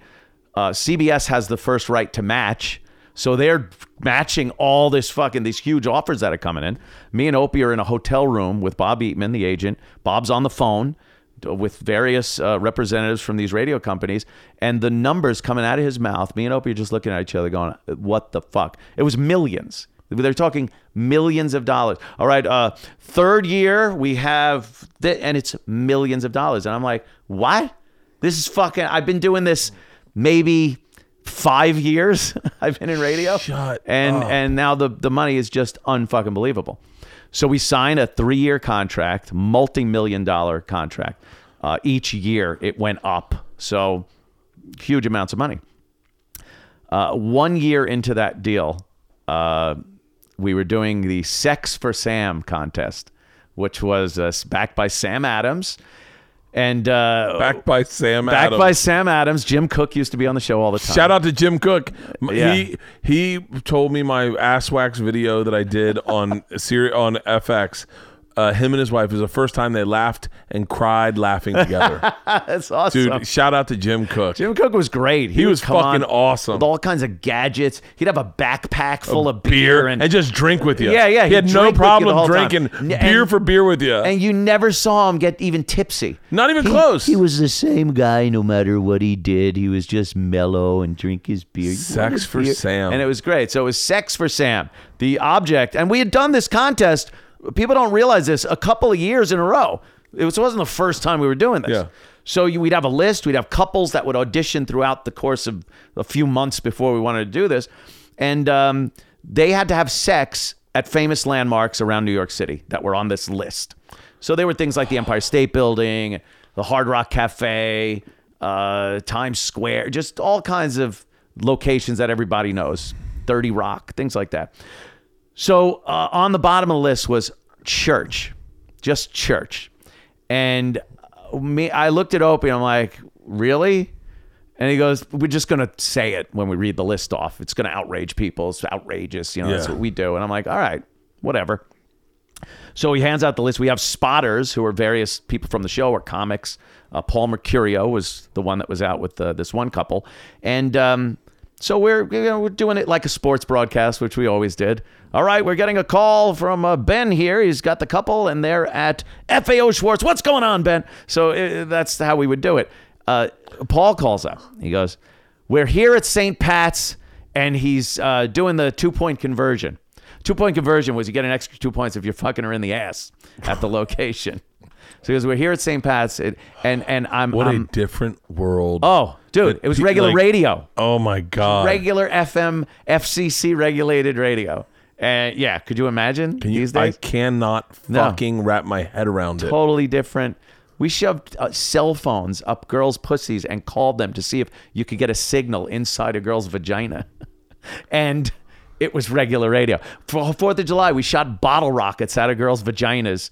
Speaker 4: Uh, CBS has the first right to match. So they're matching all this fucking these huge offers that are coming in. Me and Opie are in a hotel room with Bob Eatman, the agent. Bob's on the phone with various uh, representatives from these radio companies, and the numbers coming out of his mouth. Me and Opie are just looking at each other, going, "What the fuck?" It was millions. They're talking millions of dollars. All right, uh, third year we have, th- and it's millions of dollars, and I'm like, "What? This is fucking." I've been doing this maybe five years. I've been in radio,
Speaker 1: Shut
Speaker 4: and
Speaker 1: up.
Speaker 4: and now the the money is just unfucking believable. So we signed a three year contract, multi million dollar contract. Uh, each year it went up, so huge amounts of money. Uh, one year into that deal, uh, we were doing the Sex for Sam contest, which was uh, backed by Sam Adams. And uh,
Speaker 1: Backed by Sam
Speaker 4: backed
Speaker 1: Adams.
Speaker 4: by Sam Adams. Jim Cook used to be on the show all the time.
Speaker 1: Shout out to Jim Cook.
Speaker 4: Yeah.
Speaker 1: He he told me my ass wax video that I did on Siri on FX. Uh, him and his wife it was the first time they laughed and cried laughing together.
Speaker 4: That's awesome.
Speaker 1: Dude, shout out to Jim Cook.
Speaker 4: Jim Cook was great.
Speaker 1: He
Speaker 4: would
Speaker 1: was fucking awesome.
Speaker 4: with all kinds of gadgets. He'd have a backpack full of beer, and,
Speaker 1: and just drink with you.
Speaker 4: Yeah, yeah,
Speaker 1: He had no
Speaker 4: drink with you the
Speaker 1: problem
Speaker 4: whole time.
Speaker 1: drinking beer
Speaker 4: and-
Speaker 1: for beer with you.
Speaker 4: and you never saw him get even tipsy.
Speaker 1: Not even
Speaker 4: He-
Speaker 1: close.
Speaker 6: He was the same guy no matter what he did. He was just mellow and drink his beer.
Speaker 1: Sex for
Speaker 4: beer.
Speaker 1: Sam.
Speaker 4: And it was great. So it was sex for Sam, the object. And we had done this contest. People don't realize this a couple of years in a row. It, was, wasn't the first time we were doing this.
Speaker 1: Yeah.
Speaker 4: So you, we'd have a list. We'd have couples that would audition throughout the course of a few months before we wanted to do this, and um, they had to have sex at famous landmarks around New York City that were on this list. So there were things like the Empire State Building, the Hard Rock Cafe, uh, Times Square, just all kinds of locations that everybody knows. Thirty Rock, things like that. So uh, on the bottom of the list was church, just church. And uh, me, I looked at Opie. I'm like, really? And he goes, "We're just gonna say it when we read the list off. It's gonna outrage people. It's outrageous. You know, that's what we do." And I'm like, "All right, whatever." So he hands out the list. We have spotters who are various people from the show or comics. Uh, Paul Mercurio was the one that was out with uh, this one couple, and um, so we're you know, we're doing it like a sports broadcast, which we always did. All right, we're getting a call from uh, Ben here. He's got the couple, and they're at FAO Schwarz. What's going on, Ben? So uh, that's how we would do it. Uh, Paul calls up. He goes, "We're here at St. Pat's, and he's uh, doing the two point conversion." Two point conversion was you get an extra two points if you're fucking her in the ass at the location. So he goes, we're here at St. Pat's, and and I'm,
Speaker 1: what
Speaker 4: I'm
Speaker 1: a different world.
Speaker 4: oh, dude, it was regular
Speaker 1: like-
Speaker 4: radio,
Speaker 1: Oh my god.
Speaker 4: regular FM, FCC regulated radio, and yeah, could you imagine
Speaker 1: Can you,
Speaker 4: these
Speaker 1: I
Speaker 4: days?
Speaker 1: cannot
Speaker 4: No.
Speaker 1: fucking wrap my head around it.
Speaker 4: totally different. We shoved uh, cell phones up girls' pussies and called them to see if you could get a signal inside a girl's vagina. and it was regular radio. For Fourth of July, we shot bottle rockets out of girls' vaginas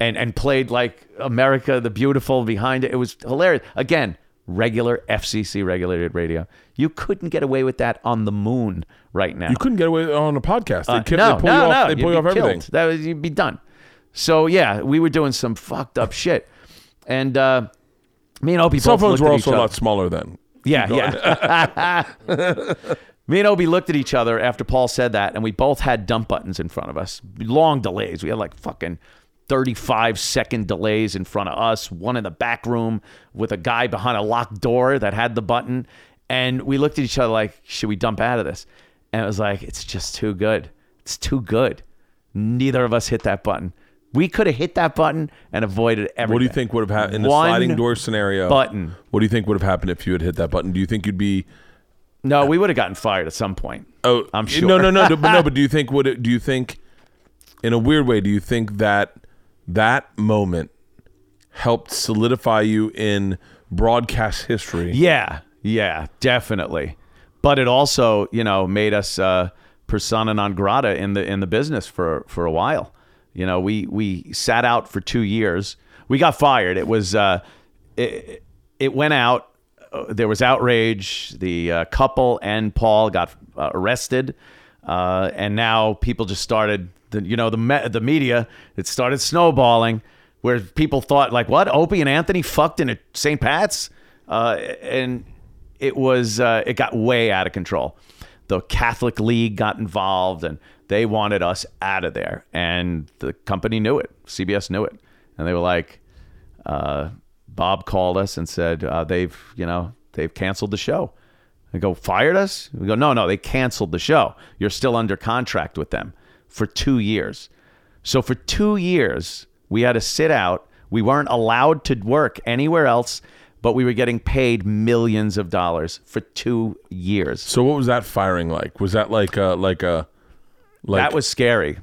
Speaker 4: and, and played like America the Beautiful behind it. It was hilarious. Again, regular FCC regulated radio. You couldn't get away with that on the moon right now.
Speaker 1: You couldn't get away on a podcast. They,
Speaker 4: Uh, no,
Speaker 1: they pull
Speaker 4: no,
Speaker 1: you off,
Speaker 4: no.
Speaker 1: They pull
Speaker 4: you'd
Speaker 1: you off everything.
Speaker 4: That was you'd be done. So yeah, we were doing some fucked up shit, and uh, me and Opie
Speaker 1: Cell phones were also a lot smaller then.
Speaker 4: Yeah, yeah. me and Opie looked at each other after Paul said that, and we both had dump buttons in front of us. Long delays. We had like fucking. 35 second delays in front of us, one in the back room with a guy behind a locked door that had the button. And we looked at each other like, should we dump out of this? And it was like, it's just too good. It's too good. Neither of us hit that button. We could have hit that button and avoided everything.
Speaker 1: What do you think would have happened in the
Speaker 4: One
Speaker 1: sliding door scenario?
Speaker 4: button.
Speaker 1: What do you think would have happened if you had hit that button? Do you think you'd be?
Speaker 4: No, we would have gotten fired at some point.
Speaker 1: Oh,
Speaker 4: I'm sure.
Speaker 1: No, no, no, no, but no. But do you think would it? Do you think, in a weird way, do you think that that moment helped solidify you in broadcast history.
Speaker 4: Yeah, yeah, definitely. But it also, you know, made us uh, persona non grata in the in the business for for a while. You know, we we sat out for two years. We got fired. It was uh, it, it went out. Uh, there was outrage. The uh, couple and Paul got uh, arrested, uh, and now people just started. The, you know, the me- the media it started snowballing, where people thought like, what? Opie and Anthony fucked in St. Pat's, uh, and it was uh, it got way out of control. The Catholic League got involved, and they wanted us out of there. And the company knew it. CBS knew it, and they were like, uh, Bob called us and said uh, they've you know they've canceled the show. I go fired us. We go no no they canceled the show. You're still under contract with them for two years. So for two years we had to sit out. We weren't allowed to work anywhere else, but we were getting paid millions of dollars for two years.
Speaker 1: So what was that firing like? Was that like a like a like
Speaker 4: that was scary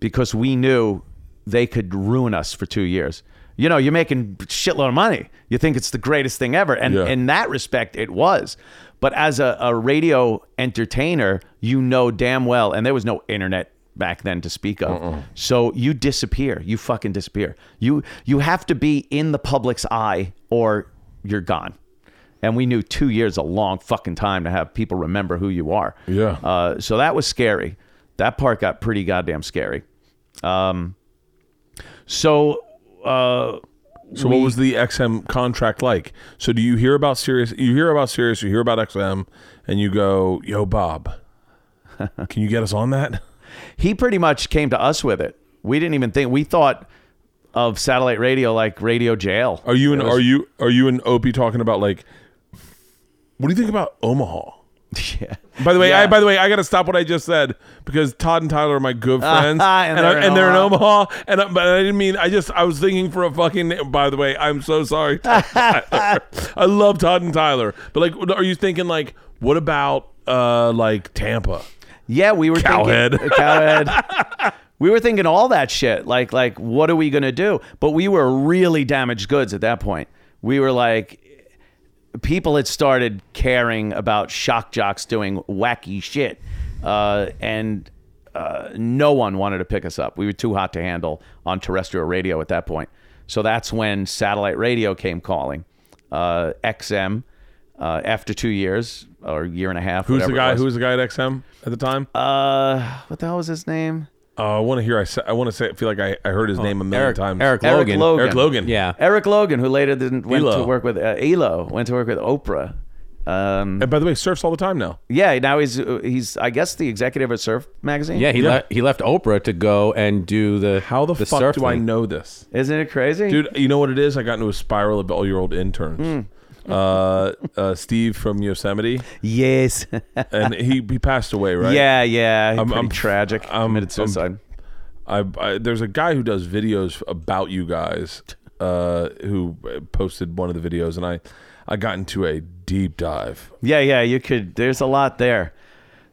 Speaker 4: because we knew they could ruin us for two years. You know, you're making shitload of money. You think it's the greatest thing ever. And
Speaker 1: Yeah.
Speaker 4: in that respect, it was. But as a, a radio entertainer, you know damn well, and there was no internet back then to speak of. So you disappear. You fucking disappear. You you have to be in the public's eye or you're gone. And we knew two years a long fucking time to have people remember who you are.
Speaker 1: Yeah.
Speaker 4: Uh, so that was scary. That part got pretty goddamn scary. Um, so uh,
Speaker 1: So what was the XM contract like? So do you hear about Sirius? You hear about Sirius, you hear about XM, and you go, "Yo, Bob, can you get us on that?"
Speaker 4: He pretty much came to us with it. We didn't even think. We thought of satellite radio like radio jail.
Speaker 1: Are you and are you are you and Opie talking about like? What do you think about Omaha?
Speaker 4: Yeah.
Speaker 1: By the way,
Speaker 4: Yeah.
Speaker 1: I by the way, I got to stop what I just said because Todd and Tyler are my good friends,
Speaker 4: and
Speaker 1: and,
Speaker 4: they're
Speaker 1: I,
Speaker 4: in
Speaker 1: and they're in
Speaker 4: Omaha.
Speaker 1: And I, but I didn't mean. I just I was thinking for a fucking. By the way, I'm so sorry. I love Todd and Tyler, but like, are you thinking like, what about uh like Tampa?
Speaker 4: Yeah, we were
Speaker 1: Cowhead.
Speaker 4: thinking cowhead. we were thinking all that shit. Like, like, what are we gonna do? But we were really damaged goods at that point. We were like, people had started caring about shock jocks doing wacky shit, uh, and uh, no one wanted to pick us up. We were too hot to handle on terrestrial radio at that point. So that's when satellite radio came calling. Uh, XM. Uh, after two years or a year and a half,
Speaker 1: Who's the guy?
Speaker 4: was.
Speaker 1: Who was the guy at XM at the time?
Speaker 4: Uh, what the hell was his name?
Speaker 1: Uh, I want to hear. I sa- I want to say. I feel like I, I heard his name a million
Speaker 5: Eric,
Speaker 1: times.
Speaker 5: Eric
Speaker 4: Eric
Speaker 5: Logan.
Speaker 4: Logan.
Speaker 1: Eric Logan.
Speaker 5: Yeah.
Speaker 4: Eric Logan, who later didn't went
Speaker 1: Elo.
Speaker 4: to work with uh, Elo, went to work with Oprah. Um,
Speaker 1: And by the way, surfs all the time now.
Speaker 4: yeah, now he's uh, he's I guess the executive at Surf magazine.
Speaker 5: Yeah, he
Speaker 1: Yeah.
Speaker 5: left. He left Oprah to go and do the
Speaker 1: How the, fuck
Speaker 5: surf
Speaker 1: do I know this?
Speaker 4: isn't it crazy,
Speaker 1: Dude, you know what it is? I got into a spiral of all your old interns. Uh, uh, Steve from Yosemite,
Speaker 4: Yes.
Speaker 1: and he he passed away, right?
Speaker 4: Yeah, yeah.
Speaker 1: I'm- I'm-
Speaker 4: tragic.
Speaker 1: I'm-
Speaker 4: committed suicide.
Speaker 1: I, I there's a guy who does videos about you guys, uh, who posted one of the videos, and I I got into a deep dive.
Speaker 4: yeah, yeah. You could. There's a lot there.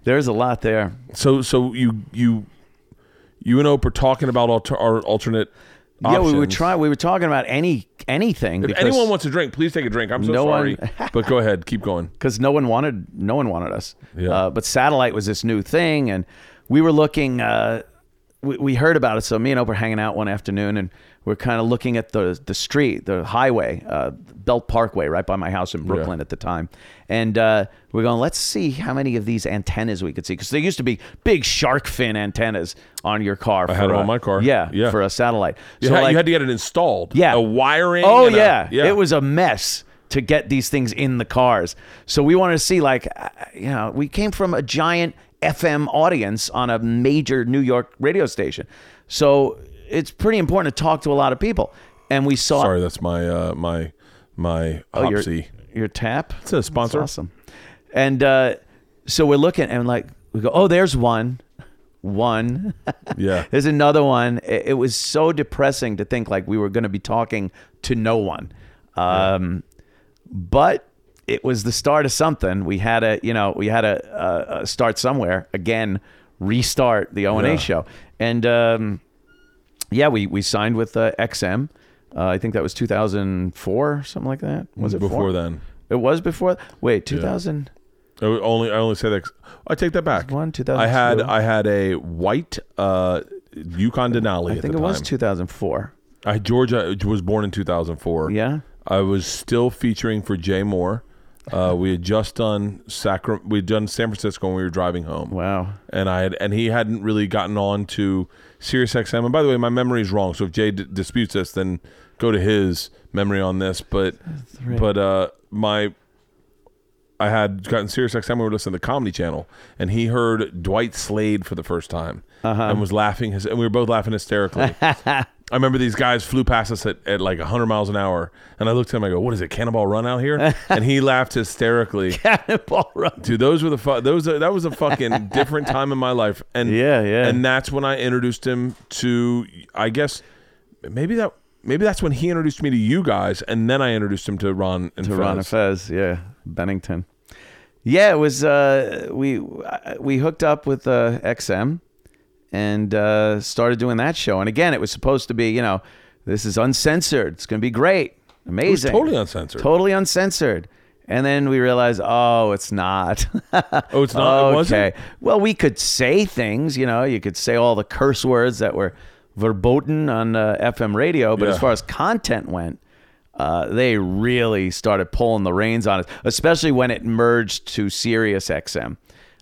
Speaker 4: There's a lot there.
Speaker 1: So so you you you and Opie talking about alter, our alternate.
Speaker 4: Yeah, we were
Speaker 1: options.
Speaker 4: trying. We were talking about any anything
Speaker 1: If anyone wants a drink, please take a drink. I'm so
Speaker 4: No
Speaker 1: sorry,
Speaker 4: one-
Speaker 1: but go ahead, keep going.
Speaker 4: because no one wanted no one wanted us.
Speaker 1: Yeah.
Speaker 4: Uh, but satellite was this new thing, and we were looking. Uh, we, we heard about it, so me and Opie were hanging out one afternoon, and we're kind of looking at the the street, the highway, uh, Belt Parkway, right by my house in Brooklyn at the time, and uh, we're going. Let's see how many of these antennas we could see, because there used to be big shark fin antennas on your car. I
Speaker 1: had them on my car.
Speaker 4: Yeah,
Speaker 1: Yeah.
Speaker 4: for a satellite.
Speaker 1: You,
Speaker 4: So
Speaker 1: had,
Speaker 4: like-
Speaker 1: you had to get it installed.
Speaker 4: yeah.
Speaker 1: a wiring.
Speaker 4: Oh
Speaker 1: and a-
Speaker 4: yeah.
Speaker 1: yeah.
Speaker 4: It was a mess to get these things in the cars. So we wanted to see like uh, you know, we came from a giant FM audience on a major New York radio station. So it's pretty important to talk to a lot of people. And we saw
Speaker 1: Sorry, that's my uh, my my
Speaker 4: Oh, your, your tap.
Speaker 1: It's a sponsor.
Speaker 4: That's awesome. And uh, so we're looking and like we go, oh, there's one, one.
Speaker 1: Yeah.
Speaker 4: there's another one. It, it was so depressing to think like we were going to be talking to no one. Um, But it was the start of something. We had to, you know, we had to uh, uh, start somewhere again, restart the O and A show, and um, yeah, we we signed with uh, XM. Uh, I think that was 2004, something like that. Was it
Speaker 1: before
Speaker 4: four?
Speaker 1: then?
Speaker 4: It was before. Wait, 2000.
Speaker 1: I only I only say that. I take that back.
Speaker 4: One, 2000.
Speaker 1: I had I had a white uh, Yukon Denali.
Speaker 4: I think it was 2004.
Speaker 1: I Georgia was born in 2004.
Speaker 4: Yeah.
Speaker 1: I was still featuring for Jay Mohr. Uh, we had just done Sacra- we had done San Francisco when we were driving home.
Speaker 4: Wow.
Speaker 1: And I had and he hadn't really gotten on to Sirius XM. And by the way, my memory is wrong. So if Jay d- disputes this, then go to his memory on this. But but uh, my I had gotten Sirius XM. We were listening to the Comedy Channel, and he heard Dwight Slade for the first time and was laughing. His, and we were both laughing hysterically. I remember these guys flew past us at, at like 100 miles an hour, and I looked at him. I go, "What is it, Cannonball Run out here?" and he laughed hysterically.
Speaker 4: Cannonball Run.
Speaker 1: Dude, those were the fu- those that was a fucking different time in my life, and
Speaker 4: Yeah, yeah.
Speaker 1: and that's when I introduced him to. I guess maybe that maybe that's when he introduced me to you guys, and then I introduced him to Ron and
Speaker 4: to
Speaker 1: Fez.
Speaker 4: Ron and Fez, yeah, Bennington. Yeah, it was. Uh, we we hooked up with uh, XM and uh, started doing that show. And again, it was supposed to be, you know, this is uncensored. It's going to be great, amazing,
Speaker 1: totally uncensored.
Speaker 4: totally uncensored. And then we realized, oh, it's not.
Speaker 1: Oh, it's not. It wasn't?
Speaker 4: okay. Well, we could say things, you know, you could say all the curse words that were verboten on uh, FM radio, but as far as content went, uh, they really started pulling the reins on it, especially when it merged to Sirius XM.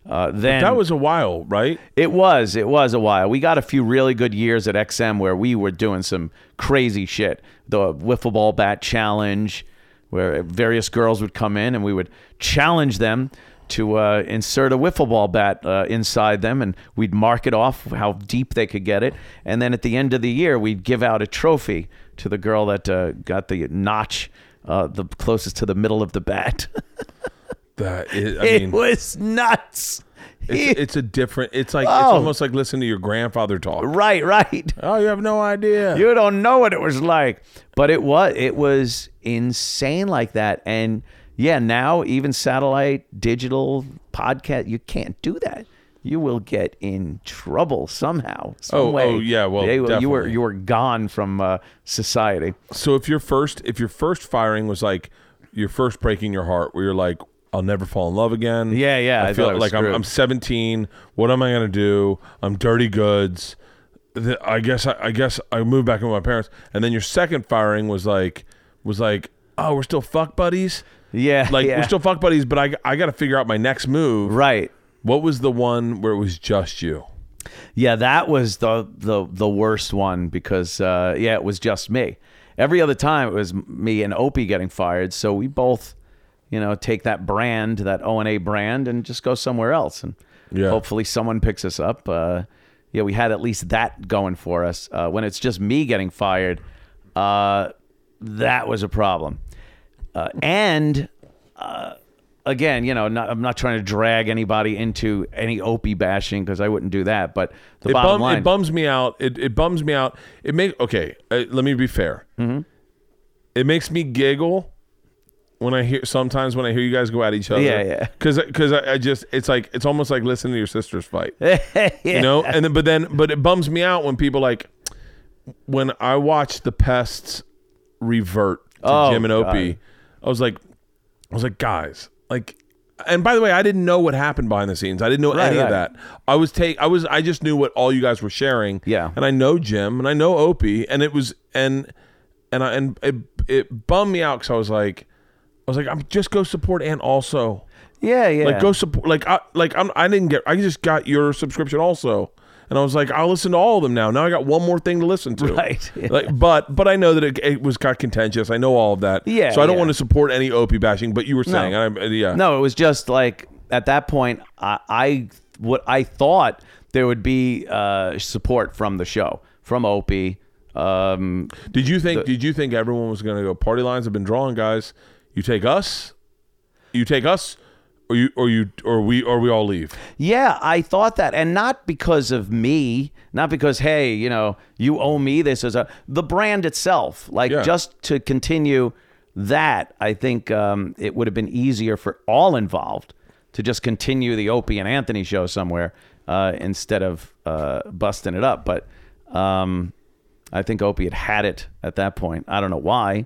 Speaker 4: Uh, then
Speaker 1: That was a while, right?
Speaker 4: it was it was a while. We got a few really good years at XM where we were doing some crazy shit. The wiffle ball bat challenge, where various girls would come in and we would challenge them to uh, insert a wiffle ball bat uh, inside them, and we'd mark it off how deep they could get it. And then at the end of the year, we'd give out a trophy to the girl that uh, got the notch uh, the closest to the middle of the bat.
Speaker 1: That I
Speaker 4: it
Speaker 1: mean,
Speaker 4: was nuts.
Speaker 1: it's, it's a different. It's like it's
Speaker 4: Oh.
Speaker 1: almost like listening to your grandfather talk.
Speaker 4: right, right.
Speaker 1: Oh, you have no idea.
Speaker 4: You don't know what it was like. But it was it was insane like that. And yeah, now even satellite, digital, podcast, you can't do that. You will get in trouble somehow. Some
Speaker 1: Oh,
Speaker 4: way.
Speaker 1: oh, yeah, well,
Speaker 4: They- you were you were gone from uh, society.
Speaker 1: So if your first if your first firing was like your first breaking your heart, where you're like, I'll never fall in love again.
Speaker 4: Yeah, yeah, I
Speaker 1: I feel like I'm. I'm 17. What am I gonna do? I'm dirty goods. The- I guess I, I guess I moved back in with my parents. And then your second firing was like was like, oh, we're still fuck buddies.
Speaker 4: Yeah,
Speaker 1: Like
Speaker 4: yeah.
Speaker 1: we're still fuck buddies, but I I got to figure out my next move.
Speaker 4: right.
Speaker 1: What was the one where it was just you?
Speaker 4: Yeah, that was the the the worst one because uh, yeah, it was just me. Every other time it was me and Opie getting fired, so we both, you know, take that brand, that O and A brand, and just go somewhere else, and
Speaker 1: Yeah.
Speaker 4: hopefully someone picks us up. Uh, yeah, we had at least that going for us. Uh, when it's just me getting fired, uh, that was a problem. Uh, and uh, again, you know, not, I'm not trying to drag anybody into any Opie bashing because I wouldn't do that. But the
Speaker 1: it,
Speaker 4: bottom
Speaker 1: bum,
Speaker 4: line,
Speaker 1: it bums me out. It, it bums me out. It make okay. Uh, let me be fair.
Speaker 4: Mm-hmm.
Speaker 1: It makes me giggle when I hear sometimes when I hear you guys go at each other.
Speaker 4: Yeah, yeah.
Speaker 1: Because because I, I just it's like it's almost like listening to your sisters fight.
Speaker 4: yeah.
Speaker 1: You know, and then but then but it bums me out when people like when I watch the pests revert to
Speaker 4: Oh,
Speaker 1: Jim and Opie.
Speaker 4: God.
Speaker 1: I was like, I was like, guys, like. And by the way, I didn't know what happened behind the scenes. I didn't know
Speaker 4: Right,
Speaker 1: any of that. I was take. I was. I just knew what all you guys were sharing.
Speaker 4: Yeah.
Speaker 1: And I know Jim, and I know Opie, and it was and and I and it it bummed me out because I was like, I was like, I'm just go support and also.
Speaker 4: yeah, yeah.
Speaker 1: Like go support. Like I like I'm. I didn't get. I just got your subscription also, and I was like, I'll listen to all of them now. Now I got one more thing to listen to.
Speaker 4: Right, yeah.
Speaker 1: Like, but but I know that it, it was got contentious. I know all of that.
Speaker 4: Yeah,
Speaker 1: So I don't
Speaker 4: yeah.
Speaker 1: want to support any Opie bashing. But you were saying, I, yeah.
Speaker 4: No, it was just like at that point, I, I what I thought there would be uh, support from the show, from Opie. Um,
Speaker 1: Did you think? did you think everyone was going to go? Party lines have been drawn, guys. You take us. You take us, or you or you or we or we all leave.
Speaker 4: yeah, I thought that, and not because of me, not because hey, you know, you owe me this as a the brand itself. Like
Speaker 1: Yeah.
Speaker 4: just to continue that, I think um, it would have been easier for all involved to just continue the Opie and Anthony show somewhere uh, instead of uh, busting it up. But um, I think Opie had had it at that point. I don't know why.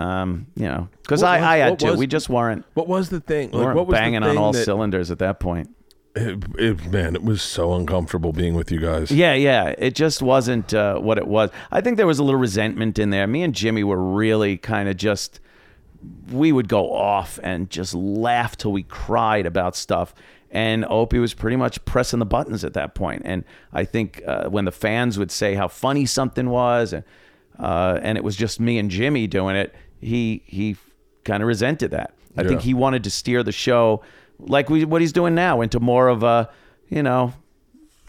Speaker 4: Um, you know, because I,
Speaker 1: was-
Speaker 4: I had to.
Speaker 1: was-
Speaker 4: we just weren't,
Speaker 1: What was the thing? Like, what was
Speaker 4: banging on all
Speaker 1: that-
Speaker 4: cylinders at that point.
Speaker 1: It, it- man, it was so uncomfortable being with you guys.
Speaker 4: Yeah, yeah. It just wasn't uh, what it was. I think there was a little resentment in there. Me and Jimmy were really kind of just, we would go off and just laugh till we cried about stuff. And Opie was pretty much pressing the buttons at that point. And I think uh, when the fans would say how funny something was, and uh, and it was just me and Jimmy doing it, he he kind of resented that. I think he wanted to steer the show like we, what he's doing now into more of a, you know,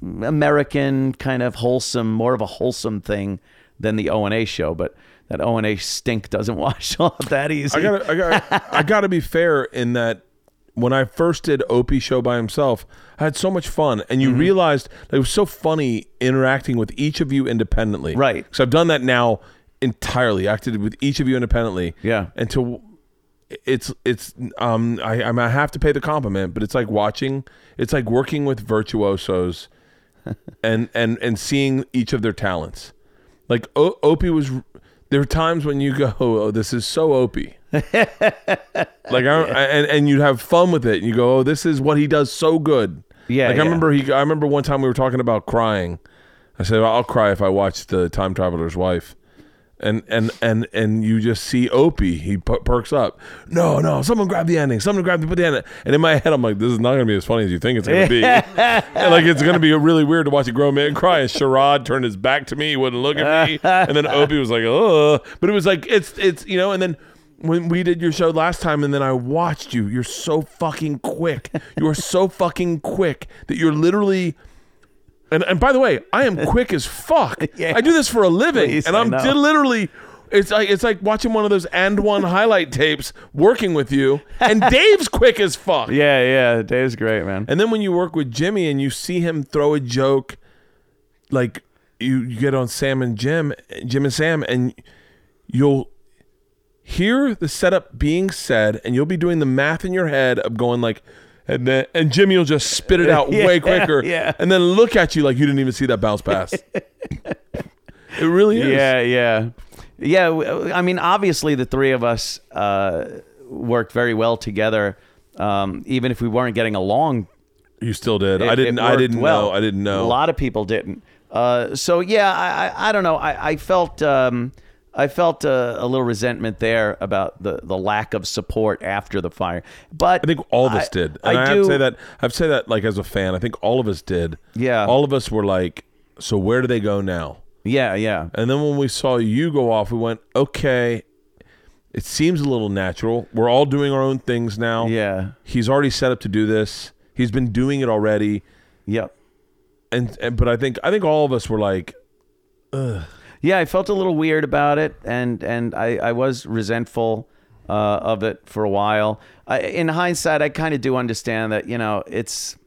Speaker 4: American kind of wholesome, more of a wholesome thing than the O and A show. But that O and A stink doesn't wash off that easy.
Speaker 1: I gotta, I gotta, I gotta be fair in that when I first did Opie show by himself, I had so much fun, and you
Speaker 4: Mm-hmm.
Speaker 1: realized that it was so funny interacting with each of you independently.
Speaker 4: Right.
Speaker 1: So I've done that now entirely. Acted with each of you independently.
Speaker 4: Yeah.
Speaker 1: And to it's it's um I I, mean, I have to pay the compliment, but it's like watching. It's like working with virtuosos, and and and seeing each of their talents. Like o- Opie was. There are times when you go, "Oh, this is so Opie." like I, and and you'd have fun with it. And you go, "Oh, this is what he does so good."
Speaker 4: Yeah,
Speaker 1: Like
Speaker 4: yeah.
Speaker 1: I remember he. I remember one time we were talking about crying. I said, "I'll cry if I watch the Time Traveler's Wife." And and and and you just see Opie. He perks up. No, no, someone grab the ending. Someone grab the put the ending. And in my head, I'm like, this is not gonna be as funny as you think it's gonna be. And, like it's gonna be really weird to watch a grown man cry. And Sherrod turned his back to me. He wouldn't look at me. And then Opie was like, oh. But it was like it's it's you know. And then when we did your show last time, and then I watched you. You're so fucking quick. You are so fucking quick that you're literally. And, and by the way, I am quick as fuck.
Speaker 4: Yeah.
Speaker 1: I do this for a living,
Speaker 4: Please,
Speaker 1: and I'm di- literally. It's like it's like watching one of those and one highlight tapes, working with you, and Dave's quick as fuck.
Speaker 4: yeah, yeah. Dave's great, man.
Speaker 1: And then when you work with Jimmy and you see him throw a joke, like you, you get on Sam and Jim, Jim and Sam, and you'll hear the setup being said, and you'll be doing the math in your head of going like, and then and Jimmy will just spit it out
Speaker 4: Yeah,
Speaker 1: way quicker,
Speaker 4: yeah.
Speaker 1: and then look at you like you didn't even see that bounce pass. it really is.
Speaker 4: Yeah, yeah, yeah. I mean, obviously, the three of us uh, worked very well together. Um, even if we weren't getting along,
Speaker 1: you still did.
Speaker 4: it-
Speaker 1: I didn't. I didn't
Speaker 4: well.
Speaker 1: know. I didn't know.
Speaker 4: A lot of people didn't. Uh, so yeah, I, I, I don't know. I, I felt um, I felt uh, a little resentment there about the, the lack of support after the fire. But
Speaker 1: I think all of us
Speaker 4: I-
Speaker 1: did. And I,
Speaker 4: I,
Speaker 1: have to say that I have to say that like as a fan, I think all of us did.
Speaker 4: Yeah.
Speaker 1: All of us were like, so where do they go now?
Speaker 4: Yeah, yeah.
Speaker 1: And then when we saw you go off, we went, okay, it seems a little natural. We're all doing our own things now.
Speaker 4: Yeah.
Speaker 1: He's already set up to do this. He's been doing it already.
Speaker 4: Yep.
Speaker 1: And, and but I think I think all of us were like,
Speaker 4: Yeah, I felt a little weird about it, and and I, I was resentful uh, of it for a while. I, in hindsight, I kind of do understand that you know it's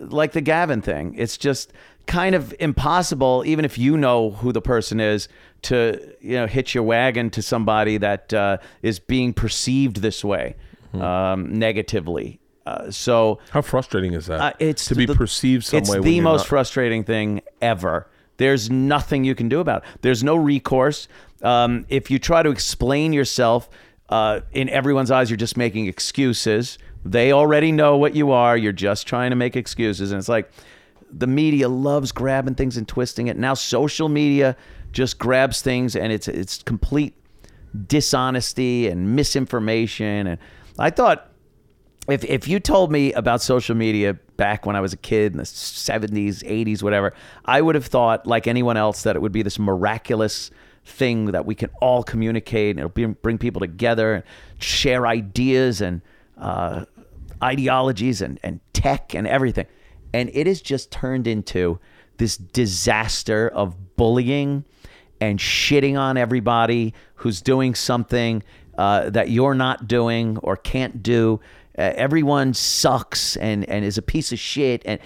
Speaker 4: like the Gavin thing. It's just kind of impossible, even if you know who the person is, to you know hitch your wagon to somebody that uh, is being perceived this way um, negatively. Uh, so
Speaker 1: how frustrating is that?
Speaker 4: uh, it's
Speaker 1: to be
Speaker 4: the-
Speaker 1: perceived some
Speaker 4: it's
Speaker 1: way. when
Speaker 4: the most
Speaker 1: not-
Speaker 4: frustrating thing ever. There's nothing you can do about it. There's no recourse. Um, if you try to explain yourself, uh, in everyone's eyes, you're just making excuses. They already know what you are. You're just trying to make excuses, and it's like the media loves grabbing things and twisting it. Now social media just grabs things, and it's it's complete dishonesty and misinformation. And I thought if if you told me about social media back when I was a kid in the 70s, 80s, whatever, I would have thought like anyone else that it would be this miraculous thing that we can all communicate and it'll be, bring people together and share ideas and uh, ideologies and, and tech and everything. And it has just turned into this disaster of bullying and shitting on everybody who's doing something uh, that you're not doing or can't do. Uh, everyone sucks and, and is a piece of shit. And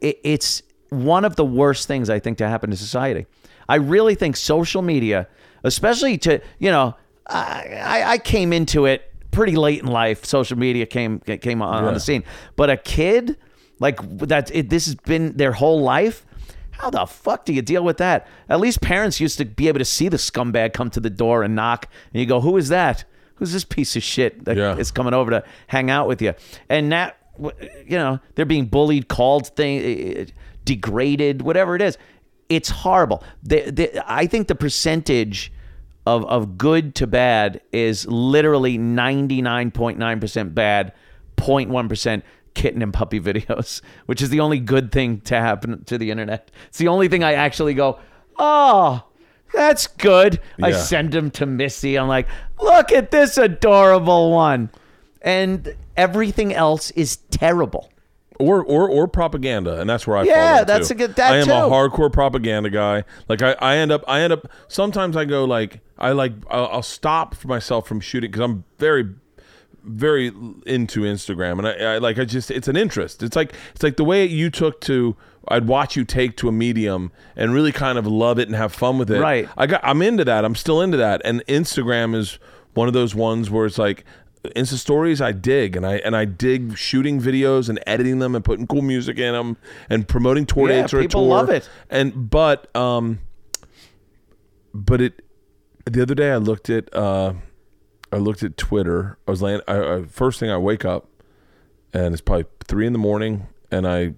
Speaker 4: it, it's one of the worst things I think to happen to society. I really think social media, especially to, you know, I, I- came into it pretty late in life. Social media came came on, on the scene. But a kid, like that, it, this has been their whole life How the fuck do you deal with that? At least parents used to be able to see the scumbag come to the door and knock, and you go, "Who is that? Who's this piece of shit that is
Speaker 1: Yeah.
Speaker 4: coming over to hang out with you?" And now, you know, they're being bullied, called thing, eh, eh, degraded, whatever it is. It's horrible. They, they, I think the percentage of of good to bad is literally ninety nine point nine percent bad, 0.1 percent kitten and puppy videos, which is the only good thing to happen to the internet. It's the only thing I actually go, oh, that's good. I send them to Missy. I'm like, look at this adorable one, and everything else is terrible.
Speaker 1: or or or propaganda, and that's where I
Speaker 4: Yeah, that's
Speaker 1: too.
Speaker 4: a good- that
Speaker 1: I am
Speaker 4: too.
Speaker 1: a hardcore propaganda guy. Like I, I end up I end up sometimes I go like I like I'll, I'll stop for myself from shooting because I'm very very into Instagram and I, I like I just it's an interest. It's like it's like the way you took to I'd watch you take to a medium and really kind of love it and have fun with it.
Speaker 4: Right.
Speaker 1: I got I'm into that. I'm still into that. And Instagram is one of those ones where it's like Insta stories I dig and I and I dig shooting videos and editing them and putting cool music in them and promoting tour
Speaker 4: Yeah,
Speaker 1: dates or a
Speaker 4: people
Speaker 1: tour.
Speaker 4: love it.
Speaker 1: And but um but it the other day I looked at uh I looked at Twitter. I was laying I, I, first thing I wake up and it's probably three in the morning and I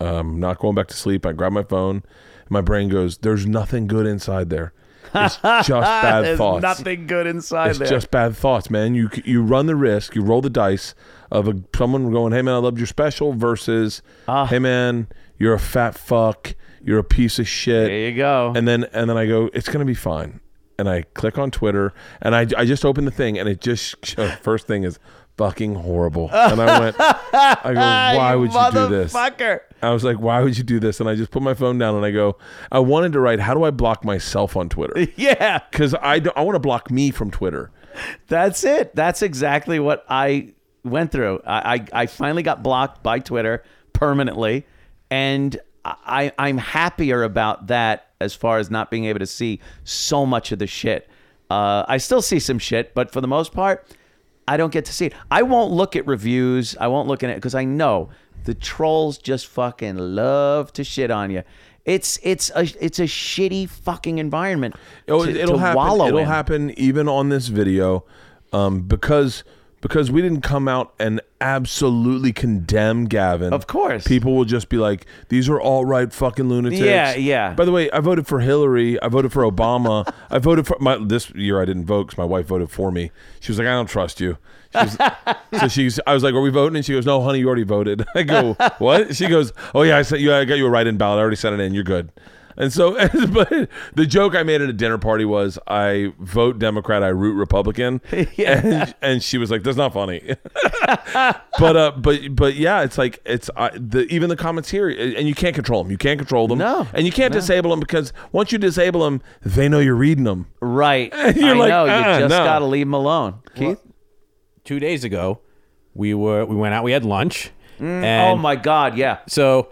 Speaker 1: um not going back to sleep. I grab my phone and my brain goes, There's nothing good inside there. It's just bad
Speaker 4: There's
Speaker 1: thoughts.
Speaker 4: nothing good inside
Speaker 1: It's
Speaker 4: there.
Speaker 1: just bad thoughts, man. You you run the risk, you roll the dice of a, someone going, "Hey man, I loved your special," versus,
Speaker 4: Ah.
Speaker 1: "Hey man, you're a fat fuck, you're a piece of shit."
Speaker 4: there you go.
Speaker 1: And then and then I go, "It's gonna be fine." And I click on Twitter, and I I just open the thing, and it just first thing is fucking horrible. And I went, I go, "Why would you do this?"
Speaker 4: Motherfucker.
Speaker 1: I was like, "Why would you do this?" And I just put my phone down, and I go, "I wanted to write, how do I block myself on Twitter?"
Speaker 4: Yeah.
Speaker 1: Because I don't, I want to block me from Twitter.
Speaker 4: That's it. That's exactly what I went through. I, I, I finally got blocked by Twitter permanently, and I, I'm happier about that as far as not being able to see so much of the shit. Uh, I still see some shit, but for the most part, I don't get to see it. I won't look at reviews. I won't look at it because I know the trolls just fucking love to shit on you. It's it's a it's a shitty fucking environment to,
Speaker 1: it'll happen. It'll
Speaker 4: in.
Speaker 1: happen even on this video, um, because because we didn't come out and absolutely condemn Gavin.
Speaker 4: Of course.
Speaker 1: people will just be like, "These are all right fucking lunatics."
Speaker 4: Yeah, yeah.
Speaker 1: By the way, I voted for Hillary. I voted for Obama. I voted for my this year. I didn't vote because my wife voted for me. She was like, "I don't trust you." She was, so she's. I was like, "Are we voting?" And she goes, "No, honey, you already voted." I go, "What?" She goes, "Oh yeah, I sent you. I got you a write-in ballot. I already sent it in. You're good." And so, but the joke I made at a dinner party was, I vote Democrat, I root Republican, and, and she was like, "That's not funny." but uh, but but yeah, it's like it's uh, the even the comments here, and you can't control them. You can't control them.
Speaker 4: No,
Speaker 1: and you can't disable them because once you disable them, they know you're reading them.
Speaker 4: Right.
Speaker 1: You're
Speaker 4: I
Speaker 1: like,
Speaker 4: know.
Speaker 1: "Uh,
Speaker 4: you just
Speaker 1: no."
Speaker 4: got to leave them alone. Keith?
Speaker 5: Two days ago, we were we went out. We had lunch.
Speaker 4: oh,
Speaker 5: and
Speaker 4: my God. Yeah.
Speaker 5: So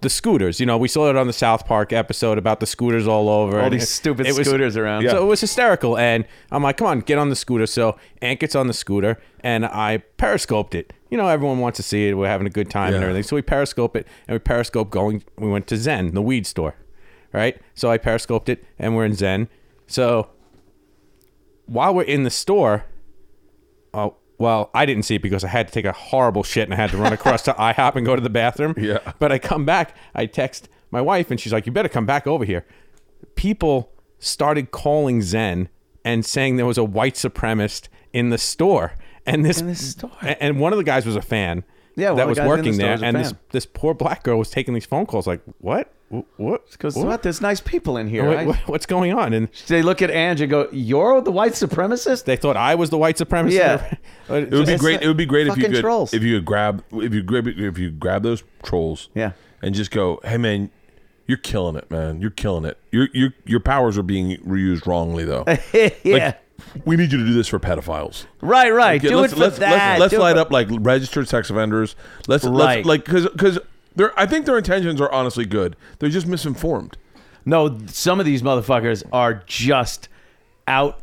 Speaker 5: the scooters, you know, we saw it on the South Park episode about the scooters all over.
Speaker 4: All these
Speaker 5: it-
Speaker 4: stupid
Speaker 5: it was-
Speaker 4: scooters around. Yeah.
Speaker 5: So it was hysterical. And I'm like, come on, get on the scooter. So Ant gets on the scooter and I periscoped it. You know, everyone wants to see it. We're having a good time and everything. So we periscope it and we periscope going. We went to Zen, the weed store, right? So I periscoped it and we're in Zen. So while we're in the store, oh, well, I didn't see it because I had to take a horrible shit and I had to run across to IHOP and go to the bathroom.
Speaker 1: Yeah.
Speaker 5: But I come back, I text my wife, and she's like, "You better come back over here." People started calling Zen and saying there was a white supremacist in the store, and this, in
Speaker 4: the store?
Speaker 5: and one of the guys was a fan.
Speaker 4: Yeah,
Speaker 5: that was
Speaker 4: in the
Speaker 5: working there, and this this poor black girl was taking these phone calls. Like, what? Wh- What?
Speaker 4: Because
Speaker 5: what?
Speaker 4: what? There's nice people in here.
Speaker 5: What-
Speaker 4: right?
Speaker 5: what's going on? And
Speaker 4: They look at Ange and go, "You're the white supremacist."
Speaker 5: they thought I was the white supremacist.
Speaker 4: Yeah.
Speaker 1: It would be great. It would be great if you could
Speaker 4: trolls.
Speaker 1: if you could grab if you grab if you grab those trolls.
Speaker 4: Yeah.
Speaker 1: And just go, hey man, you're killing it, man. You're killing it. Your your your powers are being reused wrongly though.
Speaker 4: yeah.
Speaker 1: Like, we need you to do this for pedophiles.
Speaker 4: right. Right.
Speaker 1: Okay,
Speaker 4: Do
Speaker 1: let's,
Speaker 4: it for
Speaker 1: let's,
Speaker 4: that.
Speaker 1: Let's, let's
Speaker 4: Do it
Speaker 1: light
Speaker 4: for-
Speaker 1: up like registered sex offenders. Let's
Speaker 4: Right.
Speaker 1: let's like because because they're I think their intentions are honestly good. They're just misinformed.
Speaker 4: No, some of these motherfuckers are just out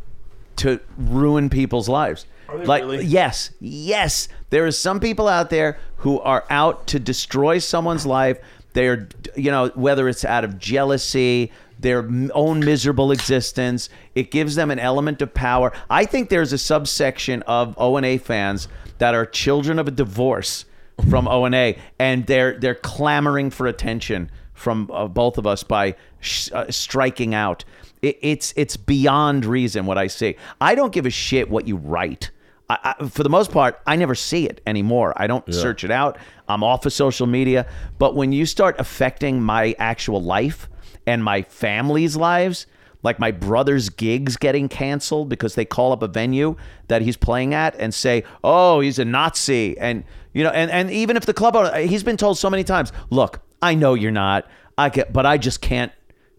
Speaker 4: to ruin people's lives. like
Speaker 1: really?
Speaker 4: yes, yes, there are some people out there who are out to destroy someone's life They're, you know, whether it's out of jealousy, their own miserable existence, it gives them an element of power. I think there's a subsection of O and A fans that are children of a divorce from O and A, and they're they're clamoring for attention from uh, both of us by sh- uh, striking out. It, it's it's beyond reason what I see. I don't give a shit what you write. I, I, for the most part, I never see it anymore. I don't search it out. I'm off of social media. But when you start affecting my actual life and my family's lives, like my brother's gigs getting canceled because they call up a venue that he's playing at and say, "Oh, he's a Nazi," and you know, and and even if the club owner, he's been told so many times, "Look, I know you're not. I get, but I just can't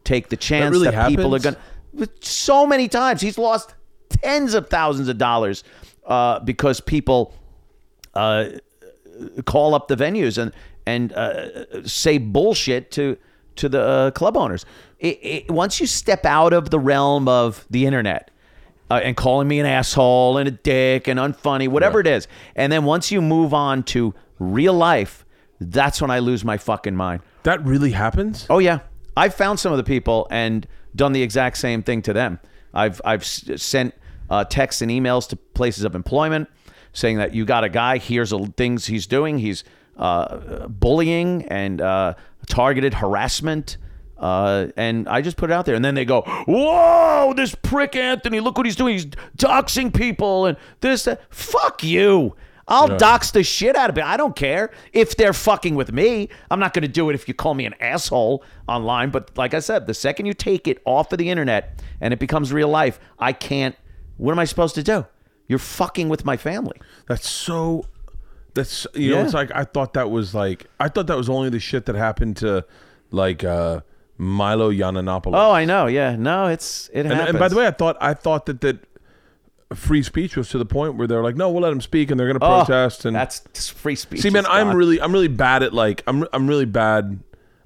Speaker 4: take the chance
Speaker 1: really
Speaker 4: that people are going." So many times he's lost tens of thousands of dollars uh, because people uh, call up the venues and and uh, say bullshit to to the uh, club owners. It, it, once you step out of the realm of the internet uh, and calling me an asshole and a dick and unfunny, whatever it is, and then once you move on to real life, that's when I lose my fucking mind.
Speaker 1: That really happens?
Speaker 4: Oh yeah, I've found some of the people and done the exact same thing to them. I've I've sent uh, texts and emails to places of employment saying that you got a guy. Here's the things he's doing. He's uh, bullying and uh, targeted harassment. Uh, and I just put it out there, and then they go, "Whoa, this prick Anthony! Look what he's doing. He's doxing people and this. That. Fuck you! I'll dox the shit out of it. I don't care if they're fucking with me. I'm not going to do it if you call me an asshole online. But like I said, the second you take it off of the internet and it becomes real life, I can't. What am I supposed to do? You're fucking with my family.
Speaker 1: That's so. That's you know.
Speaker 4: Yeah.
Speaker 1: It's like I thought that was like I thought that was only the shit that happened to like uh Milo Yiannopoulos.
Speaker 4: Oh, I know. Yeah, no, it's it
Speaker 1: and,
Speaker 4: happens.
Speaker 1: and by the way, I thought I thought that that free speech was to the point where they're like, no, we'll let them speak, and they're going to
Speaker 4: Oh,
Speaker 1: protest. And
Speaker 4: that's just free speech.
Speaker 1: see, man, I'm really I'm really bad at like I'm I'm really bad.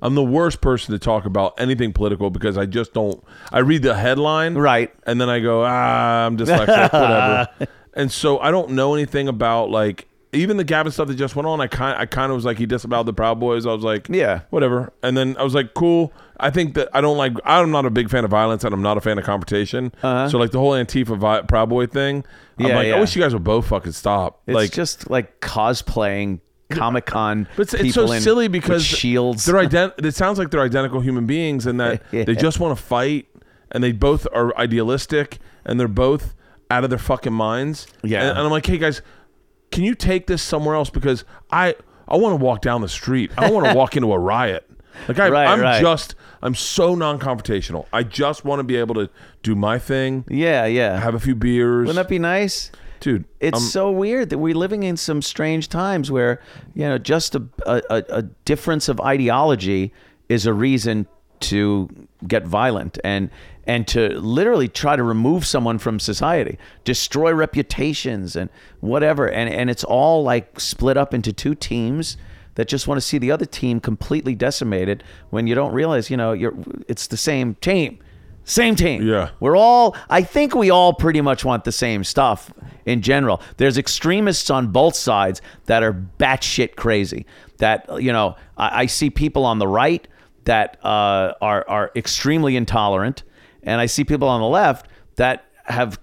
Speaker 1: I'm the worst person to talk about anything political because I just don't. I read the headline,
Speaker 4: Right.
Speaker 1: and then I go, ah, I'm dyslexic, whatever. And so I don't know anything about like even the Gavin stuff that just went on. I kind I kind of was like he disavowed the Proud Boys. I was like,
Speaker 4: Yeah.
Speaker 1: whatever. And then I was like, cool. I think that I don't like. I'm not a big fan of violence, and I'm not a fan of confrontation. So like the whole Antifa vi- Proud Boy thing. I'm
Speaker 4: Uh-huh. Yeah,
Speaker 1: like,
Speaker 4: yeah.
Speaker 1: I wish you guys would both fucking stop.
Speaker 4: It's
Speaker 1: like
Speaker 4: just like cosplaying Comic Con.
Speaker 1: But it's, it's so silly because
Speaker 4: shields.
Speaker 1: They're ident- It sounds like they're identical human beings, and that
Speaker 4: Yeah.
Speaker 1: they just want to fight, and they both are idealistic, and they're both out of their fucking minds.
Speaker 4: Yeah.
Speaker 1: And, and I'm like, hey guys, can you take this somewhere else? Because I I want to walk down the street. I don't want to walk into a riot. Like I,
Speaker 4: Right,
Speaker 1: I'm
Speaker 4: right.
Speaker 1: just I'm so non-confrontational. I just want to be able to do my thing,
Speaker 4: yeah, yeah.
Speaker 1: have a few beers,
Speaker 4: Wouldn't that be nice?
Speaker 1: dude.
Speaker 4: It's so weird that we're living in some strange times where you know just a, a, a- a difference of ideology is a reason to get violent and and to literally try to remove someone from society, destroy reputations and whatever. And and it's all like split up into two teams that just want to see the other team completely decimated when you don't realize, you know, you're it's the same team. Same team.
Speaker 1: Yeah.
Speaker 4: We're all, I think we all pretty much want the same stuff in general. There's extremists on both sides that are batshit crazy. That, you know, I, I see people on the right that uh, are, are extremely intolerant, and I see people on the left that have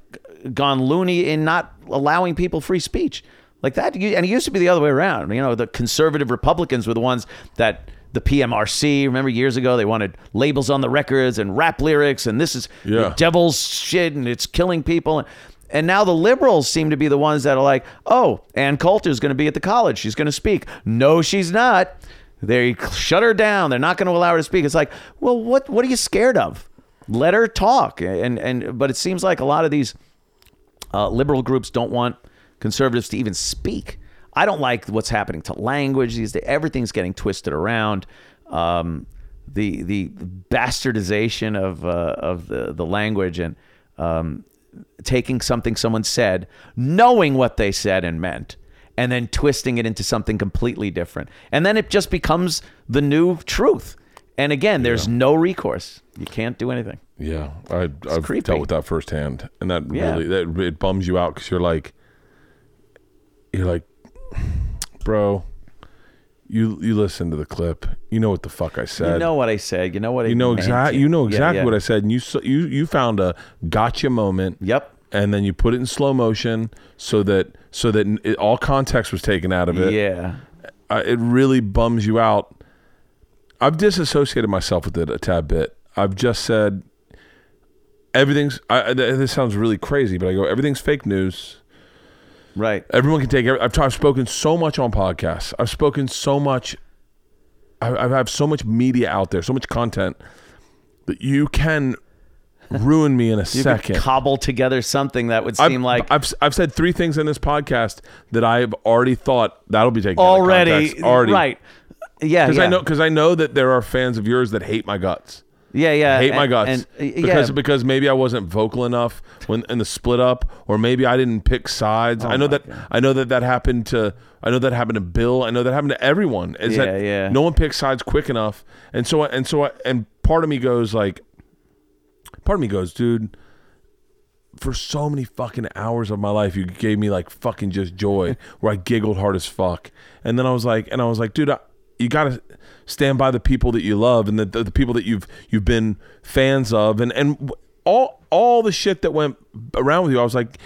Speaker 4: gone loony in not allowing people free speech. Like that, and it used to be the other way around. You know, the conservative Republicans were the ones that the PMRC. Remember years ago, they wanted labels on the records and rap lyrics, and this is
Speaker 1: Yeah.
Speaker 4: devil's shit, and it's killing people. And now the liberals seem to be the ones that are like, oh, Ann Coulter's going to be at the college. She's going to speak. No, she's not. They shut her down. They're not going to allow her to speak. It's like, well, what what are you scared of? Let her talk. And and but it seems like a lot of these uh, liberal groups don't want conservatives to even speak. I don't like what's happening to language these days. Everything's getting twisted around. Um, the the bastardization of uh, of the the language and um, taking something someone said, knowing what they said and meant, and then twisting it into something completely different, and then it just becomes the new truth. And again, there's no recourse. You can't do anything.
Speaker 1: Yeah, I, I've
Speaker 4: creepy.
Speaker 1: dealt with that firsthand, and that
Speaker 4: Yeah.
Speaker 1: really that it bums you out because you're like, you're like, bro, You you listen to the clip. You know what the fuck I said.
Speaker 4: You know what I said. You know what I
Speaker 1: You know
Speaker 4: meant.
Speaker 1: exact. You know exactly
Speaker 4: yeah.
Speaker 1: what I said. And you you you found a gotcha moment.
Speaker 4: Yep.
Speaker 1: And then you put it in slow motion so that so that it, all context was taken out of it.
Speaker 4: Yeah.
Speaker 1: I, it really bums you out. I've disassociated myself with it a tad bit. I've just said everything's. I, this sounds really crazy, but I go everything's fake news.
Speaker 4: Right.
Speaker 1: Everyone can take. I've, I've spoken so much on podcasts. I've spoken so much. I, I have so much media out there, so much content that you can ruin me in a
Speaker 4: You
Speaker 1: second.
Speaker 4: could cobble together something that would
Speaker 1: I've,
Speaker 4: seem like
Speaker 1: I've I've said three things in this podcast that I've already thought that'll be taken
Speaker 4: already
Speaker 1: context, already
Speaker 4: right. Yeah.
Speaker 1: because
Speaker 4: yeah.
Speaker 1: I know because I know that there are fans of yours that hate my guts,
Speaker 4: Yeah. Yeah.
Speaker 1: hate my guts
Speaker 4: And, uh,
Speaker 1: because
Speaker 4: yeah.
Speaker 1: because maybe I wasn't vocal enough when in the split up, or maybe I didn't pick sides. I know
Speaker 4: Oh
Speaker 1: that
Speaker 4: God.
Speaker 1: I know that that happened to I know that happened to Bill. I know that happened to everyone. Is
Speaker 4: Yeah,
Speaker 1: that
Speaker 4: yeah.
Speaker 1: no one picks sides quick enough, and so I, and so I, and part of me goes like, part of me goes, dude. For so many fucking hours of my life, you gave me like fucking just joy, where I giggled hard as fuck, and then I was like, and I was like, dude, I, you gotta stand by the people that you love and the, the, the people that you've you've been fans of, and and all all the shit that went around with you. I was like,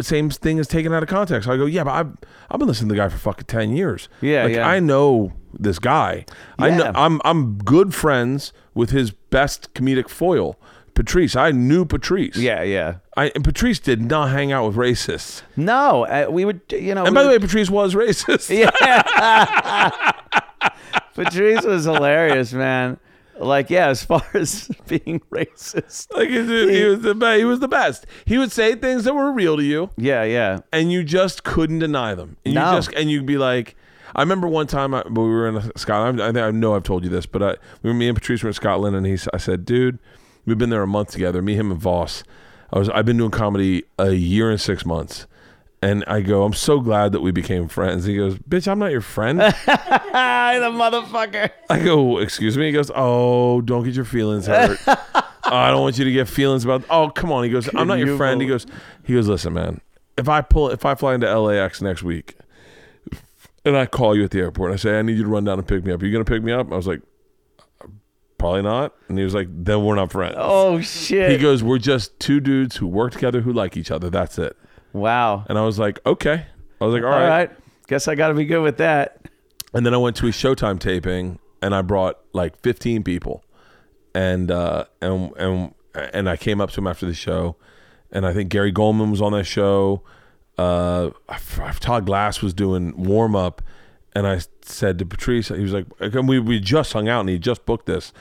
Speaker 1: same thing is taken out of context. I go, yeah, but I've I've been listening to the guy for fucking ten years.
Speaker 4: Yeah,
Speaker 1: like,
Speaker 4: yeah.
Speaker 1: I know this guy. I know
Speaker 4: Yeah.
Speaker 1: I'm I'm good friends with his best comedic foil, Patrice. I knew Patrice.
Speaker 4: yeah. Yeah.
Speaker 1: I and Patrice did not hang out with racists.
Speaker 4: No. Uh, we would. You know.
Speaker 1: And by the way, Patrice was racist.
Speaker 4: Patrice was hilarious, man. Like, yeah, as far as being racist.
Speaker 1: Like he he was the best. He was the best. He would say things that were real to you,
Speaker 4: Yeah, yeah.
Speaker 1: and you just couldn't deny them. And
Speaker 4: No.
Speaker 1: You just and you'd be like, I remember one time I, we were in Scotland. I, think I know I've told you this, but I, we were me and Patrice were in Scotland, and he s- I said, dude, we've been there a month together. Me, him, and Vos. I was I've been doing comedy a year and six months. And I go, I'm so glad that we became friends. He goes, Bitch, I'm not your friend.
Speaker 4: The motherfucker.
Speaker 1: I go, excuse me. He goes, oh, don't get your feelings hurt. I don't want you to get feelings about. Oh, come on. He goes, I'm not your friend. He goes, he goes, listen, man. If I pull, if I fly into LAX next week, and I call you at the airport, and I say I need you to run down and pick me up. Are you gonna pick me up? I was like, probably not. And he was like, then we're not friends.
Speaker 4: Oh, shit.
Speaker 1: He goes, we're just two dudes who work together who like each other. That's it.
Speaker 4: Wow.
Speaker 1: And I was like, okay. I was like,
Speaker 4: All
Speaker 1: all
Speaker 4: right. Guess I got to be good with that.
Speaker 1: And then I went to a Showtime taping, and I brought like 15 people, and uh, and and and I came up to him after the show, and I think Gary Gulman was on that show. Uh, Todd Glass was doing warm up, and I said to Patrice, he was like, and we we just hung out, and he just booked this,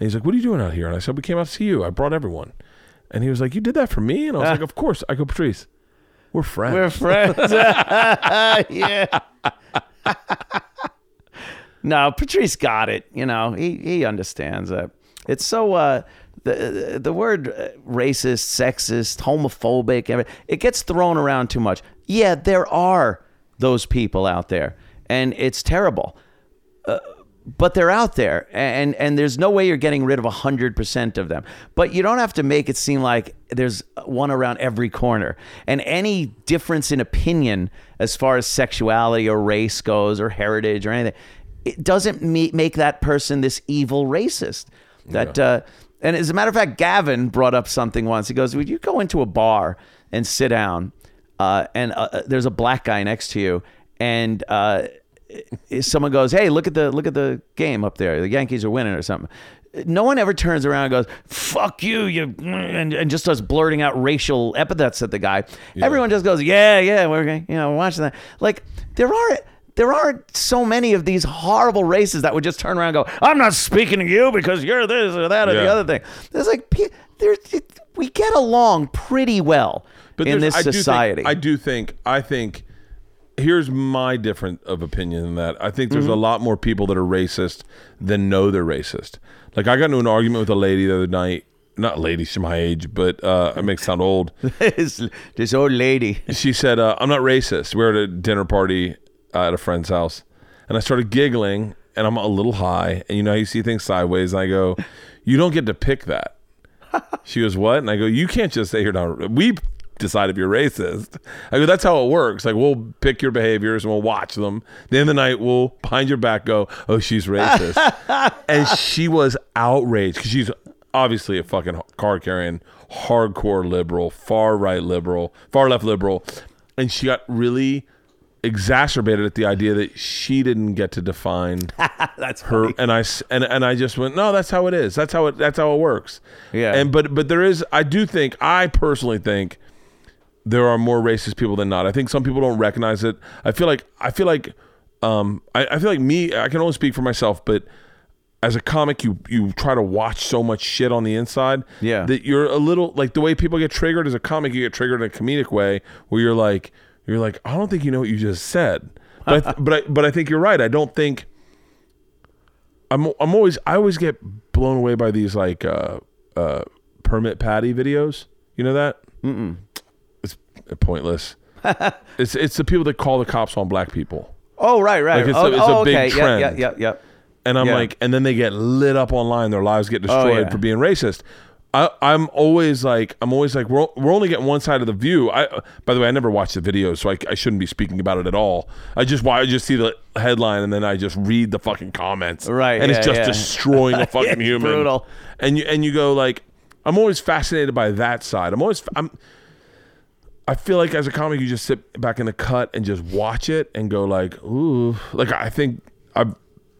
Speaker 1: and he's like, "What are you doing out here?" And I said, "We came out to see you. I brought everyone," and he was like, "You did that for me?" And I was like, "Of course." I go, Patrice, we're friends.
Speaker 4: We're friends. yeah. no, Patrice got it. You know, he he understands that. It's so uh, the the word uh, racist, sexist, homophobic, it gets thrown around too much. Yeah, there are those people out there, and it's terrible. Uh, but they're out there and and there's no way you're getting rid of 100% of them. But you don't have to make it seem like there's one around every corner. And any difference in opinion as far as sexuality or race goes or heritage or anything it doesn't make that person this evil racist that uh, and as a matter of fact gavin brought up something once. He goes would you go into a bar and sit down uh, and uh, there's a black guy next to you and uh, Eh, eh, someone goes, "Hey, look at the look at the game up there. The Yankees are winning or something." No one ever turns around and goes, "Fuck you," you and, and just starts blurting out racial epithets at the guy. Everyone just goes, "Yeah, yeah, we're gonna- you know we're watching that." Like there are there aren't so many of these horrible races that would just turn around and go, "I'm not speaking to you because you're this or that or the other thing." There's like pe- there it- we get along pretty well but
Speaker 1: in
Speaker 4: this
Speaker 1: I do think-
Speaker 4: society.
Speaker 1: I do think. I think. Here's my different of opinion in that I think there's
Speaker 4: Mm-hmm.
Speaker 1: a lot more people that are racist than know they're racist. Like I got into an argument with a lady the other night. Not a lady, she's my age, but uh, it makes it sound old.
Speaker 4: this, this old lady.
Speaker 1: She said, uh, "I'm not racist." We are at a dinner party uh, at a friend's house, and I started giggling, and I'm a little high, and you know how you see things sideways, and I go, "You don't get to pick that." She goes, "What?" And I go, "You can't just say you're not." We decide if you're racist. I go, that's how it works. Like we'll pick your behaviors and we'll watch them. The end of the night, we'll behind your back go, oh, she's racist, and she was outraged because she's obviously a fucking card carrying hardcore liberal, far right liberal, far left liberal, and she got really exacerbated at the idea that she didn't get to define
Speaker 4: That's
Speaker 1: her
Speaker 4: funny.
Speaker 1: and I and and I just went no that's how it is that's how it that's how it works
Speaker 4: Yeah.
Speaker 1: and but but there is I do think I personally think there are more racist people than not I think some people don't recognize it I feel like I feel like um I, I feel like me I can only speak for myself but as a comic you you try to watch so much shit on the inside
Speaker 4: Yeah.
Speaker 1: that you're a little like the way people get triggered as a comic you get triggered in a comedic way where you're like you're like I don't think you know what you just said but I th- but I but I think you're right I don't think I'm I'm always I always get blown away by these like uh uh permit patty videos. You know that? Mm-mm. Pointless. it's it's the people that call the cops on black people.
Speaker 4: Oh, right, right.
Speaker 1: Like, it's
Speaker 4: oh,
Speaker 1: a- it's a
Speaker 4: oh,
Speaker 1: big
Speaker 4: okay.
Speaker 1: trend.
Speaker 4: Yeah, yeah, yeah, yeah.
Speaker 1: And I'm
Speaker 4: Yeah.
Speaker 1: like, and then they get lit up online. Their lives get oh, destroyed
Speaker 4: Oh, yeah.
Speaker 1: for being racist. I, I'm always like, I'm always like, we're, we're only getting one side of the view. I, by the way, I never watched the videos, so I, I shouldn't be speaking about it at all. I just, why I just see the headline and then I just read the fucking comments.
Speaker 4: Right,
Speaker 1: and it's just destroying a fucking human.
Speaker 4: brutal.
Speaker 1: And you and you go like, I'm always fascinated by that side. I'm always, I'm. I feel like as a comic, you just sit back in the cut and just watch it and go like, ooh, like I think I,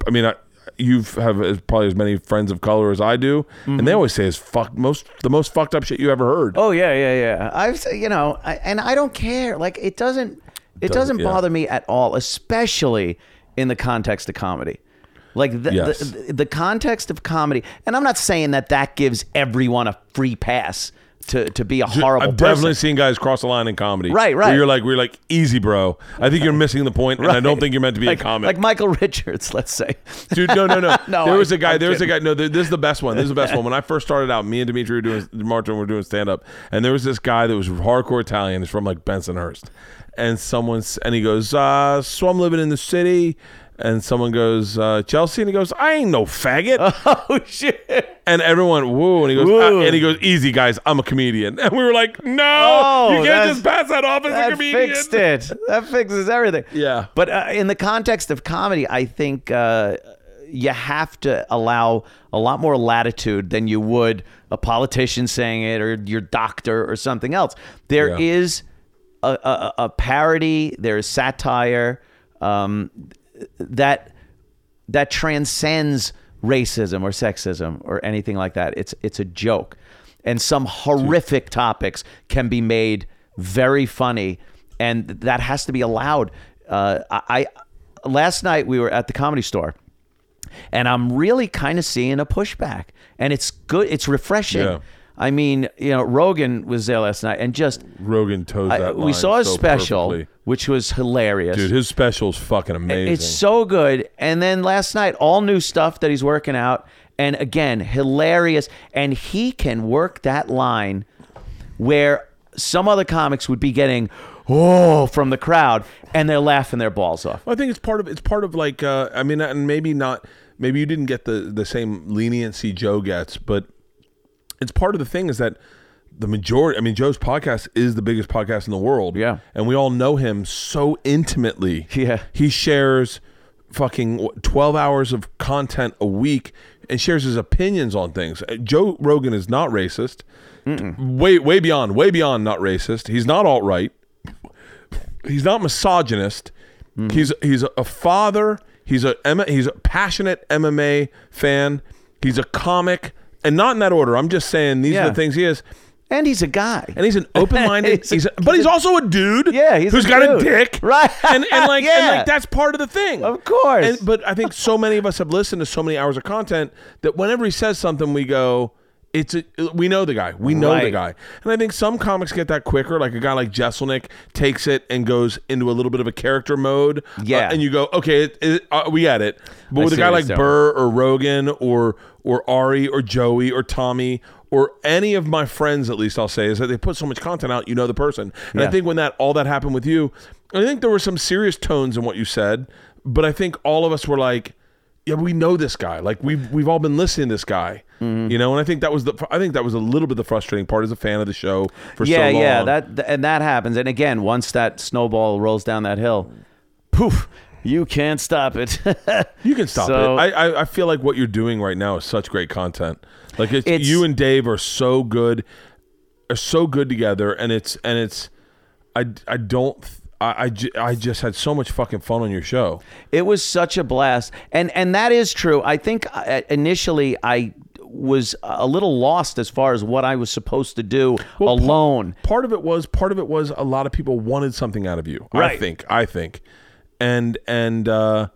Speaker 1: I mean, I, you have as, probably as many friends of color as I do, and they always say is fuck most the most fucked up shit you ever heard.
Speaker 4: Mm-hmm. Oh yeah, yeah, yeah. I've you know, I, and I don't care. Like it doesn't, it
Speaker 1: Doesn't-
Speaker 4: doesn't
Speaker 1: yeah.
Speaker 4: bother me at all, especially in the context of comedy. Like the,
Speaker 1: Yes.
Speaker 4: the the context of comedy, and I'm not saying that that gives everyone a free pass to to be a horrible
Speaker 1: I've
Speaker 4: person.
Speaker 1: definitely seen guys cross the line in comedy.
Speaker 4: Right,
Speaker 1: Where
Speaker 4: right.
Speaker 1: you're like, we're like, easy, bro. I think you're missing the point point, and I don't think you're meant to be
Speaker 4: like,
Speaker 1: a comic.
Speaker 4: like Michael Richards, let's say.
Speaker 1: Dude, no, no, no.
Speaker 4: No,
Speaker 1: there was a guy.
Speaker 4: I'm
Speaker 1: There was a guy. No, th- this is the best one. This is the best one. When I first started out, me and Dimitri were doing Martin were doing stand up, and there was this guy that was hardcore Italian. He's from like Bensonhurst, and someone's and he goes, uh, "So I'm living in the city." And someone goes, uh, Chelsea, and he goes, I ain't no faggot.
Speaker 4: oh shit!
Speaker 1: and everyone, whoa, and he goes, uh, and he goes, easy guys, I'm a comedian. And we were like, no,
Speaker 4: Oh,
Speaker 1: you can't just pass that off as a comedian."
Speaker 4: That fixed it. That fixes everything.
Speaker 1: Yeah.
Speaker 4: But uh, in the context of comedy, I think uh, you have to allow a lot more latitude than you would a politician saying it or your doctor or something else. There
Speaker 1: Yeah.
Speaker 4: is a, a, a parody. There is satire um, that that transcends racism or sexism or anything like that. It's it's a joke, and some horrific topics can be made very funny, and that has to be allowed. Uh, I, I last night we were at the comedy store, and I'm really kind of seeing a pushback, and it's good. It's refreshing.
Speaker 1: Yeah.
Speaker 4: I mean, you know, Rogan was there last night, and just
Speaker 1: Rogan toes
Speaker 4: I-
Speaker 1: that
Speaker 4: we
Speaker 1: line
Speaker 4: saw his
Speaker 1: so
Speaker 4: special,
Speaker 1: perfectly.
Speaker 4: which was hilarious.
Speaker 1: Dude, his special's fucking amazing.
Speaker 4: It's so good. And then last night, all new stuff that he's working out. And again, hilarious. And he can work that line where some other comics would be getting, oh, from the crowd, and they're laughing their balls off.
Speaker 1: I think it's part of it's part of like uh, I mean, and maybe not. Maybe you didn't get the the same leniency Joe gets, but it's part of the thing is that the majority. I mean, Joe's podcast is the biggest podcast in the world.
Speaker 4: Yeah.
Speaker 1: and we all know him so intimately.
Speaker 4: Yeah.
Speaker 1: he shares fucking twelve hours of content a week and shares his opinions on things. Uh, Joe Rogan is not racist. Way way beyond, way beyond not racist. He's not alt right he's not misogynist. He's he's a father. He's a he's a passionate MMA fan. He's a comic, and not in that order. I'm just saying these are
Speaker 4: Yeah.
Speaker 1: the things he is.
Speaker 4: And he's a guy.
Speaker 1: And he's an open-minded.
Speaker 4: He's
Speaker 1: he's a- but he's also a dude.
Speaker 4: Yeah, he's a
Speaker 1: who's got a dick,
Speaker 4: Right.
Speaker 1: And and like and
Speaker 4: Yeah.
Speaker 1: like that's part of the thing,
Speaker 4: Of course.
Speaker 1: And, but I think so many of us have listened to so many hours of content that whenever he says something, we go, "It's a, we know the guy. We know the
Speaker 4: Right.
Speaker 1: guy." And I think some comics get that quicker. Like a guy like Jeselnik takes it and goes into a little bit of a character mode.
Speaker 4: Yeah.
Speaker 1: Uh, and you go, "Okay, it, it, uh, we get it." But with a
Speaker 4: see
Speaker 1: guy
Speaker 4: what
Speaker 1: like
Speaker 4: doing.
Speaker 1: Burr or Rogan or or Ari or Joey or Tommy or any of my friends, at least I'll say, is that they put so much content out, you know the person. And I think when that all that happened with you, I think there were some serious tones in what you said, but I think all of us were like, yeah, we know this guy. Like we've we've all been listening to this guy.
Speaker 4: Mm-hmm.
Speaker 1: You know, and I think that was the I think that was a little bit the frustrating part as a fan of the show for
Speaker 4: yeah,
Speaker 1: so long.
Speaker 4: yeah, yeah, that and that happens. And again, once that snowball rolls down that hill, poof, you can't stop it.
Speaker 1: you can stop
Speaker 4: So-
Speaker 1: it. I, I I feel like what you're doing right now is such great content. Like it's,
Speaker 4: It's-
Speaker 1: you and Dave are so good, are so good together, and it's and it's I I don't. I, I, ju- I just had so much fucking fun on your show.
Speaker 4: It was such a blast, and and that is true. I think uh, initially I was a little lost as far as what I was supposed to do
Speaker 1: Well,
Speaker 4: alone.
Speaker 1: part of it was part of it was a lot of people wanted something out of you.
Speaker 4: Right.
Speaker 1: I think. I think. And and uh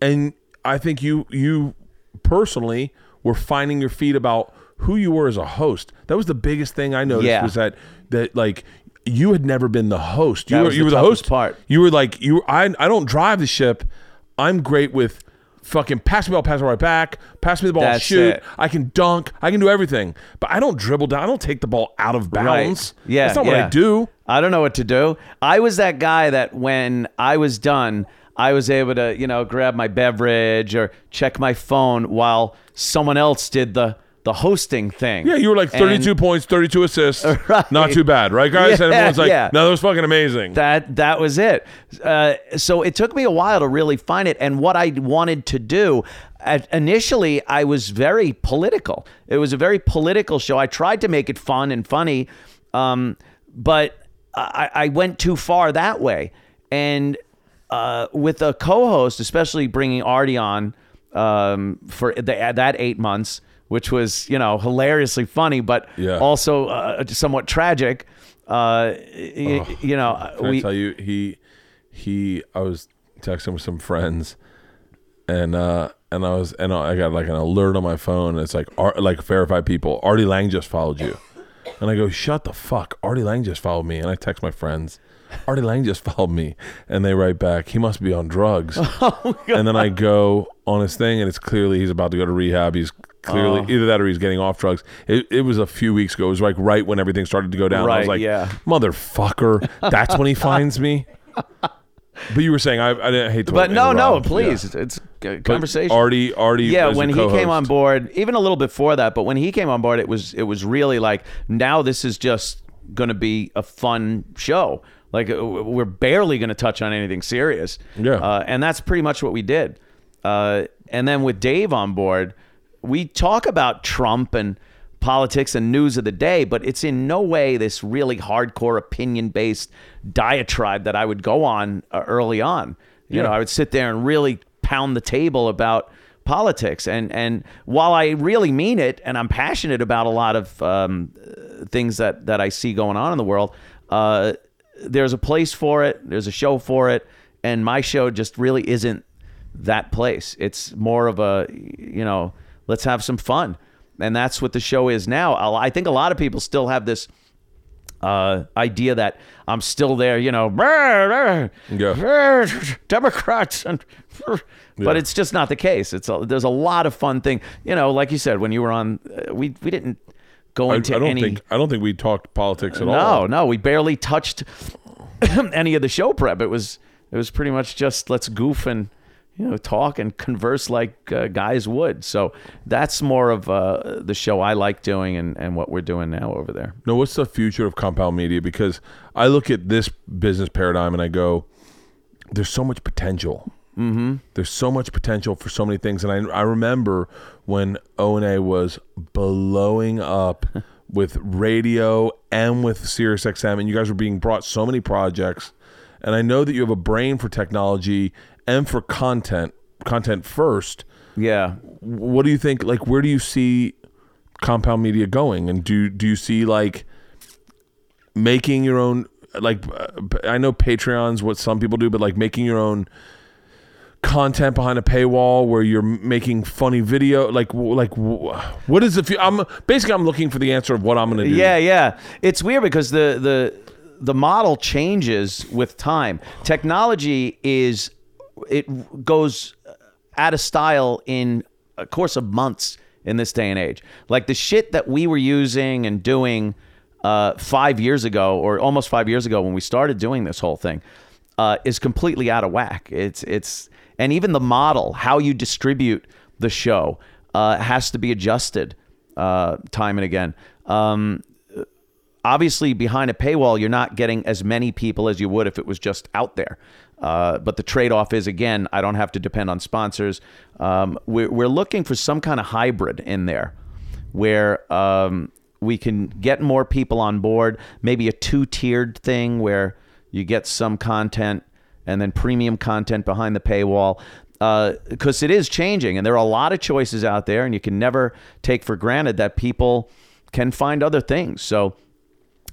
Speaker 1: and I think you you personally were finding your feet about who you were as a host. That was the biggest thing I noticed
Speaker 4: Yeah.
Speaker 1: was that that like you had never been the host. You
Speaker 4: That
Speaker 1: were you
Speaker 4: the
Speaker 1: were the host
Speaker 4: part.
Speaker 1: You were like you were, I I don't drive the ship. I'm great with fucking pass me the ball, pass it right back, pass me the ball,
Speaker 4: That's
Speaker 1: shoot.
Speaker 4: it.
Speaker 1: I can dunk, I can do everything. But I don't dribble down, I don't take the ball out of bounds.
Speaker 4: Yeah,
Speaker 1: That's not what. I do.
Speaker 4: I don't know what to do. I was that guy that when I was done, I was able to, you know, grab my beverage or check my phone while someone else did the the hosting thing.
Speaker 1: Yeah, you were like
Speaker 4: And
Speaker 1: 32 points, 32 assists.
Speaker 4: Right.
Speaker 1: Not too bad, right, guys? and everyone's like,
Speaker 4: yeah.
Speaker 1: no, that was fucking amazing.
Speaker 4: That that was it. Uh, so it took me a while to really find it, and what I wanted to do. At, initially, I was very political. It was a very political show. I tried to make it fun and funny, um, but I, I went too far that way. And uh, with a co-host, especially bringing Artie on um, for the, that eight months, which was you know hilariously funny, but
Speaker 1: Yeah.
Speaker 4: also uh, somewhat tragic. Uh, y- you know,
Speaker 1: Can I tell you, he, he, I was texting with some friends and, uh, and I was, and I got like an alert on my phone. And it's like, Ar- like verified people. Artie Lang just followed you. And I go, shut the fuck. Artie Lang just followed me. And I text my friends, Artie Lang just followed me. And they write back, he must be on drugs. Oh, and then I go on his thing, and it's clearly he's about to go to rehab. He's clearly
Speaker 4: Oh.
Speaker 1: either that or he's getting off drugs. It, it was a few weeks ago. It was like right when everything started to go down. I was like,
Speaker 4: yeah.
Speaker 1: motherfucker. That's when he finds me. But you were saying I, I didn't hate to
Speaker 4: but no, no, please,
Speaker 1: Yeah.
Speaker 4: it's a
Speaker 1: But
Speaker 4: conversation.
Speaker 1: Artie, Artie,
Speaker 4: yeah, when he came on board, even a little before that, but when he came on board, it was it was really like now this is just going to be a fun show. Like uh, we're barely going to touch on anything serious.
Speaker 1: Yeah.
Speaker 4: uh, and that's pretty much what we did. Uh, and then with Dave on board, we talk about Trump and politics and news of the day, but it's in no way this really hardcore opinion based diatribe that I would go on uh, early on. You
Speaker 1: Yeah.
Speaker 4: know, I would sit there and really pound the table about politics. And and while I really mean it, and I'm passionate about a lot of um, things that that I see going on in the world, uh, there's a place for it. There's a show for it, and my show just really isn't that place. It's more of a you know, let's have some fun, and that's what the show is now. I I think a lot of people still have this uh, idea that I'm still there, you know, Democrats, and, but it's just not the case. It's a, there's a lot of fun thing, you know, like you said when you were on, uh, we we didn't go
Speaker 1: I, I
Speaker 4: into
Speaker 1: don't
Speaker 4: any.
Speaker 1: think I don't think we talked politics at
Speaker 4: no,
Speaker 1: all.
Speaker 4: No, no, we barely touched any of the show prep. It was it was pretty much just let's goof and you know talk and converse like uh, guys would. So that's more of uh, the show I like doing and and what we're doing now over there.
Speaker 1: No, what's the future of compound media? Because I look at this business paradigm and I go, there's so much potential. Mm-hmm. There's so much potential for so many things. And I, I remember when O and A was blowing up with radio and with Sirius XM, and you guys were being brought so many projects. And I know that you have a brain for technology and for content, content first.
Speaker 4: Yeah.
Speaker 1: What do you think? Like, where do you see compound media going? And do do you see like making your own? Like, uh, I know Patreon's what some people do, but like making your own content behind a paywall where you're making funny video. Like, like what is if I'm basically I'm looking for the answer of what I'm going to do.
Speaker 4: Yeah, yeah. It's weird because the the the model changes with time. Technology is it goes out of style in a course of months in this day and age. Like the shit that we were using and doing uh, five years ago, or almost five years ago when we started doing this whole thing. uh, is completely out of whack. It's it's and even the model, how you distribute the show, uh, has to be adjusted uh, time and again. Um, obviously behind a paywall you're not getting as many people as you would if it was just out there uh, but the trade-off is again i don't have to depend on sponsors. Um, we're, we're looking for some kind of hybrid in there where um, we can get more people on board maybe a two-tiered thing where you get some content and then premium content behind the paywall. Because it is changing and there are a lot of choices out there and you can never take for granted that people can find other things. So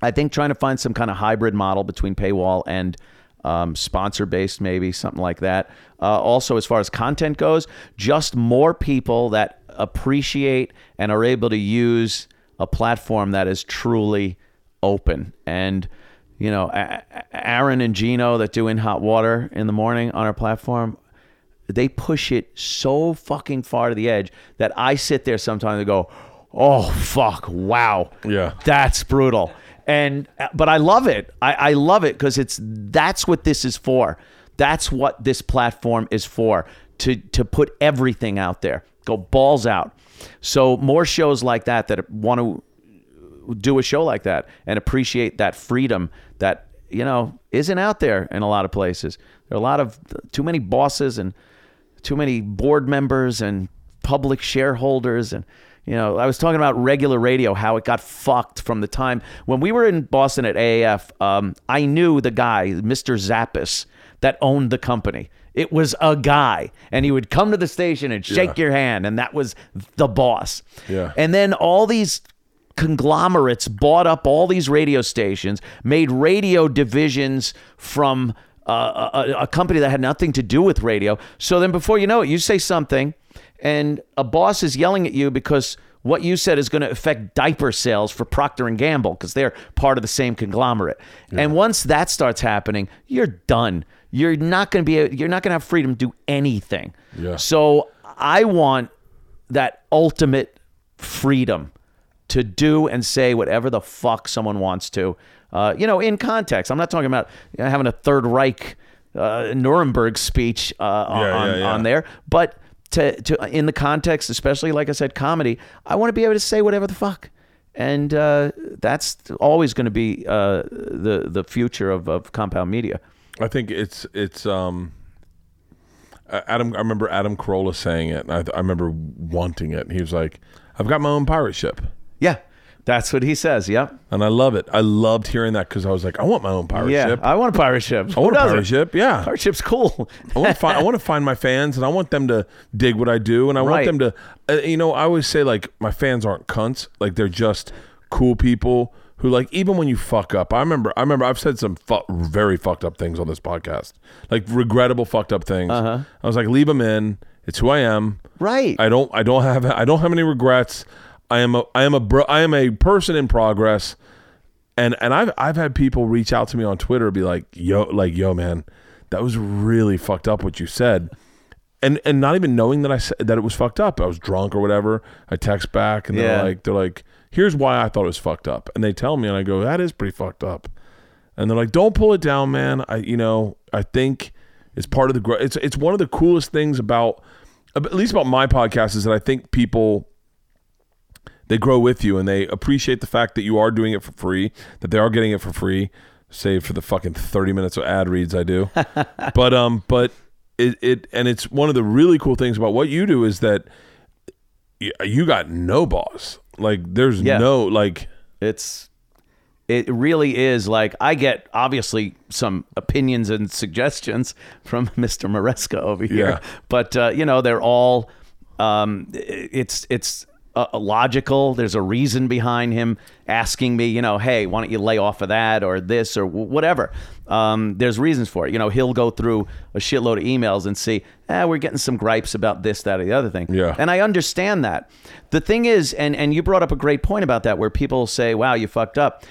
Speaker 4: I think trying to find some kind of hybrid model between paywall and um, sponsor based, maybe something like that. Uh, also, as far as content goes, just more people that appreciate and are able to use a platform that is truly open. And, you know, Aaron and Gino that do In Hot Water in the morning on our platform, they push it so fucking far to the edge that I sit there sometimes and go, oh, fuck, wow.
Speaker 1: Yeah.
Speaker 4: That's brutal. And uh, but I love it. I, I love it because it's that's what this is for. That's what this platform is for. To to put everything out there. Go balls out. So more shows like that that want to do a show like that and appreciate that freedom that you know isn't out there in a lot of places. There are a lot of too many bosses and too many board members and public shareholders and you know i was talking about regular radio how it got fucked from the time when we were in boston at aaf um, i knew the guy mr Zapis that owned the company it was a guy and he would come to the station and shake
Speaker 1: Yeah.
Speaker 4: your hand and that was the boss
Speaker 1: Yeah.
Speaker 4: and then all these conglomerates bought up all these radio stations, made radio divisions from uh, a, a company that had nothing to do with radio. So then, before you know it, you say something, and a boss is yelling at you because what you said is going to affect diaper sales for Procter and Gamble because they're part of the same conglomerate. And once that starts happening, you're done. You're not going to be. You're not going to have freedom to do anything.
Speaker 1: Yeah.
Speaker 4: So I want that ultimate freedom to do and say whatever the fuck someone wants to. Uh, you know, in context. I'm not talking about having a Third Reich uh, Nuremberg speech uh, on,
Speaker 1: Yeah, yeah, yeah.
Speaker 4: on there, but to, to in the context, especially like I said, comedy. I want to be able to say whatever the fuck. And uh, that's always going to be uh, the the future of, of compound media.
Speaker 1: I think it's it's um Adam I remember Adam Carolla saying it. and I, I remember wanting it. He was like, "I've got my own pirate ship."
Speaker 4: Yeah, that's what he says. Yep.
Speaker 1: And I love it. I loved hearing that cuz I was like, "I want my own pirate
Speaker 4: yeah,
Speaker 1: ship."
Speaker 4: I want a pirate ship.
Speaker 1: I want
Speaker 4: Who
Speaker 1: a pirate ship. Yeah.
Speaker 4: Pirate ship's cool.
Speaker 1: I want to find I want to find my fans and I want them to dig what I do and I
Speaker 4: Right.
Speaker 1: want them to uh, you know, I always say like my fans aren't cunts. Like they're just cool people who like even when you fuck up. I remember I remember I've said some fu- very fucked up things on this podcast. Like regrettable fucked up things.
Speaker 4: Uh-huh.
Speaker 1: I was like leave them in. It's who I am.
Speaker 4: Right.
Speaker 1: I don't I don't have I don't have any regrets. I am a I am a bro, I am a person in progress. And and I've I've had people reach out to me on Twitter be like, "Yo, like yo man, that was really fucked up what you said." And and not even knowing that I said that it was fucked up. I was drunk or whatever. I text back and they're
Speaker 4: Yeah.
Speaker 1: like they're like, "Here's why I thought it was fucked up." And they tell me and I go, "That is pretty fucked up." And they're like, "Don't pull it down, man. I you know, I think it's part of the growth. It's it's one of the coolest things about at least about my podcast is that I think people they grow with you and they appreciate the fact that you are doing it for free, that they are getting it for free, save for the fucking 30 minutes of ad reads I do. but um but it, it and it's one of the really cool things about what you do is that you got no boss. Like there's
Speaker 4: Yeah.
Speaker 1: no like
Speaker 4: It's it really is like I get obviously some opinions and suggestions from Mr. Maresca over here,
Speaker 1: Yeah.
Speaker 4: but uh, you know they're all um, it's it's uh, logical. There's a reason behind him asking me, you know, hey, why don't you lay off of that or this or wh- whatever. Um, there's reasons for it. You know, he'll go through a shitload of emails and see, ah, we're getting some gripes about this, that, or the other thing.
Speaker 1: Yeah.
Speaker 4: And I understand that. The thing is, and and you brought up a great point about that, where people say, "Wow, you fucked up."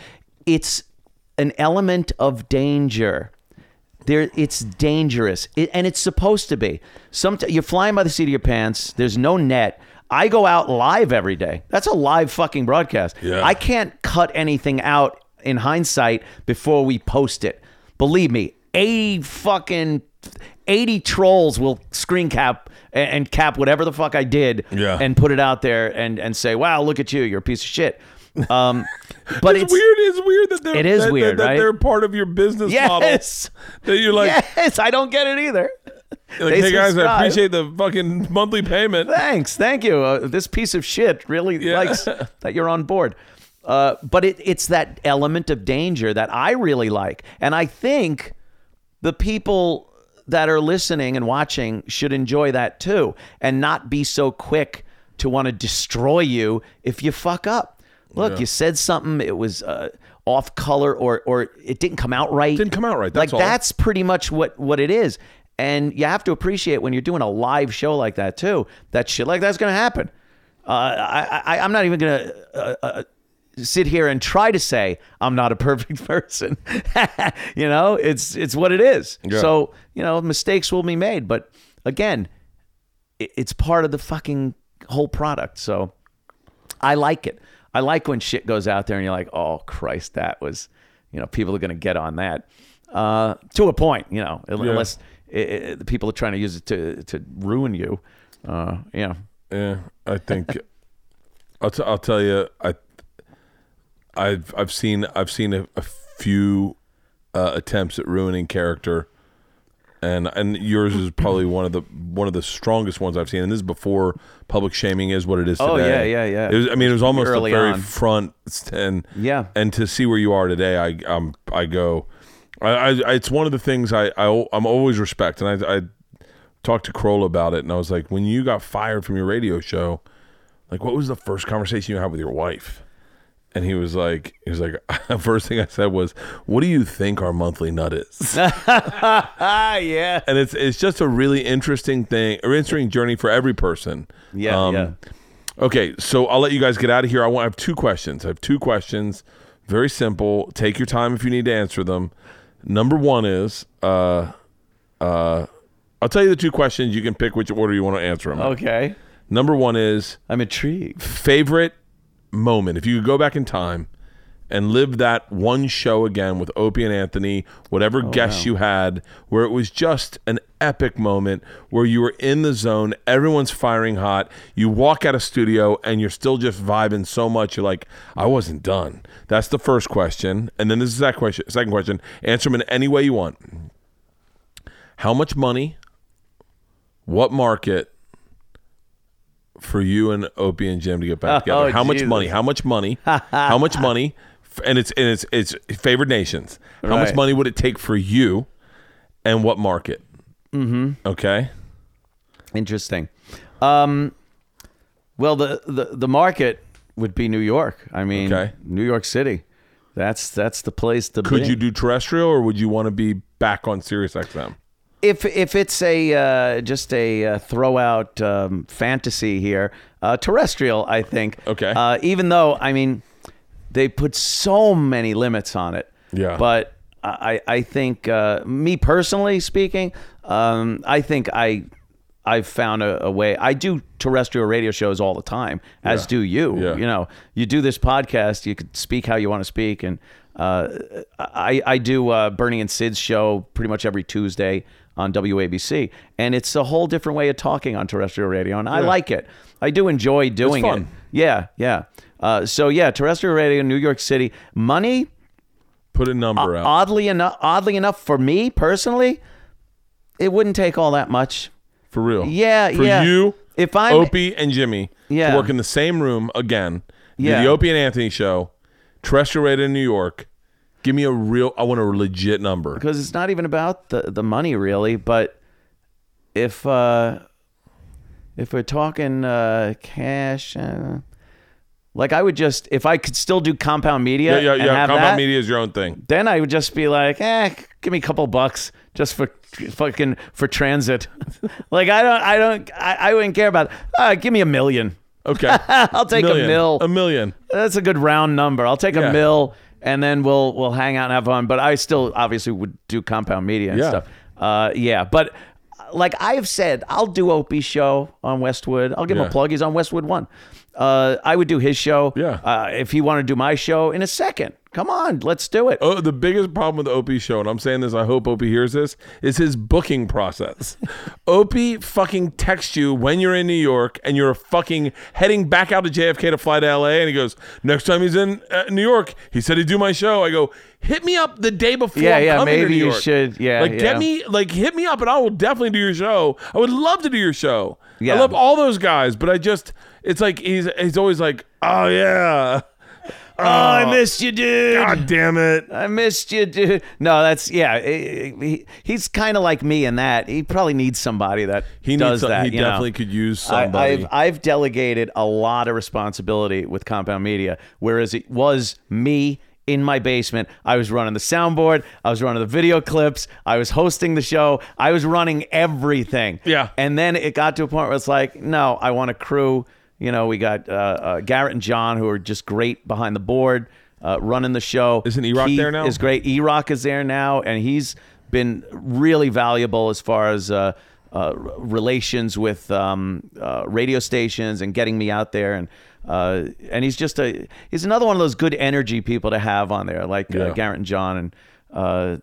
Speaker 4: It's an element of danger. There, it's dangerous, it, and it's supposed to be. Some you're flying by the seat of your pants. There's no net. I go out live every day. That's a live fucking broadcast.
Speaker 1: Yeah.
Speaker 4: I can't cut anything out in hindsight before we post it. Believe me, 80 fucking 80 trolls will screen cap and, cap whatever the fuck I did
Speaker 1: Yeah.
Speaker 4: and put it out there and and say, "Wow, look at you, you're a piece of shit." Um, but
Speaker 1: it's,
Speaker 4: it's,
Speaker 1: weird. It's weird that they're
Speaker 4: It is
Speaker 1: that,
Speaker 4: weird,
Speaker 1: that, that
Speaker 4: right?
Speaker 1: they're part of your business model.
Speaker 4: Yes.
Speaker 1: That you're like,
Speaker 4: yes, I don't get it either.
Speaker 1: Like hey guys, I appreciate the fucking monthly payment.
Speaker 4: Thanks, thank you. Uh, this piece of shit really
Speaker 1: Yeah.
Speaker 4: likes that you're on board. Uh, but it, it's that element of danger that I really like, and I think the people that are listening and watching should enjoy that too, and not be so quick to want to destroy you if you fuck up. Look, you said something; it was uh, off color, or or it didn't come out right.
Speaker 1: Didn't come out right, that's
Speaker 4: like
Speaker 1: all.
Speaker 4: that's pretty much what what it is. And you have to appreciate when you're doing a live show like that too. That shit like that's going to happen. Uh, I, I I'm not even going to. Uh, uh, sit here and try to say I'm not a perfect person. you know, it's it's what it is.
Speaker 1: Yeah.
Speaker 4: So, you know, mistakes will be made, but again, it, it's part of the fucking whole product. So, I like it. I like when shit goes out there and you're like, "Oh Christ, that was, you know, people are going to get on that." Uh, to a point, you know, unless i i the people are trying to use it to to ruin you. Uh, yeah.
Speaker 1: Yeah, I think I'll, t- I'll tell you. I I've I've seen I've seen a, a few uh, attempts at ruining character, and and yours is probably one of the one of the strongest ones I've seen. And this is before public shaming is what it is today.
Speaker 4: Oh, yeah, yeah, yeah.
Speaker 1: It was, I mean, it was almost
Speaker 4: Early
Speaker 1: the very
Speaker 4: on.
Speaker 1: front and
Speaker 4: Yeah.
Speaker 1: and to see where you are today, I um I go, I, I it's one of the things I, I I'm always respect, and I I talked to Kroll about it, and I was like, when you got fired from your radio show, like what was the first conversation you had with your wife? And he was like, he was like, first thing I said was, "What do you think our monthly nut is?"
Speaker 4: Ah, yeah.
Speaker 1: and it's it's just a really interesting thing, or interesting journey for every person.
Speaker 4: Yeah, yeah.
Speaker 1: Okay, so I'll let you guys get out of here. I want I have two questions. I have two questions. Very simple. Take your time if you need to answer them. Number one is, uh, uh, I'll tell you the two questions. You can pick which order you want to answer them.
Speaker 4: Okay.
Speaker 1: Number one is
Speaker 4: I'm intrigued.
Speaker 1: favorite moment. If you could go back in time and live that one show again with Opie and Anthony, whatever oh, guests you had, where it was just an epic moment where you were in the zone, everyone's firing hot, you walk out of studio and you're still just vibing so much, you're like, I wasn't done. That's the first question. And then this is that question second question. Answer them in any way you want. How much money? What market? for you and Opie and Jim to get back
Speaker 4: Oh,
Speaker 1: together. How much money? How much money? how much money? And it's and it's it's favored nations. How much money would it take for you, and what market? Mm-hmm. Okay.
Speaker 4: Interesting. Um, well, the, the the market would be New York. I mean,
Speaker 1: Okay.
Speaker 4: New York City. That's that's the place to
Speaker 1: Could
Speaker 4: be.
Speaker 1: you do terrestrial, or would you want to be back on Sirius XM?
Speaker 4: if if it's a uh, just a uh, throw out um, fantasy here, uh, terrestrial, I think.
Speaker 1: Okay.
Speaker 4: Uh, even though I mean, they put so many limits on it.
Speaker 1: Yeah.
Speaker 4: But I I think uh, me personally speaking, um, I think I. I've found a, a way. I do terrestrial radio shows all the time, as
Speaker 1: Yeah.
Speaker 4: do you.
Speaker 1: Yeah.
Speaker 4: You know, you do this podcast. You could speak how you want to speak, and uh, I I do uh, Bernie and Sid's show pretty much every Tuesday on WABC, and it's a whole different way of talking on terrestrial radio, and I like it. I do enjoy doing
Speaker 1: fun.
Speaker 4: it. Yeah, yeah. Uh, so yeah, terrestrial radio, New York City, money.
Speaker 1: Put a number out.
Speaker 4: Oddly enough, oddly enough, for me personally, it wouldn't take all that much.
Speaker 1: for real.
Speaker 4: Yeah,
Speaker 1: For
Speaker 4: yeah.
Speaker 1: you,
Speaker 4: If I'm-
Speaker 1: Opie and Jimmy
Speaker 4: Yeah.
Speaker 1: to work in the same room again.
Speaker 4: Yeah.
Speaker 1: the Opie and Anthony show, terrestrial radio in New York. Give me a real. I want a legit number.
Speaker 4: because it's not even about the the money really but if uh if we're talking uh cash uh, like i would just if i could still do compound media
Speaker 1: Yeah, yeah, yeah. Compound
Speaker 4: that,
Speaker 1: media is your own thing.
Speaker 4: then i would just be like eh give me a couple bucks just for fucking for transit like i don't i don't i, I wouldn't care about uh, give me a million
Speaker 1: Okay.
Speaker 4: i'll take
Speaker 1: million.
Speaker 4: a mill
Speaker 1: A million.
Speaker 4: that's a good round number. I'll take
Speaker 1: Yeah.
Speaker 4: a mill and then we'll we'll hang out and have fun. But I still obviously would do compound media and
Speaker 1: Yeah.
Speaker 4: stuff. Uh, yeah, but like I have said, I'll do Opie's show on Westwood. I'll give him a plug. He's on Westwood One. Uh, I would do his show.
Speaker 1: Yeah.
Speaker 4: Uh, if he wanted to do my show in a second, Come on, let's do it.
Speaker 1: Oh, the biggest problem with the Opie show, and I'm saying this, I hope Opie hears this, is his booking process. Opie fucking texts you when you're in New York and you're fucking heading back out to JFK to fly to LA, and he goes, next time he's in uh, New York, he said he'd do my show. I go, hit me up the day before.
Speaker 4: Yeah,
Speaker 1: I'm
Speaker 4: yeah, maybe you should- yeah,
Speaker 1: like
Speaker 4: yeah.
Speaker 1: get me, like hit me up, and I will definitely do your show. I would love to do your show.
Speaker 4: Yeah.
Speaker 1: I love all those guys, but I just, it's like he's he's always like, oh yeah,
Speaker 4: oh, I oh. missed you, dude.
Speaker 1: god damn it.
Speaker 4: I missed you, dude. No, that's yeah. he- he- he's kind of like me in that. He probably needs somebody that
Speaker 1: He
Speaker 4: does
Speaker 1: needs.
Speaker 4: that.
Speaker 1: he
Speaker 4: you know?
Speaker 1: definitely could use
Speaker 4: I,
Speaker 1: somebody.
Speaker 4: I've I've delegated a lot of responsibility with Compound Media, whereas it was me in my basement. I was running the soundboard, I was running the video clips, I was hosting the show, I was running everything.
Speaker 1: Yeah.
Speaker 4: And then it got to a point where it's like, no, I want a crew. You know, we got uh, uh, Garrett and John who are just great behind the board, uh, running the show.
Speaker 1: Isn't E-Rock there now?
Speaker 4: Is great. E-Rock is there now, and he's been really valuable as far as uh, uh, relations with um, uh, radio stations and getting me out there. And uh, and he's just a he's another one of those good energy people to have on there, like uh,
Speaker 1: Yeah.
Speaker 4: Garrett and John. And uh,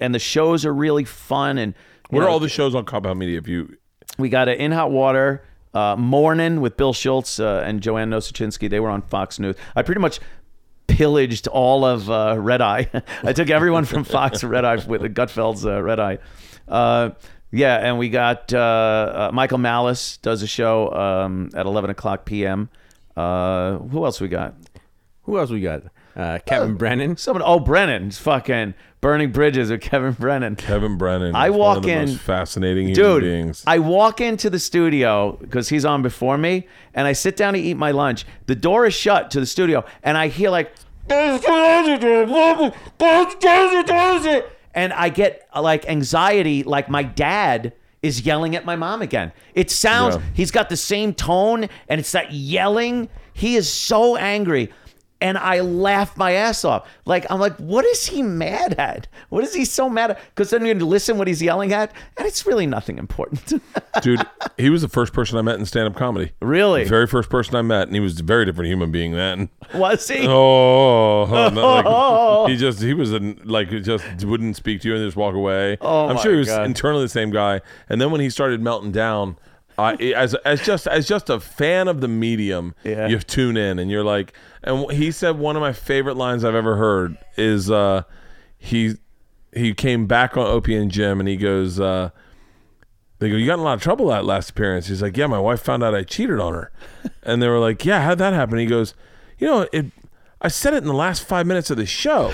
Speaker 4: and the shows are really fun. And
Speaker 1: What are all the shows on Compound Media? If you
Speaker 4: we got an In Hot Water uh, Morning with Bill Schulz uh, and Joanne Nosuchinsky. They were on Fox News. I pretty much pillaged all of uh, Red Eye. I took everyone from Fox Red Eye with Gutfeld's uh, Red Eye. Uh, yeah, and we got uh, uh, Michael Malice does a show um, at 11 o'clock p.m. Uh, who else we got?
Speaker 5: Who else we got? Uh, Kevin Brennan.
Speaker 4: Someone. Oh, Brennan's fucking burning bridges with Kevin Brennan.
Speaker 1: Kevin Brennan,
Speaker 4: I walk in-
Speaker 1: fascinating human
Speaker 4: Dude,
Speaker 1: beings.
Speaker 4: I walk into the studio because he's on before me, and I sit down to eat my lunch. The door is shut to the studio, and I hear like, and I get like anxiety, like my dad is yelling at my mom again. It sounds,
Speaker 1: Yeah.
Speaker 4: he's got the same tone, and it's that yelling. He is so angry. And I laugh my ass off. Like, I'm like, what is he mad at? What is he so mad at? Because then you listen what he's yelling at, and it's really nothing important.
Speaker 1: Dude, he was the first person I met in stand up comedy.
Speaker 4: Really?
Speaker 1: The very first person I met, and he was a very different human being then.
Speaker 4: Was he?
Speaker 1: Oh, oh, not like- he just he was a, like just wouldn't speak to you and just walk away.
Speaker 4: Oh,
Speaker 1: I'm sure he was
Speaker 4: God.
Speaker 1: internally the same guy. And then when he started melting down, I as as just as just a fan of the medium,
Speaker 4: Yeah.
Speaker 1: you tune in and you're like. And he said one of my favorite lines I've ever heard is uh, he he came back on Opie and Jim and he goes. Uh, they go, you got in a lot of trouble that last appearance. He's like, yeah, my wife found out I cheated on her, and they were like, yeah, how'd that happen? He goes, you know, it. I said it in the last five minutes of the show.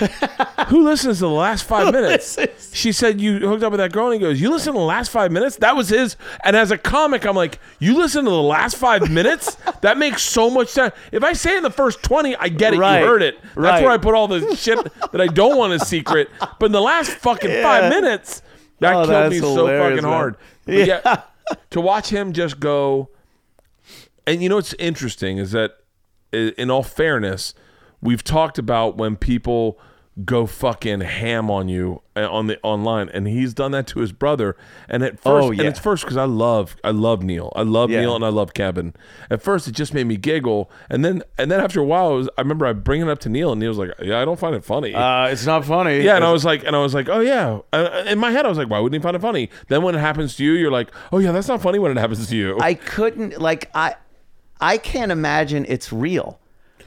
Speaker 1: Who listens to the last five minutes? She said you hooked up with that girl, and he goes, you listen to the last five minutes. That was his. And as a comic, I'm like, you listen to the last five minutes? That makes so much sense. If I say in the first twenty, I get it.
Speaker 4: Right.
Speaker 1: You heard it. That's
Speaker 4: Right.
Speaker 1: where I put all the shit that I don't want a secret. But in the last fucking five minutes, that
Speaker 4: Oh,
Speaker 1: killed me so fucking
Speaker 4: man.
Speaker 1: hard. But yeah, to watch him just go, and you know what's interesting is that, in all fairness, we've talked about when people go fucking ham on you uh, on the online, and he's done that to his brother. And at first,
Speaker 4: Oh, yeah.
Speaker 1: and it's first because I love, I love Neal, I love
Speaker 4: Yeah.
Speaker 1: Neal, and I love Kevin. At first, it just made me giggle, and then, and then after a while, was, I remember I bring it up to Neal, and Neal was like, "Yeah, I don't find it funny."
Speaker 4: Uh, it's not funny.
Speaker 1: Yeah, and I was like, and I was like, oh yeah. Uh, in my head, I was like, why wouldn't he find it funny? Then when it happens to you, you're like, oh yeah, that's not funny when it happens to you.
Speaker 4: I couldn't like I I can't imagine it's real.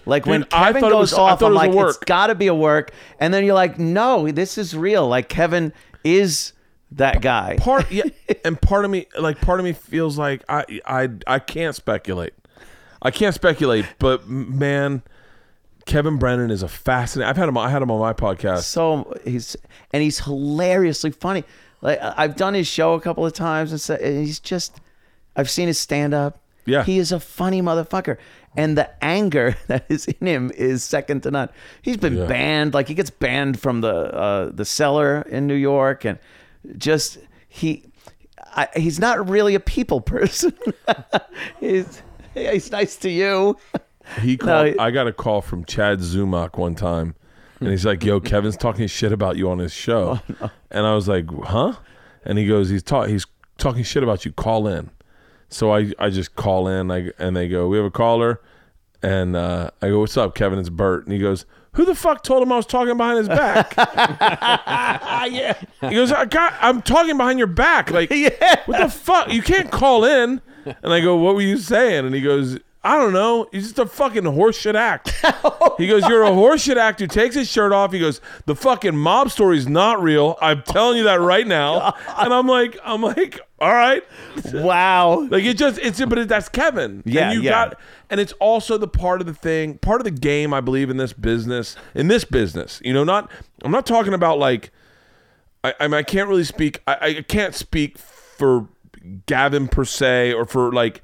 Speaker 4: Like when
Speaker 1: Dude, I
Speaker 4: Kevin goes
Speaker 1: was- I
Speaker 4: off,
Speaker 1: thought
Speaker 4: I'm
Speaker 1: it was
Speaker 4: like, it's got to be a work, and then you're like, no, this is real. Like Kevin is that guy.
Speaker 1: part, yeah, and part of me, like, part of me feels like I, I, I can't speculate. I can't speculate, but man, Kevin Brennan is a fascinating. I've had him. I had him on my podcast.
Speaker 4: So he's and he's hilariously funny. Like I've done his show a couple of times, and, so, and he's just I've seen his stand up.
Speaker 1: Yeah.
Speaker 4: he is a funny motherfucker, and the anger that is in him is second to none. He's been
Speaker 1: Yeah.
Speaker 4: banned, like he gets banned from the uh, the cellar in New York, and just he. I, he's not really a people person. he's he's nice to you.
Speaker 1: He called.
Speaker 4: he-
Speaker 1: I got a call from Chad Zumock one time, and he's like, "Yo, Kevin's talking shit about you on his show," and I was like, "Huh?" And he goes, "He's talk. He's talking shit about you. Call in." So I I just call in, I, and they go, "We have a caller," and uh, I go, "What's up, Kevin? It's Bert," and he goes, who the fuck told him I was talking behind his back? yeah. He goes, I got, I'm talking behind your back. Like, yeah. what the fuck? You can't call in. And I go, what were you saying? And he goes, I don't know. He's just a fucking horseshit act. he goes, You're a horseshit act who takes his shirt off. He goes, The fucking mob story's not real. I'm telling you that right now. And I'm like, I'm like, all right.
Speaker 4: Wow.
Speaker 1: Like it just it's but it, that's Kevin.
Speaker 4: Yeah,
Speaker 1: and you
Speaker 4: yeah.
Speaker 1: got and it's also the part of the thing, part of the game I believe in this business, in this business. You know, not I'm not talking about like I I, mean, I can't really speak I, I can't speak for Gavin per se or for like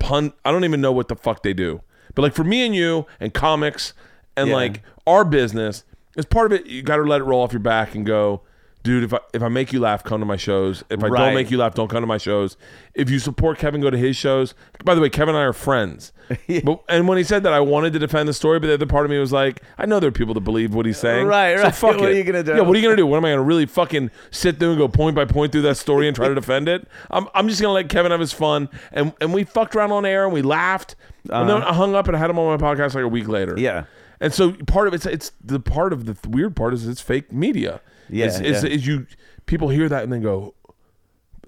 Speaker 1: pun I don't even know what the fuck they do. But like for me and you and comics and
Speaker 4: Yeah.
Speaker 1: like our business, as part of it, you got to let it roll off your back and go, dude. If I if I make you laugh, come to my shows. If I
Speaker 4: Right.
Speaker 1: don't make you laugh, don't come to my shows. If you support Kevin, go to his shows. By the way, Kevin and I are friends. but, and when he said that, I wanted to defend the story, but the other part of me was like, I know there are people that believe what he's saying.
Speaker 4: Right,
Speaker 1: So
Speaker 4: right.
Speaker 1: fuck
Speaker 4: What
Speaker 1: it.
Speaker 4: are you gonna do?
Speaker 1: Yeah, what are you gonna do? What am I gonna really fucking sit there and go point by point through that story and try to defend it? I'm, I'm just gonna let Kevin have his fun. And and we fucked around on air and we laughed. And then I hung up and I had him on my podcast like a week later.
Speaker 4: Uh-huh. Yeah.
Speaker 1: And so part of it's it's the part of the th- weird part is it's fake media.
Speaker 4: Yeah,
Speaker 1: Is, is,
Speaker 4: yeah.
Speaker 1: is you people hear that and then go,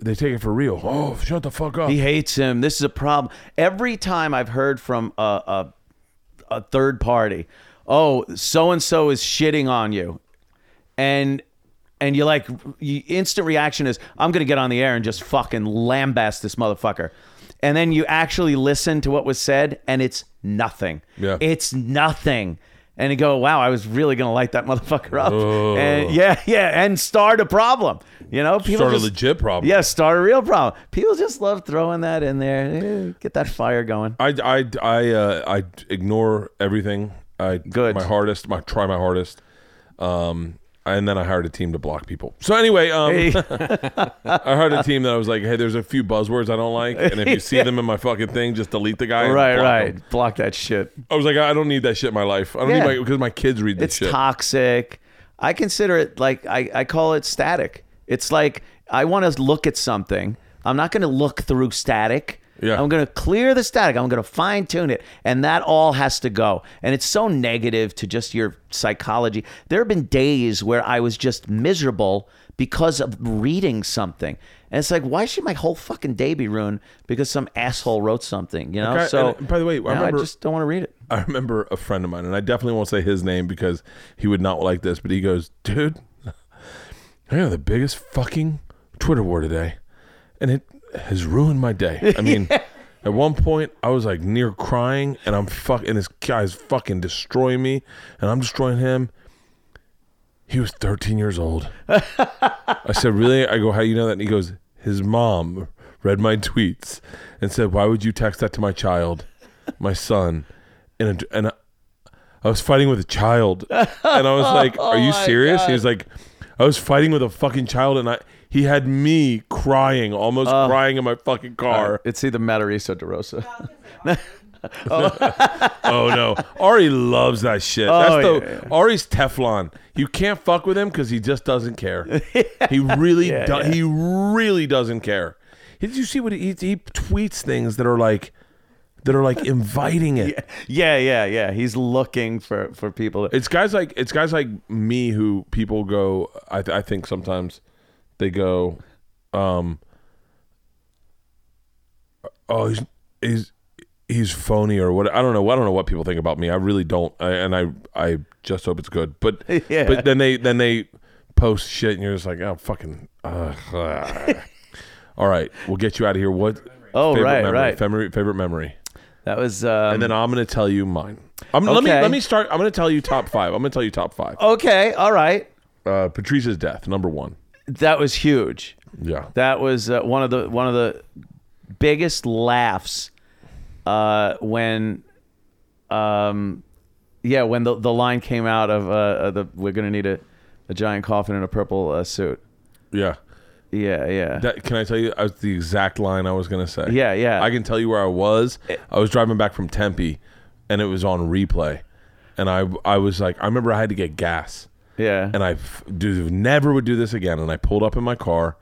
Speaker 1: they take it for real. Oh, shut the fuck up.
Speaker 4: He hates him. This is a problem. Every time I've heard from a, a, a third party, oh, so and so is shitting on you, and and you're like, you, instant reaction is, I'm gonna get on the air and just fucking lambast this motherfucker, and then you actually listen to what was said, and it's nothing.
Speaker 1: Yeah.
Speaker 4: it's nothing. And you go, wow, I was really gonna light that motherfucker up, and yeah, yeah, and start a problem. You know, people
Speaker 1: Start a legit problem.
Speaker 4: yeah, start a real problem. People just love throwing that in there. Eh, Get that fire going.
Speaker 1: I I I uh, I ignore everything. I
Speaker 4: Good.
Speaker 1: my hardest. My try my hardest. Um, and then I hired a team to block people. So anyway, um,
Speaker 4: Hey,
Speaker 1: I hired a team that I was like, hey, there's a few buzzwords I don't like, and if you see them in my fucking thing, just delete the guy. and
Speaker 4: right,
Speaker 1: block
Speaker 4: right.
Speaker 1: them.
Speaker 4: Block that shit.
Speaker 1: I was like, I don't need that shit in my life. I don't
Speaker 4: Yeah.
Speaker 1: need my because my kids read this shit.
Speaker 4: It's
Speaker 1: shit.
Speaker 4: toxic. I consider it like I, I call it static. It's like I want to look at something. I'm not going to look through static.
Speaker 1: Yeah.
Speaker 4: I'm going to clear the static. I'm going to fine tune it. And that all has to go. And it's so negative to just your psychology. There have been days where I was just miserable because of reading something. And it's like, why should my whole fucking day be ruined because some asshole wrote something, you know?
Speaker 1: Okay,
Speaker 4: so,
Speaker 1: and by the way, I remember-
Speaker 4: I just don't want to read it.
Speaker 1: I remember a friend of mine, and I definitely won't say his name because he would not like this, but he goes, dude, I got the biggest fucking Twitter war today, and it has ruined my day. I mean, at one point, I was like near crying, and I'm fuck, and this guy's fucking destroying me, and I'm destroying him. He was 13 years old. I said, really? I go, how you know that? And he goes, his mom read my tweets and said, why would you text that to my child, my son? And, a, and a, I was fighting with a child. And I was like, oh are you serious? He was like, I was fighting with a fucking child. And I, he had me crying, almost uh, crying in my fucking car.
Speaker 4: It's either Matarese or DeRosa.
Speaker 1: Oh. oh no. Ari loves that shit.
Speaker 4: Oh,
Speaker 1: That's the,
Speaker 4: yeah,
Speaker 1: Ari's Teflon. You can't fuck with him because he just doesn't care. He really
Speaker 4: Yeah,
Speaker 1: do-
Speaker 4: yeah.
Speaker 1: he really doesn't care. Did you see what he, he tweets things that are like that are like inviting it.
Speaker 4: yeah, yeah, yeah. He's looking for for people.
Speaker 1: It's guys like it's guys like me who people go. I, th- I think sometimes they go, um, oh he's he's he's phony or what. I don't know. I don't know what people think about me. I really don't. I, and I I just hope it's good. But
Speaker 4: Yeah.
Speaker 1: but then they then they post shit and you're just like oh fucking. Uh. All right, we'll get you out of here. What?
Speaker 4: Oh,
Speaker 1: favorite
Speaker 4: right,
Speaker 1: memory,
Speaker 4: right.
Speaker 1: Favorite favorite memory.
Speaker 4: That was. Um,
Speaker 1: And then I'm gonna tell you mine. I'm, Let me let me start. I'm gonna tell you top five. I'm gonna tell you top five.
Speaker 4: okay, all right.
Speaker 1: Uh, Patrice's death, number one.
Speaker 4: That was huge.
Speaker 1: Yeah.
Speaker 4: That was uh, one of the one of the biggest laughs uh, when, um, yeah, when the the line came out of uh, uh, the we're gonna need a, a giant coffin in a purple uh, suit.
Speaker 1: Yeah.
Speaker 4: Yeah, yeah.
Speaker 1: That, can I tell you? That's the exact line I was gonna say.
Speaker 4: Yeah, yeah.
Speaker 1: I can tell you where I was. I was driving back from Tempe, and it was on replay, and I I was like, I remember I had to get gas,
Speaker 4: yeah.
Speaker 1: and I f- do, never would do this again. And I pulled up in my car,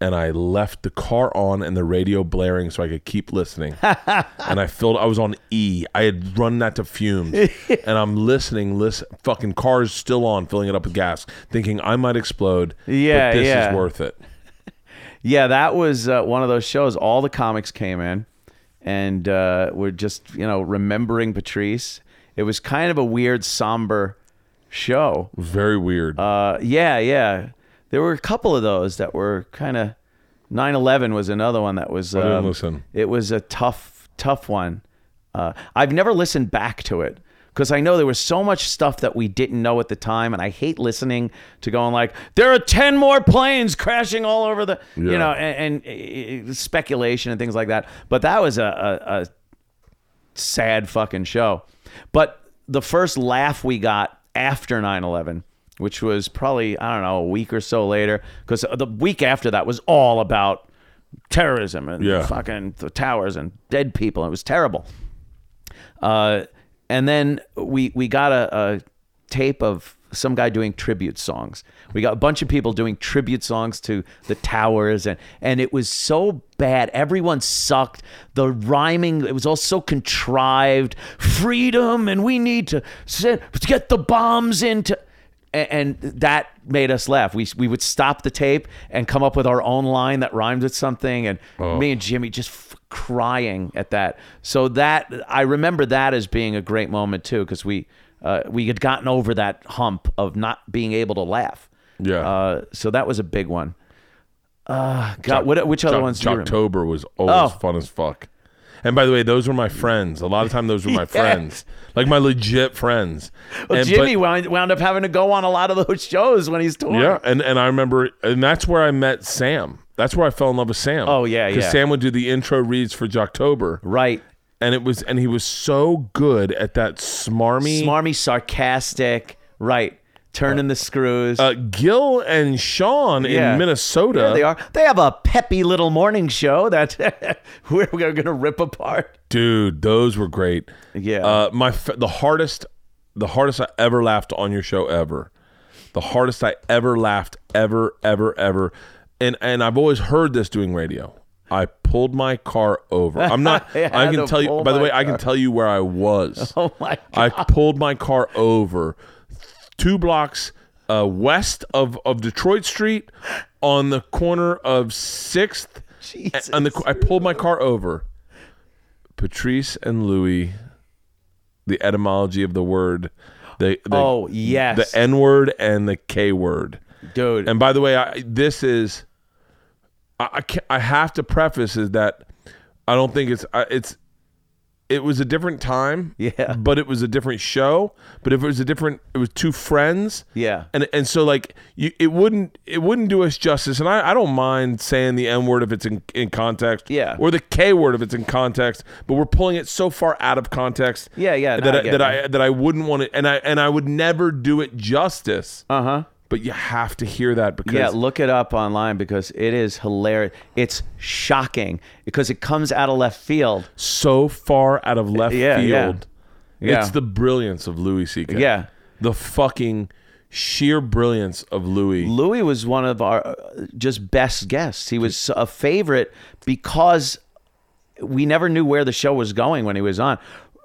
Speaker 1: and I left the car on and the radio blaring so I could keep listening. and I filled. I was on E. I had run that to fumes, and I'm listening. Listen, fucking cars still on, filling it up with gas, thinking I might explode.
Speaker 4: Yeah,
Speaker 1: but this
Speaker 4: yeah.
Speaker 1: is worth it.
Speaker 4: Yeah, that was uh, one of those shows. All the comics came in, and uh, we're just you know remembering Patrice. It was kind of a weird, somber show.
Speaker 1: Very weird.
Speaker 4: Uh, yeah, yeah. There were a couple of those that were kind of. 9/11 was another one that was.
Speaker 1: I didn't
Speaker 4: um,
Speaker 1: listen.
Speaker 4: It was a tough, tough one. Uh, I've never listened back to it because I know there was so much stuff that we didn't know at the time, and I hate listening to going like, "There are ten more planes crashing all over the," you know, and, and uh, speculation and things like that. But that was a, a, a sad fucking show. But the first laugh we got after 9/11, which was probably I don't know a week or so later, because the week after that was all about terrorism and
Speaker 1: Yeah.
Speaker 4: fucking the towers and dead people. It was terrible. Uh, and then we we got a, a tape of some guy doing tribute songs. We got a bunch of people doing tribute songs to the towers, and and it was so bad. Everyone sucked. The rhyming it was all so contrived. Freedom, and we need to send, get the bombs into. And that made us laugh. We we would stop the tape and come up with our own line that rhymed with something, and oh. me and Jimmy just f- crying at that. So that I remember that as being a great moment too, because we uh, we had gotten over that hump of not being able to laugh.
Speaker 1: Yeah.
Speaker 4: Uh, so that was a big one. Uh, God, what, which other ones? do you remember?
Speaker 1: October was always
Speaker 4: Oh.
Speaker 1: fun as fuck. And by the way, those were my friends. A lot of time, those were my friends, like my legit friends.
Speaker 4: Well,
Speaker 1: And-
Speaker 4: Jimmy
Speaker 1: but-
Speaker 4: wound, wound up having to go on a lot of those shows when he's touring.
Speaker 1: yeah, and and I remember, and that's where I met Sam. That's where I fell in love with Sam.
Speaker 4: Oh, yeah,
Speaker 1: because
Speaker 4: yeah.
Speaker 1: Sam would do the intro reads for Jocktober,
Speaker 4: Right.
Speaker 1: And it was, and he was so good at that smarmy.
Speaker 4: Smarmy, sarcastic. Right. Turning the screws.
Speaker 1: uh, Gil and Sean
Speaker 4: Yeah.
Speaker 1: in Minnesota.
Speaker 4: There they are. They have a peppy little morning show that we're going to rip apart.
Speaker 1: dude those were great
Speaker 4: Yeah.
Speaker 1: uh my f- the hardest the hardest i ever laughed on your show ever the hardest i ever laughed ever ever ever and and i've always heard this doing radio i pulled my car over i'm not
Speaker 4: I
Speaker 1: i can tell you by the way i can tell you where i was
Speaker 4: Oh my God.
Speaker 1: i pulled my car over two blocks uh, west of, of Detroit Street on the corner of Sixth.
Speaker 4: Jesus.
Speaker 1: The, I pulled my car over. Patrice and Louis, the etymology of the word, the, the
Speaker 4: Oh, yes.
Speaker 1: the N word and the K word.
Speaker 4: Dude.
Speaker 1: And by the way, I, this is I I, I have to preface is that I don't think it's I- it's it was a different time.
Speaker 4: Yeah.
Speaker 1: But it was a different show. But if it was a different, it was two friends.
Speaker 4: Yeah.
Speaker 1: And and so like you, it wouldn't it wouldn't do us justice. And I, I don't mind saying the N word if it's in in context.
Speaker 4: Yeah.
Speaker 1: Or the K word if it's in context. But we're pulling it so far out of context.
Speaker 4: Yeah, yeah, no,
Speaker 1: That
Speaker 4: I
Speaker 1: I, that
Speaker 4: you.
Speaker 1: I that I wouldn't want to. And I and I would never do it justice.
Speaker 4: Uh huh.
Speaker 1: But you have to hear that because
Speaker 4: Yeah, look it up online because it is hilarious. It's shocking because it comes out of left field.
Speaker 1: so far out of left
Speaker 4: Yeah, yeah.
Speaker 1: field.
Speaker 4: Yeah.
Speaker 1: It's the brilliance of Louis C.K.
Speaker 4: Yeah.
Speaker 1: The fucking sheer brilliance of Louis.
Speaker 4: Louis was one of our uh, just best guests. He was a favorite because we never knew where the show was going when he was on.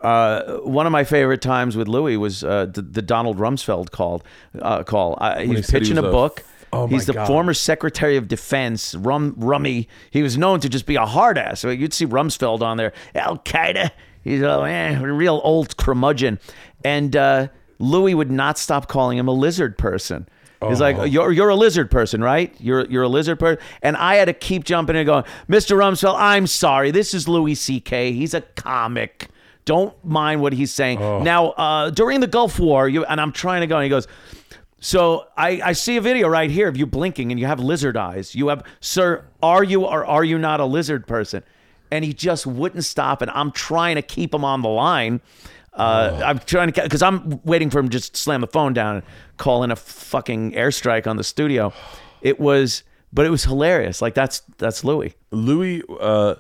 Speaker 4: Uh, one of my favorite times with Louis was uh, the, the Donald Rumsfeld called uh, call. Uh, he's
Speaker 1: he
Speaker 4: pitching
Speaker 1: was
Speaker 4: a
Speaker 1: a-
Speaker 4: book.
Speaker 1: Oh,
Speaker 4: he's the
Speaker 1: God.
Speaker 4: former Secretary of Defense, Rum Rummy. He was known to just be a hard ass. You'd see Rumsfeld on there, Al Qaeda. He's a, eh, real old curmudgeon, and uh, Louis would not stop calling him a lizard person. He's
Speaker 1: Oh.
Speaker 4: like, you're you're a lizard person, right? You're you're a lizard person, and I had to keep jumping and going, Mr. Rumsfeld, I'm sorry. This is Louis C.K. He's a comic. Don't mind what he's saying.
Speaker 1: Oh.
Speaker 4: Now, uh, during the Gulf War, you and I'm trying to go, and he goes. So I, I see a video right here of you blinking and you have lizard eyes. You have, sir, are you or are you not a lizard person? And he just wouldn't stop. And I'm trying to keep him on the line. Uh, I'm trying to, because I'm waiting for him to just slam the phone down and call in a fucking airstrike on the studio. It was, but it was hilarious. Like that's that's Louis.
Speaker 1: Louis, uh,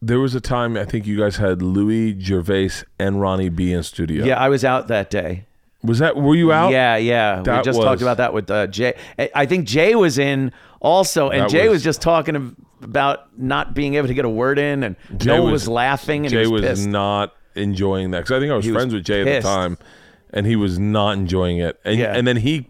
Speaker 1: there was a time I think you guys had Louis Gervais and Ronnie B in studio.
Speaker 4: Yeah, I was out that day.
Speaker 1: Was that? Were you out?
Speaker 4: Yeah, yeah. We just
Speaker 1: was-
Speaker 4: talked about that with uh, Jay. I- think Jay was in also, and Jay was,
Speaker 1: was-
Speaker 4: just talking about not being able to get a word in, and
Speaker 1: Jay
Speaker 4: no one was, laughing, and
Speaker 1: Jay
Speaker 4: was,
Speaker 1: was, not enjoying that because I think I was
Speaker 4: He was
Speaker 1: friends with Jay at the time, and he was not enjoying it. And
Speaker 4: Yeah.
Speaker 1: and then he,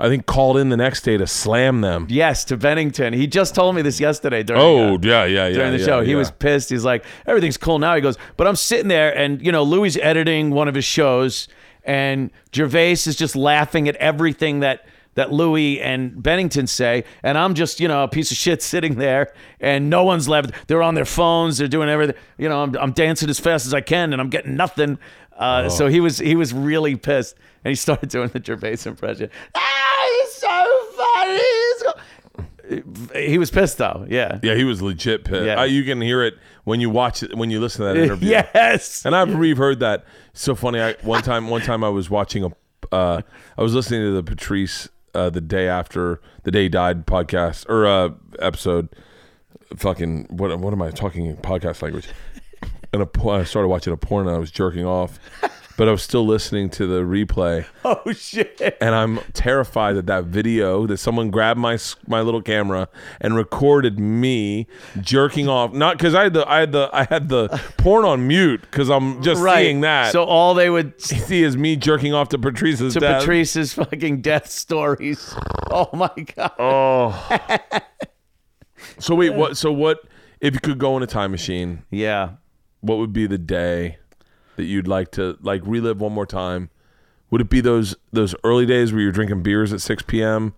Speaker 1: I think, called in the next day to slam them.
Speaker 4: Yes, to Bennington. He just told me this yesterday during.
Speaker 1: Oh
Speaker 4: uh,
Speaker 1: yeah, yeah, yeah.
Speaker 4: during the
Speaker 1: yeah,
Speaker 4: show. He was pissed. He's like, everything's cool now. He goes, but I'm sitting there and, you know, Louis editing one of his shows and Gervais is just laughing at everything that that Louis and Bennington say. And I'm just, you know, a piece of shit sitting there and no one's laughing. They're on their phones. They're doing everything. You know, I'm, I'm dancing as fast as I can and I'm getting nothing. Uh,
Speaker 1: Oh.
Speaker 4: So he was he was really pissed and he started doing the Gervais impression. Ah, he's so funny. He's go-" He was pissed though. Yeah.
Speaker 1: Yeah, he was legit pissed.
Speaker 4: Yeah.
Speaker 1: You can hear it when you watch it when you listen to that interview.
Speaker 4: Yes.
Speaker 1: And I've reheard that. It's so funny. I one time one time I was watching a uh I was listening to the Patrice uh the day after the day he died podcast or uh episode fucking what what am I talking in podcast language? And a, po- I started watching a porn and I was jerking off. But I was still listening to the replay
Speaker 4: Oh shit.
Speaker 1: and I'm terrified that that video that someone grabbed my my little camera and recorded me jerking off. Not because I had the I had the I had the porn on mute because I'm just
Speaker 4: right.
Speaker 1: seeing that.
Speaker 4: So all they would
Speaker 1: see is me jerking off to Patrice's
Speaker 4: to
Speaker 1: death.
Speaker 4: Patrice's fucking death stories. Oh my god.
Speaker 1: Oh. so wait, what? So what? If you could go in a time machine,
Speaker 4: Yeah.
Speaker 1: What would be the day that you'd like to like relive one more time? Would it be those those early days where you're drinking beers at 6 p.m.?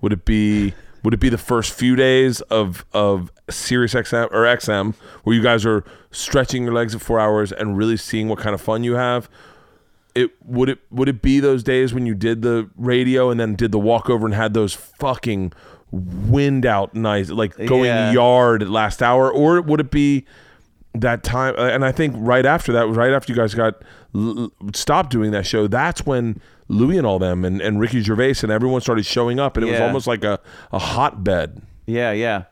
Speaker 1: Would it be would it be the first few days of of Sirius XM or XM where you guys are stretching your legs at four hours and really seeing what kind of fun you have? It would it would it be those days when you did the radio and then did the walkover and had those fucking wind out nights like going
Speaker 4: Yeah.
Speaker 1: yard at last hour or would it be that time uh, and i think right after that right after you guys got stopped doing that show that's when louis and all them and, and ricky gervais and everyone started showing up and it was almost like a, a hotbed
Speaker 4: Yeah, yeah.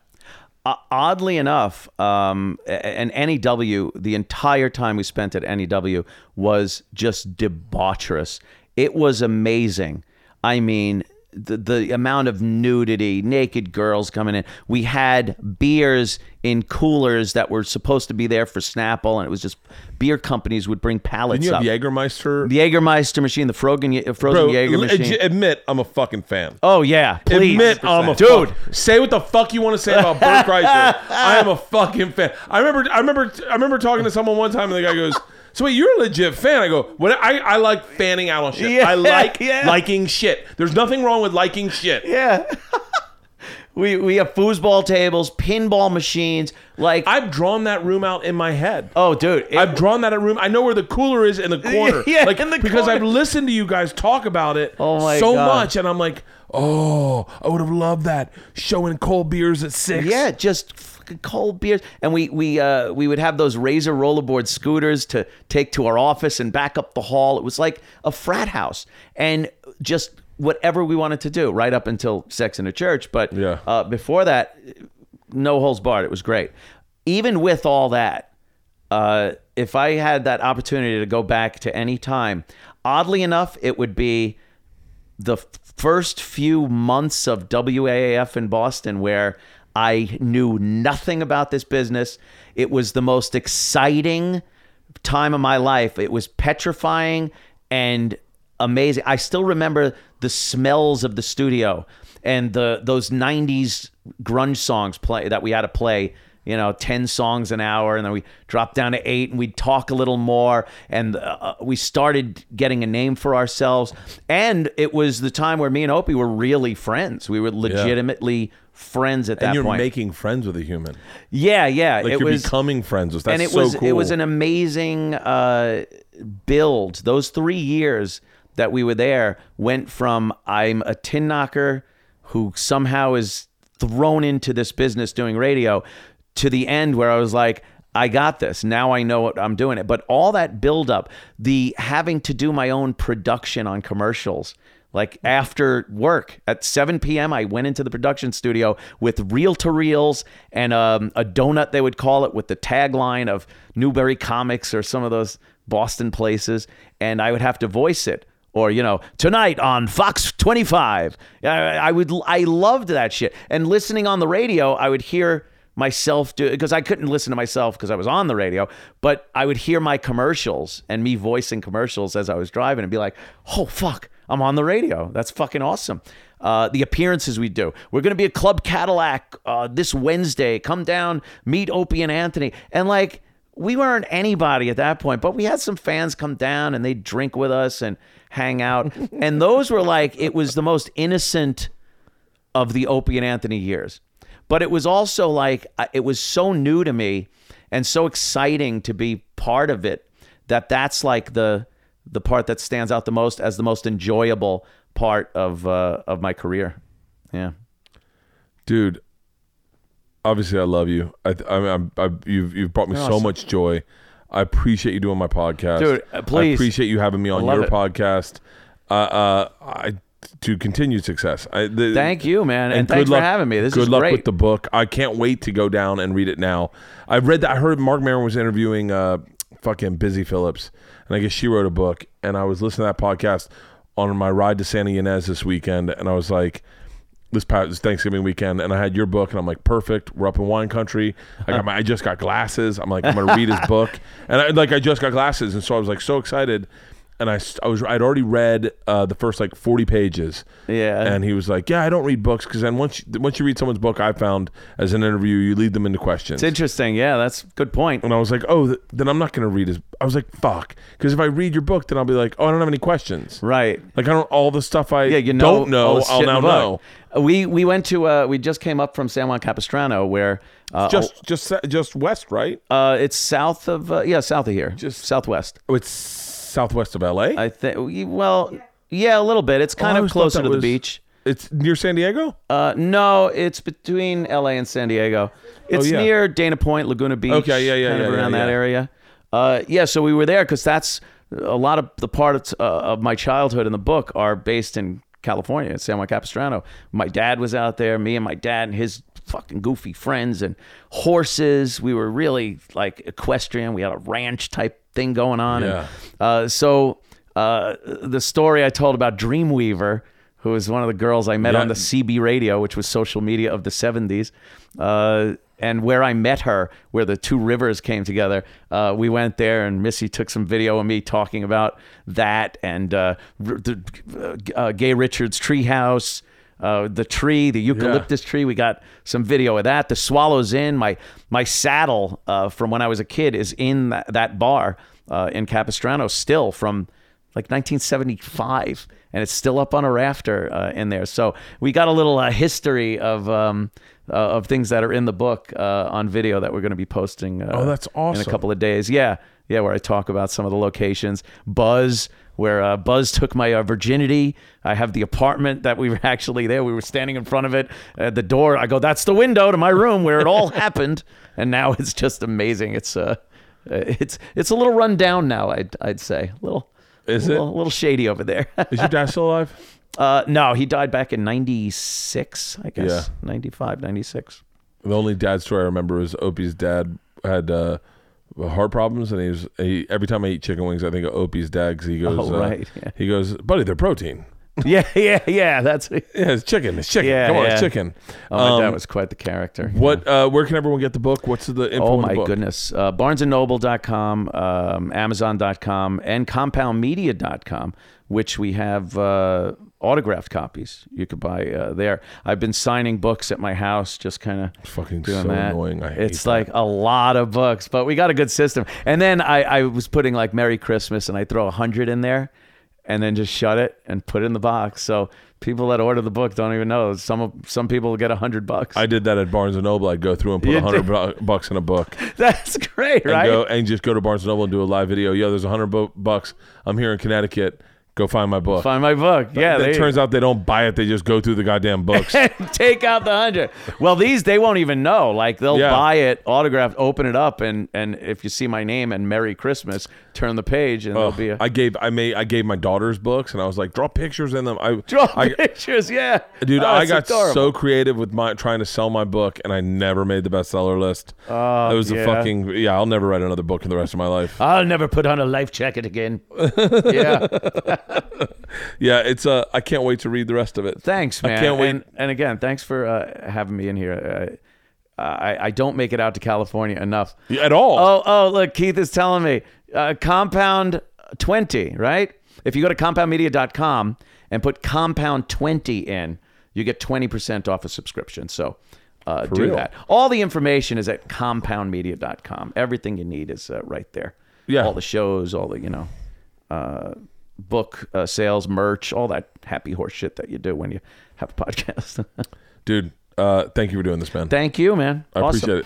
Speaker 4: Uh, oddly enough, um, and NEW, the entire time we spent at NEW was just debaucherous. It was amazing. I mean, the, the amount of nudity, naked girls coming in. We had beers in coolers that were supposed to be there for Snapple, and it was just beer companies would bring pallets
Speaker 1: didn't you
Speaker 4: up.
Speaker 1: have jägermeister
Speaker 4: the Jägermeister machine, the frozen, uh, frozen
Speaker 1: Bro,
Speaker 4: Jaeger
Speaker 1: l-
Speaker 4: machine.
Speaker 1: admit i'm a fucking fan
Speaker 4: oh yeah, please,
Speaker 1: Admit I'm a
Speaker 4: dude.
Speaker 1: fuck- say what the fuck you want to say about Bert Kreischer. I am a fucking fan. I remember, I remember, I remember talking to someone one time, and the guy goes, "So wait, you're a legit fan?" I go, "What? I, I like fanning out on shit.
Speaker 4: Yeah,
Speaker 1: I like
Speaker 4: yeah.
Speaker 1: liking shit. There's nothing wrong with liking shit.
Speaker 4: Yeah. we we have foosball tables, pinball machines, like
Speaker 1: I've drawn that room out in my head.
Speaker 4: oh dude, it-
Speaker 1: I've drawn that room. I know where the cooler is in the corner.
Speaker 4: Yeah,
Speaker 1: like,
Speaker 4: in the
Speaker 1: because
Speaker 4: corner.
Speaker 1: I've listened to you guys talk about it
Speaker 4: Oh my
Speaker 1: so
Speaker 4: God.
Speaker 1: much, and I'm like, oh, I would have loved that showing cold beers at six.
Speaker 4: yeah, just cold beers, and we we uh we would have those razor rollerboard scooters to take to our office and back up the hall. It was like a frat house, and just whatever we wanted to do, right up until sex in a church. But
Speaker 1: Yeah.
Speaker 4: uh, before that, no holes barred. It was great. Even with all that, uh, if I had that opportunity to go back to any time, oddly enough, it would be the first few months of WAAF in Boston where I knew nothing about this business. It was the most exciting time of my life. It was petrifying and amazing. I still remember the smells of the studio and the those 90s grunge songs play that we had to play you know 10 songs an hour and then we dropped down to 8 and we'd talk a little more and uh, we started getting a name for ourselves and it was the time where me and Opie were really friends we were legitimately friends at that
Speaker 1: and you're
Speaker 4: point
Speaker 1: making friends with a human.
Speaker 4: yeah yeah
Speaker 1: Like
Speaker 4: it
Speaker 1: you're
Speaker 4: was
Speaker 1: becoming friends with. That's
Speaker 4: and it
Speaker 1: so
Speaker 4: was
Speaker 1: cool.
Speaker 4: it was an amazing uh, build. Those three years that we were there went from I'm a tin knocker who somehow is thrown into this business doing radio to the end where I was like. I got this. Now I know what I'm doing it. But all that build up, the having to do my own production on commercials, like after work at 7 p.m., I went into the production studio with reel to reels and um, a donut, they would call it, with the tagline of Newbury Comics or some of those Boston places. And I would have to voice it or you know tonight on Fox 25. I, I would I loved that shit. And listening on the radio, I would hear myself do it because I couldn't listen to myself because I was on the radio, but I would hear my commercials and me voicing commercials as I was driving and be like, "Oh fuck, I'm on the radio. That's fucking awesome." Uh, the appearances we do. We're going to be at Club Cadillac uh, this Wednesday. Come down, meet Opie and Anthony. And like, we weren't anybody at that point, but we had some fans come down and they'd drink with us and hang out. and those were like, it was the most innocent of the Opie and Anthony years. But it was also like, it was so new to me and so exciting to be part of it that that's like the the part that stands out the most as the most enjoyable part of uh, of my career. Yeah.
Speaker 1: dude. Obviously, I love you. I, I, I'm, I, you've you've brought me so much joy. I appreciate you doing my podcast,
Speaker 4: Dude, uh,
Speaker 1: I
Speaker 4: please.
Speaker 1: appreciate you having me on your
Speaker 4: it.
Speaker 1: podcast. Uh, uh, I to continued success. I, the,
Speaker 4: Thank you, man, and,
Speaker 1: good
Speaker 4: thanks
Speaker 1: luck-
Speaker 4: for having me. This is
Speaker 1: good
Speaker 4: is
Speaker 1: luck
Speaker 4: great.
Speaker 1: with the book. I can't wait to go down and read it now. I've read that. I heard Marc Maron was interviewing uh, fucking Busy Phillips, and I guess she wrote a book. And I was listening to that podcast on my ride to Santa Ynez this weekend, and I was like, this past this Thanksgiving weekend, and I had your book, and I'm like, perfect. We're up in wine country. I got uh-huh. my, I just got glasses. I'm like, I'm gonna read his book, and I like, I just got glasses, and so I was like, so excited. And I, I was, I'd already read uh, the first like 40 pages.
Speaker 4: Yeah.
Speaker 1: And he was like, yeah, I don't read books because then once, you, once you read someone's book, I found as an interview, you lead them into questions.
Speaker 4: It's interesting. Yeah, that's a good point.
Speaker 1: and I was like, oh, th- then I'm not gonna read his. I was like, fuck, because if I read your book, then I'll be like, oh, I don't have any questions.
Speaker 4: Right.
Speaker 1: Like I don't all the stuff I
Speaker 4: Yeah, you know,
Speaker 1: don't know. I'll now know.
Speaker 4: Uh, We we went to uh, we just came up from San Juan Capistrano where uh,
Speaker 1: Just just just west, right?
Speaker 4: uh, it's south of uh, yeah south of here just southwest.
Speaker 1: Oh, it's southwest of LA.
Speaker 4: I think well yeah a little bit. It's kind
Speaker 1: I
Speaker 4: of
Speaker 1: always thought
Speaker 4: closer
Speaker 1: that
Speaker 4: to the
Speaker 1: was-
Speaker 4: beach.
Speaker 1: It's near San Diego.
Speaker 4: Uh, no, it's between L.A. and San Diego. It's
Speaker 1: Oh, yeah.
Speaker 4: near Dana Point, Laguna Beach.
Speaker 1: Okay, yeah, yeah,
Speaker 4: kind of
Speaker 1: yeah,
Speaker 4: around
Speaker 1: yeah,
Speaker 4: that
Speaker 1: yeah.
Speaker 4: area. Uh, yeah, so we were there because that's a lot of the parts uh, of my childhood in the book are based in California, in San Juan Capistrano. My dad was out there. Me and my dad and his fucking goofy friends and horses. We were really like equestrian. We had a ranch type thing going on. And, uh, so uh, the story I told about Dreamweaver, who was one of the girls I met
Speaker 1: Yeah.
Speaker 4: on the CB radio, which was social media of the 70s, uh, and where I met her, where the two rivers came together. Uh, we went there, and Missy took some video of me talking about that and uh, the, uh, Gay Richards Treehouse. Uh, the tree, the eucalyptus tree, we got some video of that. The Swallows in my my saddle uh, from when I was a kid is in that, that bar uh, in Capistrano, still from like 1975, and it's still up on a rafter uh, in there. So we got a little uh, history of um, uh, of things that are in the book uh, on video that we're going to be posting. Uh,
Speaker 1: Oh, that's awesome!
Speaker 4: In a couple of days, yeah, yeah, where I talk about some of the locations. Buzz, where uh, Buzz took my uh, virginity. I have the apartment that we were actually there. We were standing in front of it at the door. I go, "That's the window to my room where it all happened." And now it's just amazing. It's uh, it's it's a little run down now. I'd I'd say a little.
Speaker 1: Is
Speaker 4: a
Speaker 1: it?
Speaker 4: a little shady over there?
Speaker 1: Is your dad still alive?
Speaker 4: uh, no, he died back in '96, I guess.
Speaker 1: Yeah.
Speaker 4: 95, 96.
Speaker 1: The only dad story I remember was Opie's dad had uh, heart problems, and he's he, every time I eat chicken wings, I think of Opie's dad 'cause he goes,
Speaker 4: Oh,
Speaker 1: uh,
Speaker 4: yeah.
Speaker 1: he goes, buddy, they're protein.
Speaker 4: Yeah, yeah, yeah. That's.
Speaker 1: Yeah, it's chicken. It's chicken.
Speaker 4: Yeah,
Speaker 1: Come on,
Speaker 4: yeah.
Speaker 1: it's chicken.
Speaker 4: Oh, my dad
Speaker 1: Um,
Speaker 4: was quite the character.
Speaker 1: What? Uh, where can everyone get the book? What's the info?
Speaker 4: Oh
Speaker 1: in
Speaker 4: my
Speaker 1: book?
Speaker 4: goodness. Uh, BarnesandNoble.com, um, Amazon.com, and CompoundMedia.com, which we have uh, autographed copies you could buy uh, there. I've been signing books at my house, just kind of
Speaker 1: Fucking
Speaker 4: doing
Speaker 1: so
Speaker 4: that.
Speaker 1: annoying. I hate
Speaker 4: it's
Speaker 1: that.
Speaker 4: like a lot of books, but we got a good system. And then I, I was putting like Merry Christmas, and I throw a hundred in there, and then just shut it and put it in the box. So people that order the book don't even know. Some some people get a hundred bucks.
Speaker 1: I did that at Barnes and Noble. I'd go through and put a hundred bu- bucks in a book,
Speaker 4: That's great,
Speaker 1: and
Speaker 4: right?
Speaker 1: go and just go to Barnes and Noble and do a live video. Yo, there's a hundred bu- bucks. I'm here in Connecticut. Go find my book.
Speaker 4: Find my book. Yeah,
Speaker 1: it turns out they don't buy it. They just go through the goddamn books.
Speaker 4: take out the hundred. Well, these they won't even know. Like they'll
Speaker 1: Yeah.
Speaker 4: buy it, autographed, open it up, and and if you see my name and Merry Christmas, turn the page, and
Speaker 1: Oh,
Speaker 4: there'll be a
Speaker 1: I gave I made I gave my daughters books, and I was like, draw pictures in them. I
Speaker 4: draw
Speaker 1: I,
Speaker 4: pictures. Yeah,
Speaker 1: Dude,
Speaker 4: Oh,
Speaker 1: I got
Speaker 4: adorable.
Speaker 1: so creative with my trying to sell my book, and I never made the bestseller list.
Speaker 4: Oh,
Speaker 1: it was
Speaker 4: yeah.
Speaker 1: a fucking yeah. I'll never write another book in the rest of my life.
Speaker 4: I'll never put on a life jacket again. yeah.
Speaker 1: Yeah, it's uh, I can't wait to read the rest of it.
Speaker 4: Thanks,
Speaker 1: I
Speaker 4: man.
Speaker 1: can't wait.
Speaker 4: And, and again, thanks for uh, having me in here. Uh, I, I don't make it out to California enough.
Speaker 1: At all.
Speaker 4: Oh, oh, look, Keith is telling me uh, compound 20, right? If you go to compoundmedia.com and put compound 20 in, you get 20% off a subscription. So uh, do
Speaker 1: real?
Speaker 4: that. All the information is at compoundmedia.com. Everything you need is uh, right there.
Speaker 1: Yeah.
Speaker 4: All the shows, all the, you know, uh, book uh, sales, merch, all that happy horse shit that you do when you have a podcast.
Speaker 1: Dude, uh, thank you for doing this, man.
Speaker 4: Thank you, man.
Speaker 1: I
Speaker 4: Awesome.
Speaker 1: appreciate it.